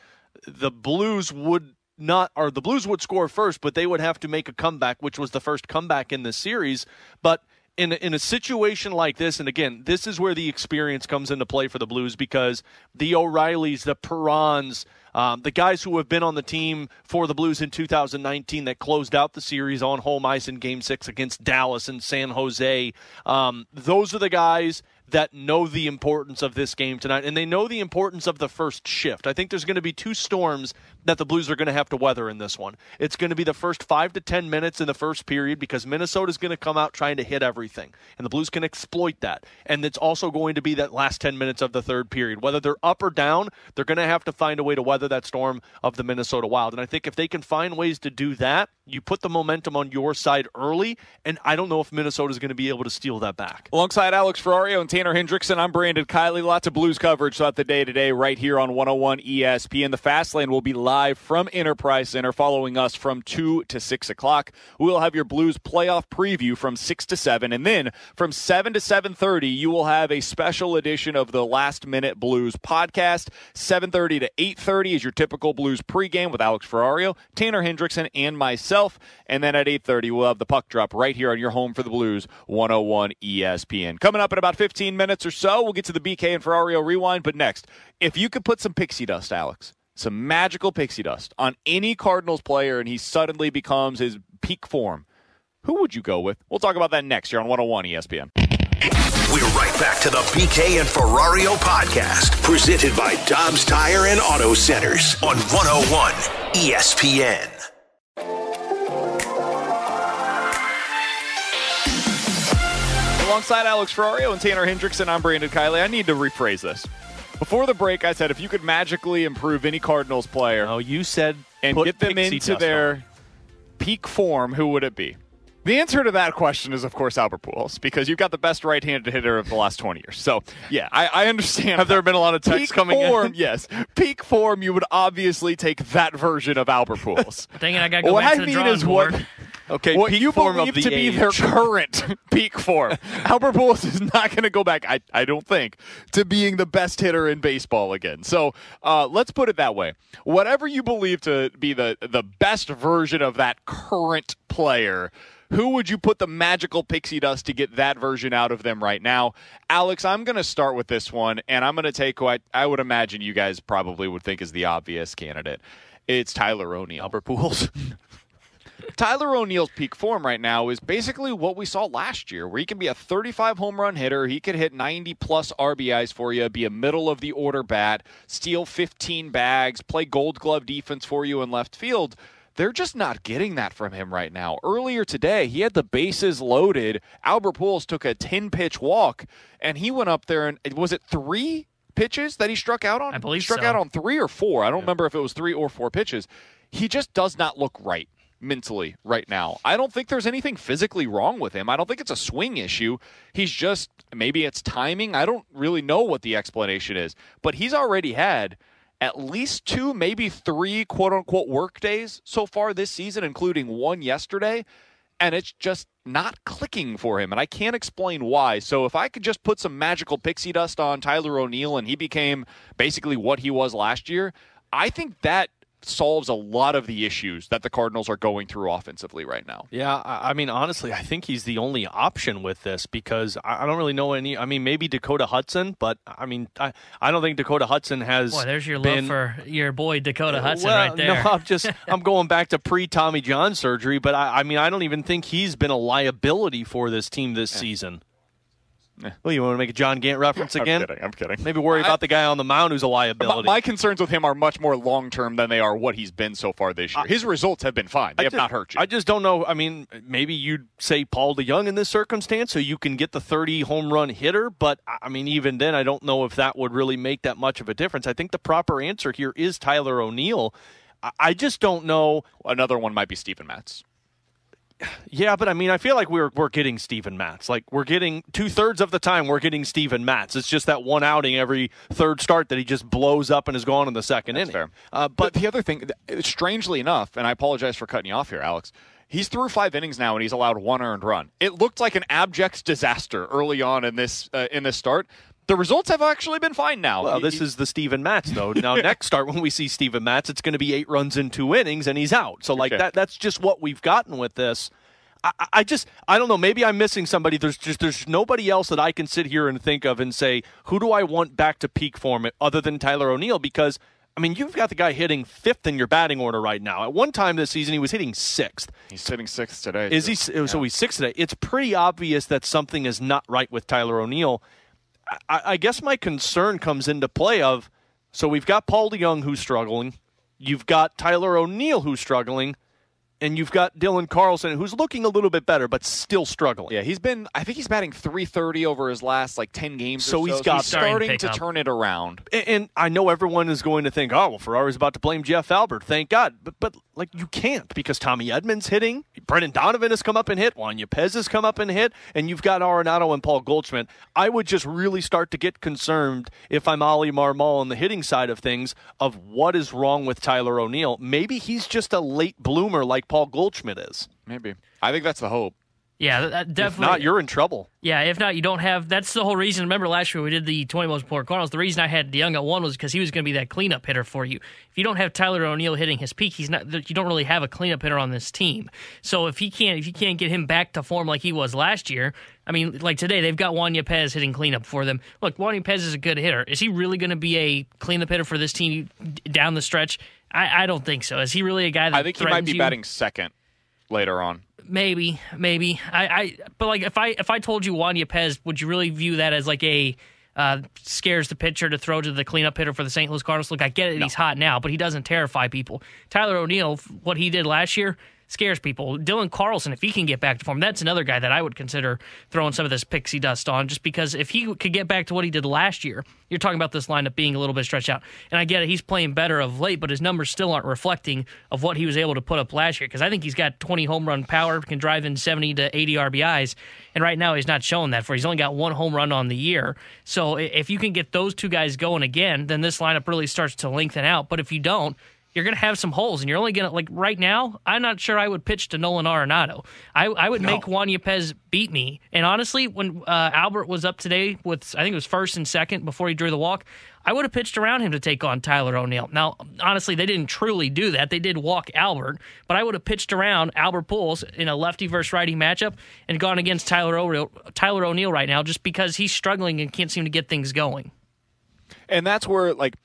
S5: the Blues would not or the Blues would score first, but they would have to make a comeback, which was the first comeback in this series. But in a, in a situation like this, and again, this is where the experience comes into play for the Blues because the O'Reillys, the Perrons, um, the guys who have been on the team for the Blues in 2019 that closed out the series on home ice in Game Six against Dallas and San Jose, um, those are the guys that know the importance of this game tonight, and they know the importance of the first shift. I think there's going to be two storms that the Blues are going to have to weather in this one. It's going to be the first five to ten minutes in the first period because Minnesota's going to come out trying to hit everything, and the Blues can exploit that. And it's also going to be that last ten minutes of the third period. Whether they're up or down, they're going to have to find a way to weather that storm of the Minnesota Wild. And I think if they can find ways to do that, you put the momentum on your side early, and I don't know if Minnesota's going to be able to steal that back.
S4: Alongside Alex Ferrario and Tanner Hendrickson, I'm Brandon Kiley. Lots of Blues coverage throughout the day today, right here on 101 ESPN. The Fast Lane will be live from Enterprise Center, following us from 2 to 6 o'clock. We'll have your Blues playoff preview from 6 to 7, and then from 7 to 7.30, you will have a special edition of the Last Minute Blues podcast. 7.30 to 8.30 is your typical Blues pregame with Alex Ferrario, Tanner Hendrickson, and myself. And then at 8.30, we'll have the puck drop right here on your home for the Blues, 101 ESPN. Coming up in about 15 minutes or so, we'll get to the BK and Ferrario rewind. But next, if you could put some pixie dust, Alex, some magical pixie dust on any Cardinals player and he suddenly becomes his peak form, who would you go with? We'll talk about that next here on 101 ESPN.
S2: We're right back to the BK and Ferrario podcast, presented by Dobbs Tire and Auto Centers on 101 ESPN.
S4: Alongside Alex Ferrario and Tanner Hendrickson, I'm Brandon Kiley. I need to rephrase this. Before the break, I said if you could magically improve any Cardinals player,
S5: oh, you said
S4: and
S5: put
S4: get them
S5: pixie
S4: into their
S5: on.
S4: peak form, who would it be? The answer to that question is, of course, Albert Pujols, because you've got the best right-handed hitter of the last 20 years. So, yeah, I, I understand.
S5: Have there been a lot of texts
S4: peak
S5: coming in?
S4: Yes, peak form. You would obviously take that version of Albert Pujols.
S6: Dang it, I gotta go
S4: what
S6: back
S4: I
S6: to the
S4: mean
S6: drawing
S4: is what.
S6: Board.
S5: Okay,
S4: what
S5: peak
S4: you
S5: form of
S4: believe
S5: the
S4: to be their current peak form. Albert Pujols is not going to go back. I, I don't think to being the best hitter in baseball again. So uh, let's put it that way. Whatever you believe to be the the best version of that current player. Who would you put the magical pixie dust to get that version out of them right now? Alex, I'm going to start with this one, and I'm going to take what I would imagine you guys probably would think is the obvious candidate. It's Tyler O'Neill.
S5: Albert Pujols.
S4: Tyler O'Neill's peak form right now is basically what we saw last year, where he can be a 35 home run hitter. He could hit 90 plus RBIs for you, be a middle of the order bat, steal 15 bags, play gold glove defense for you in left field. They're just not getting that from him right now. Earlier today, he had the bases loaded. Albert Pujols took a 10 pitch walk, and he went up there and was it three pitches that he struck out on?
S6: I believe
S4: he struck
S6: so.
S4: out on three or four. I don't remember if it was three or four pitches. He just does not look right mentally right now. I don't think there's anything physically wrong with him. I don't think it's a swing issue. He's just maybe it's timing. I don't really know what the explanation is, but he's already had at least two, maybe three quote unquote work days so far this season, including one yesterday. And it's just not clicking for him. And I can't explain why. So if I could just put some magical pixie dust on Tyler O'Neill and he became basically what he was last year, I think that solves a lot of the issues that the Cardinals are going through offensively right now.
S5: Yeah, I I mean, honestly, I think he's the only option with this because I I don't really know any. I mean, maybe Dakota Hudson, but I mean, I, I don't think Dakota Hudson has.
S6: Boy, there's your
S5: been,
S6: love for your boy Dakota uh, Hudson
S5: well,
S6: right there.
S5: No, I'm just I'm going back to pre Tommy John surgery, but I, I mean, I don't even think he's been a liability for this team this season. Well, you want to make a John Gant reference again?
S4: I'm
S5: again?
S4: kidding, I'm kidding.
S5: Maybe worry about the guy on the mound who's a liability.
S4: my concerns with him are much more long term than they are what he's been so far this year. His results have been fine. They
S5: I
S4: have
S5: just-
S4: not hurt you.
S5: I just don't know. I mean, maybe you'd say Paul DeJong in this circumstance, so you can get the 30 home run hitter. But I mean, even then, I don't know if that would really make that much of a difference. I think the proper answer here is Tyler O'Neill. I- I just don't know.
S4: Another one might be Steven Matz.
S5: Yeah, but I mean, I feel like we're we're getting Steven Matz. Like we're getting two thirds of the time we're getting Steven Matz. It's just that one outing every third start that he just blows up and is gone in the second inning.
S4: Fair.
S5: Uh,
S4: but the other thing, strangely enough, and I apologize for cutting you off here, Alex. He's through five innings now, and he's allowed one earned run. It looked like an abject disaster early on in this uh, in this start. The results have actually been fine now.
S5: Well, this is the Steven Matz though. Now next start when we see Steven Matz, it's going to be eight runs in two innings and he's out. So like
S4: Okay.
S5: that that's just what we've gotten with this. I, I- I just I don't know. Maybe I'm missing somebody. There's just there's nobody else that I can sit here and think of and say who do I want back to peak form other than Tyler O'Neill because. I mean, you've got the guy hitting fifth in your batting order right now. At one time this season, he was hitting sixth.
S4: He's hitting sixth today.
S5: Is
S4: too.
S5: he? Oh, so he's sixth today. It's pretty obvious that something is not right with Tyler O'Neill. I, I guess my concern comes into play of so we've got Paul DeJong who's struggling, you've got Tyler O'Neill who's struggling, and you've got Dylan Carlson who's looking a little bit better but still struggling.
S4: Yeah, he's been. I think he's batting 330 over his last like 10 games.
S5: So
S4: or
S5: he's
S4: so.
S5: got-
S4: he's
S5: Starting to
S4: starting
S6: pick
S4: to
S6: up.
S4: turn it around.
S5: And, and I know everyone is going to think, oh well, Ferrario's about to blame Jeff Albert. Thank God, but but like you can't because Tommy Edman's hitting, Brendan Donovan has come up and hit, Juan Yepez has come up and hit, and you've got Arenado and Paul Goldschmidt. I would just really start to get concerned if I'm Oli Marmol on the hitting side of things of what is wrong with Tyler O'Neill. Maybe he's just a late bloomer like Paul Goldschmidt is.
S4: Maybe. I think that's the hope.
S6: Yeah, that- that
S5: If
S6: definitely.
S5: not, you're in trouble.
S6: Yeah, if not, you don't have. That's the whole reason. Remember last year we did the 20 most important Cardinals. The reason I had DeJong at one was because he was going to be that cleanup hitter for you. If you don't have Tyler O'Neill hitting his peak, he's not. You don't really have a cleanup hitter on this team. So if he can't, if you can't get him back to form like he was last year, I mean, like today they've got Juan Yepez hitting cleanup for them. Look, Juan Yepez is a good hitter. Is he really going to be a cleanup hitter for this team down the stretch? I, I don't think so. Is he really a guy that
S4: I think he might be
S6: you?
S4: batting second later on.
S6: Maybe, maybe. I, I, but like if I if I told you Juan Yepez, would you really view that as like a uh, scares the pitcher to throw to the cleanup hitter for the St. Louis Cardinals? Look, I get it, he's hot now, but he doesn't terrify people. Tyler O'Neill, what he did last year. Scares people. Dylan Carlson, if he can get back to form, that's another guy that I would consider throwing some of this pixie dust on, just because if he could get back to what he did last year, you're talking about this lineup being a little bit stretched out. And I get it, he's playing better of late, but his numbers still aren't reflecting of what he was able to put up last year. Because I think he's got 20 home run power, can drive in 70 to 80 RBIs, and right now he's not showing that for. He's only got one home run on the year. So if you can get those two guys going again, then this lineup really starts to lengthen out. But if you don't, you're going to have some holes, and you're only going to like right now. I'm not sure I would pitch to Nolan Arenado. I, I would make Juan Yepez beat me. And honestly, when uh, Albert was up today with I think it was first and second before he drew the walk, I would have pitched around him to take on Tyler O'Neill. Now, honestly, they didn't truly do that. They did walk Albert, but I would have pitched around Albert Pujols in a lefty versus righty matchup and gone against Tyler O'Neill, Tyler O'Neill right now, just because he's struggling and can't seem to get things going.
S4: And that's where, like,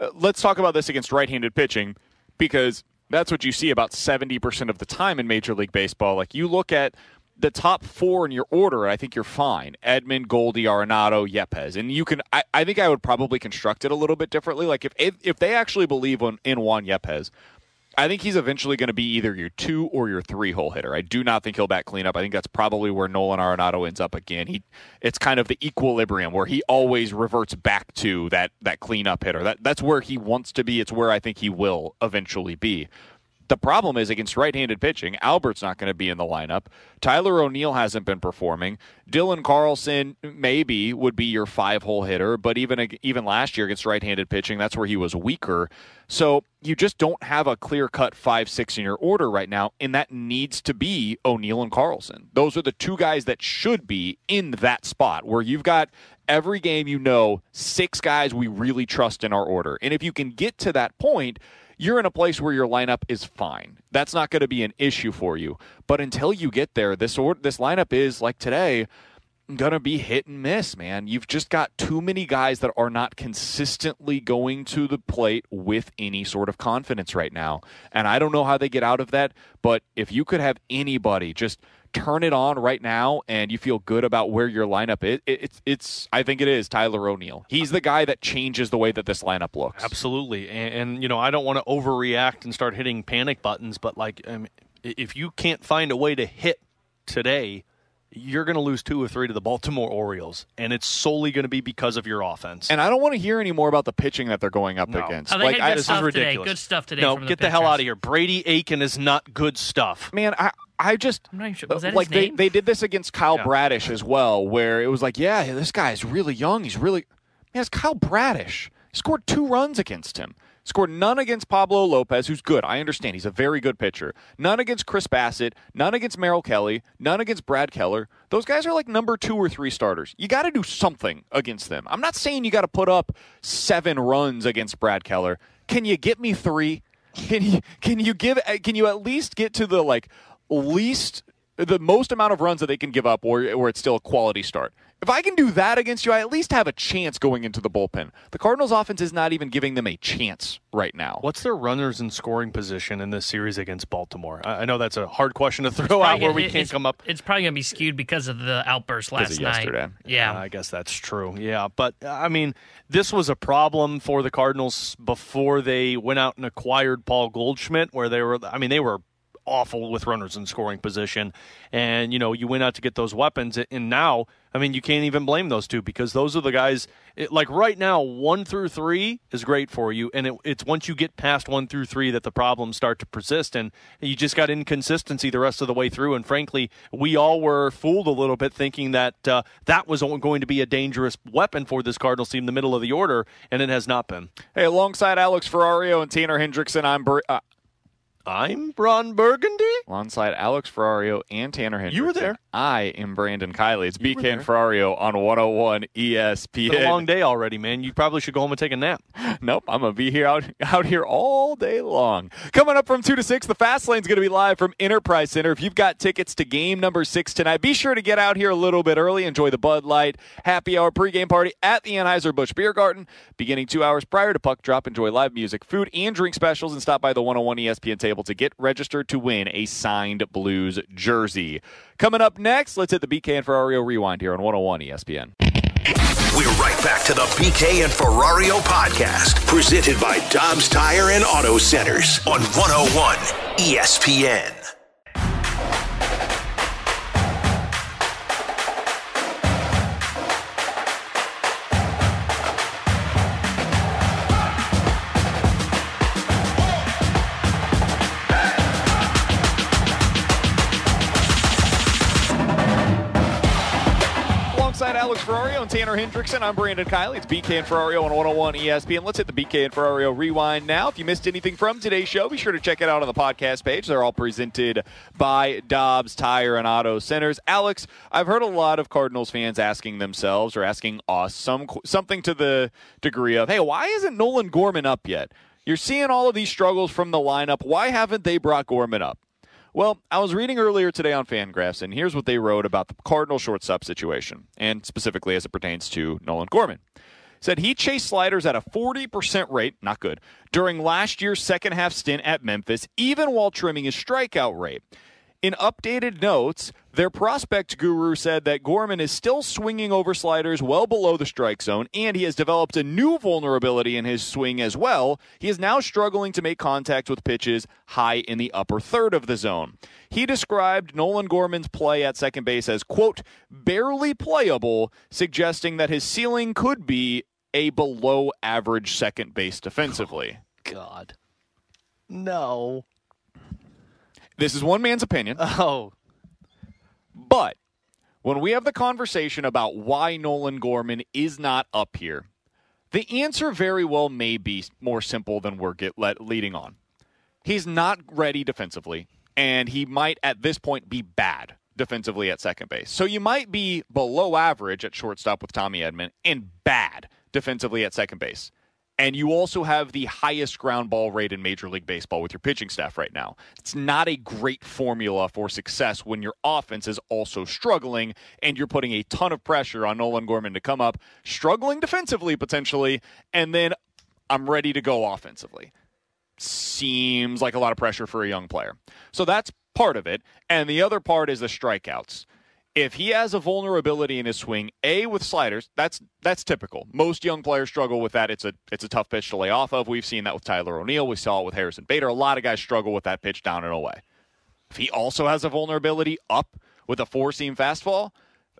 S4: Uh, let's talk about this against right handed pitching because that's what you see about 70% of the time in Major League Baseball. Like, you look at the top four in your order, I think you're fine. Edman, Goldie, Arenado, Yepez. And you can, I, I think I would probably construct it a little bit differently. Like, if, if, they actually believe in, in Juan Yepez, I think he's eventually going to be either your two or your three hole hitter. I do not think he'll bat cleanup. I think that's probably where Nolan Arenado ends up again. He, it's kind of the equilibrium where he always reverts back to that that cleanup hitter. That that's where he wants to be. It's where I think he will eventually be. The problem is against right-handed pitching, Albert's not going to be in the lineup. Tyler O'Neill hasn't been performing. Dylan Carlson maybe would be your five-hole hitter, but even even last year against right-handed pitching, that's where he was weaker. So you just don't have a clear-cut five-six in your order right now, and that needs to be O'Neill and Carlson. Those are the two guys that should be in that spot where you've got every game you know six guys we really trust in our order, and if you can get to that point you're in a place where your lineup is fine. That's not going to be an issue for you. But until you get there, this or, this lineup is like today going to be hit and miss, man. You've just got too many guys that are not consistently going to the plate with any sort of confidence right now. And I don't know how they get out of that, but if you could have anybody just turn it on right now and you feel good about where your lineup is, it, it's it's I think it is Tyler O'Neill. He's the guy that changes the way that this lineup looks.
S5: Absolutely, and, and you know I don't want to overreact and start hitting panic buttons, but like um, if you can't find a way to hit today, you're going to lose two or three to the Baltimore Orioles, and it's solely going to be because of your offense.
S4: And I don't want to hear any more about the pitching that they're going up
S5: No.
S4: against.
S6: Oh,
S4: like
S6: had
S4: I
S6: good
S4: just
S6: stuff
S5: is
S6: today.
S5: ridiculous.
S6: Good stuff today.
S5: no,
S6: from the
S5: get the hell out of here. Brady Aiken is not good stuff.
S4: Man, I I just
S6: I'm not even sure. Uh, was that
S4: like
S6: his
S4: they
S6: name?
S4: they did this against Kyle
S5: Yeah.
S4: Bradish as well, where it was like, yeah, this guy's really young. He's really man, it's Kyle Bradish. He scored two runs against him. Scored none against Pablo Lopez, who's good. I understand he's a very good pitcher. None against Chris Bassitt. None against Merrill Kelly. None against Brad Keller. Those guys are like number two or three starters. You got to do something against them. I'm not saying you got to put up seven runs against Brad Keller. Can you get me three? Can you can you give can you at least get to the like least the most amount of runs that they can give up where, where it's still a quality start. If I can do that against you, I at least have a chance going into the bullpen. The Cardinals offense is not even giving them a chance right now.
S5: What's their runners in scoring position in this series against Baltimore? I I know that's a hard question to throw out where we
S6: it-
S5: can't come up.
S6: It's probably going to be skewed because of the outburst last
S4: of
S6: night.
S4: yesterday.
S6: Yeah.
S5: I guess that's true. Yeah, but uh, I mean, this was a problem for the Cardinals before they went out and acquired Paul Goldschmidt, where they were. I mean, they were awful with runners in scoring position, and you know, you went out to get those weapons, and now, I mean, you can't even blame those two because those are the guys. It, like right now, one through three is great for you, and it, it's once you get past one through three that the problems start to persist, and you just got inconsistency the rest of the way through. And frankly, we all were fooled a little bit thinking that uh, that was going to be a dangerous weapon for this Cardinals team, the middle of the order, and it has not been.
S4: Hey, alongside Alex Ferrario and Tanner Hendrickson, I'm uh,
S5: I'm Ron Burgundy.
S4: alongside Alex Ferrario and Tanner Hendrickson.
S5: You were there.
S4: I am Brandon Kiley. It's
S5: You
S4: BK and. Ferrario on 101 ESPN.
S5: It's a long day already, man. You probably should go home and take a nap.
S4: Nope, I'm gonna be here out out here all day long. Coming up from two to six, the fast lane's gonna be live from Enterprise Center. If you've got tickets to game number six tonight, be sure to get out here a little bit early. Enjoy the Bud Light happy hour pregame party at the Anheuser Busch Beer Garden, beginning two hours prior to puck drop. Enjoy live music, food, and drink specials, and stop by the 101 ESPN table to get registered to win a signed Blues jersey. Coming up next, let's hit the BK and Ferrario rewind here on 101 ESPN.
S2: We're right back to the BK and Ferrario podcast, presented by Dobbs Tire and Auto Centers on 101 ESPN.
S4: Ferrario and Tanner Hendrickson, I'm Brandon Kiley. It's BK and Ferrario on 101 ESPN. Let's hit the BK and Ferrario rewind now. If you missed anything from today's show, be sure to check it out on the podcast page. They're all presented by Dobbs Tire and Auto Centers. Alex, I've heard a lot of Cardinals fans asking themselves or asking us some something to the degree of, "Hey, why isn't Nolan Gorman up yet?" You're seeing all of these struggles from the lineup. Why haven't they brought Gorman up? Well, I was reading earlier today on Fangraphs, and here's what they wrote about the Cardinal shortstop situation, and specifically as it pertains to Nolan Gorman. Said he chased sliders at a 40% rate, not good, during last year's second half stint at Memphis, even while trimming his strikeout rate. In updated notes, their prospect guru said that Gorman is still swinging over sliders well below the strike zone, and he has developed a new vulnerability in his swing as well. He is now struggling to make contact with pitches high in the upper third of the zone. He described Nolan Gorman's play at second base as, quote, barely playable, suggesting that his ceiling could be a below average second base defensively.
S5: God. No.
S4: This is one man's opinion.
S5: Oh.
S4: But when we have the conversation about why Nolan Gorman is not up here, the answer very well may be more simple than we're get let, leading on. He's not ready defensively, and he might at this point be bad defensively at second base. So you might be below average at shortstop with Tommy Edman and bad defensively at second base. And you also have the highest ground ball rate in Major League Baseball with your pitching staff right now. It's not a great formula for success when your offense is also struggling and you're putting a ton of pressure on Nolan Gorman to come up, struggling defensively potentially, and then I'm ready to go offensively. Seems like a lot of pressure for a young player. So that's part of it. And the other part is the strikeouts if he has a vulnerability in his swing, a with sliders, that's that's typical. Most young players struggle with that. It's a it's a tough pitch to lay off of. We've seen that with Tyler O'Neill. We saw it with Harrison Bader. A lot of guys struggle with that pitch down and away. If he also has a vulnerability up with a four seam fastball,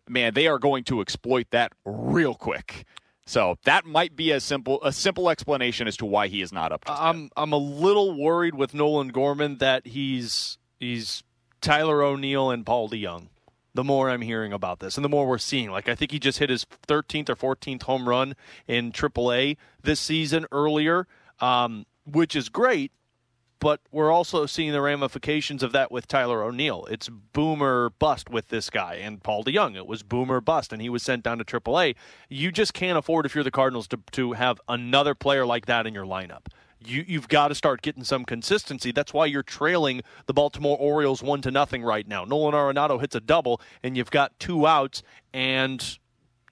S4: man, they are going to exploit that real quick. So that might be a simple a simple explanation as to why he is not up.
S5: To I'm I'm a little worried with Nolan Gorman that he's he's Tyler O'Neill and Paul DeJong the more I'm hearing about this and the more we're seeing. Like, I think he just hit his 13th or 14th home run in AAA this season earlier, um, which is great. But we're also seeing the ramifications of that with Tyler O'Neill. It's boomer bust with this guy and Paul DeJong. It was boomer bust, and he was sent down to AAA. You just can't afford, if you're the Cardinals, to, to have another player like that in your lineup you, you've got to start getting some consistency. That's why you're trailing the Baltimore Orioles one to nothing right now. Nolan Arenado hits a double, and you've got two outs, and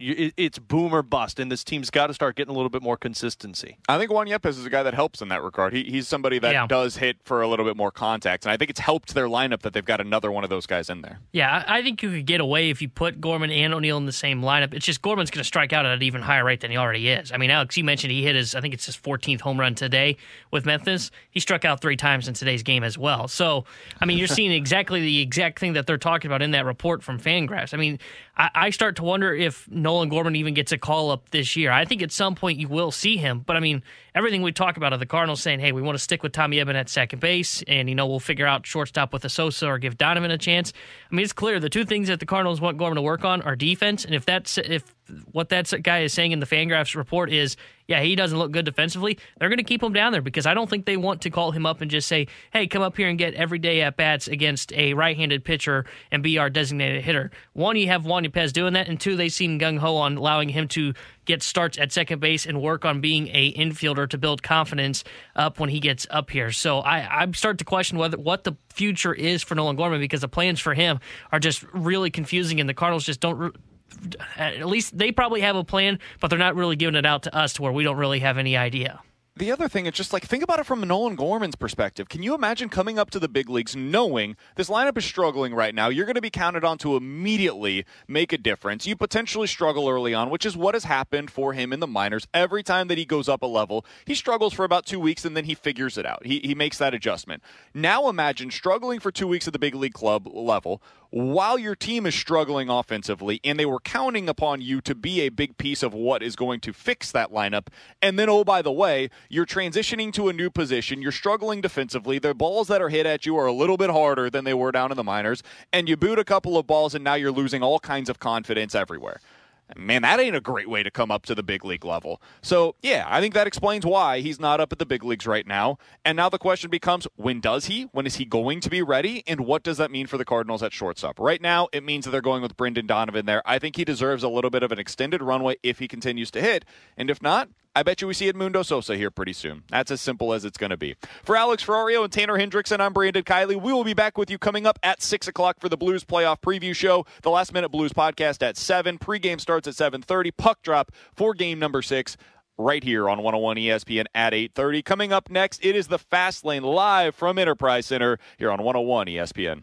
S5: it's boom or bust, and this team's got to start getting a little bit more consistency.
S4: I think Juan Yepez is a guy that helps in that regard. He, he's somebody that yeah. does hit for a little bit more contact, and I think it's helped their lineup that they've got another one of those guys in there.
S6: Yeah, I think you could get away if you put Gorman and O'Neill in the same lineup. It's just Gorman's going to strike out at an even higher rate than he already is. I mean, Alex, you mentioned he hit his, I think it's his 14th home run today with Memphis. He struck out three times in today's game as well. So, I mean, you're seeing exactly the exact thing that they're talking about in that report from Fangraphs. I mean, I, I start to wonder if Nolan Gorman even gets a call up this year. I think at some point you will see him, but I mean, everything we talk about of the Cardinals saying, hey, we want to stick with Tommy Edman at second base, and, you know, we'll figure out shortstop with a Sosa or give Donovan a chance. I mean, it's clear the two things that the Cardinals want Gorman to work on are defense, and if that's, if what that guy is saying in the Fangraphs report is, yeah, he doesn't look good defensively, they're going to keep him down there because I don't think they want to call him up and just say, hey, come up here and get every day at bats against a right handed pitcher and be our designated hitter. One, you have Juan Yepez doing that, and two, they seem gung ho on allowing him to get starts at second base and work on being a infielder to build confidence up when he gets up here. So I, I start to question whether what the future is for Nolan Gorman because the plans for him are just really confusing, and the Cardinals just don't at least they probably have a plan, but they're not really giving it out to us to where we don't really have any idea
S4: the other thing is just like think about it from Nolan Gorman's perspective. Can you imagine coming up to the big leagues knowing this lineup is struggling right now? You're going to be counted on to immediately make a difference. You potentially struggle early on, which is what has happened for him in the minors. Every time that he goes up a level, he struggles for about two weeks and then he figures it out. He, he makes that adjustment. Now imagine struggling for two weeks at the big league club level while your team is struggling offensively and they were counting upon you to be a big piece of what is going to fix that lineup. And then, oh, by the way, you're transitioning to a new position. You're struggling defensively. The balls that are hit at you are a little bit harder than they were down in the minors. And you boot a couple of balls, and now you're losing all kinds of confidence everywhere. Man, that ain't a great way to come up to the big league level. So, yeah, I think that explains why he's not up at the big leagues right now. And now the question becomes when does he? When is he going to be ready? And what does that mean for the Cardinals at shortstop? Right now, it means that they're going with Brendan Donovan there. I think he deserves a little bit of an extended runway if he continues to hit. And if not, I bet you we see Edmundo Sosa here pretty soon. That's as simple as it's going to be. For Alex Ferrario and Tanner Hendrickson, I'm Brandon Kiley. We will be back with you coming up at 6 o'clock for the Blues playoff preview show, the Last Minute Blues podcast at 7. Pregame starts at 7.30. Puck drop for game number 6 right here on 101 ESPN at 8:30. Coming up next, it is the Fast Lane live from Enterprise Center here on 101 ESPN.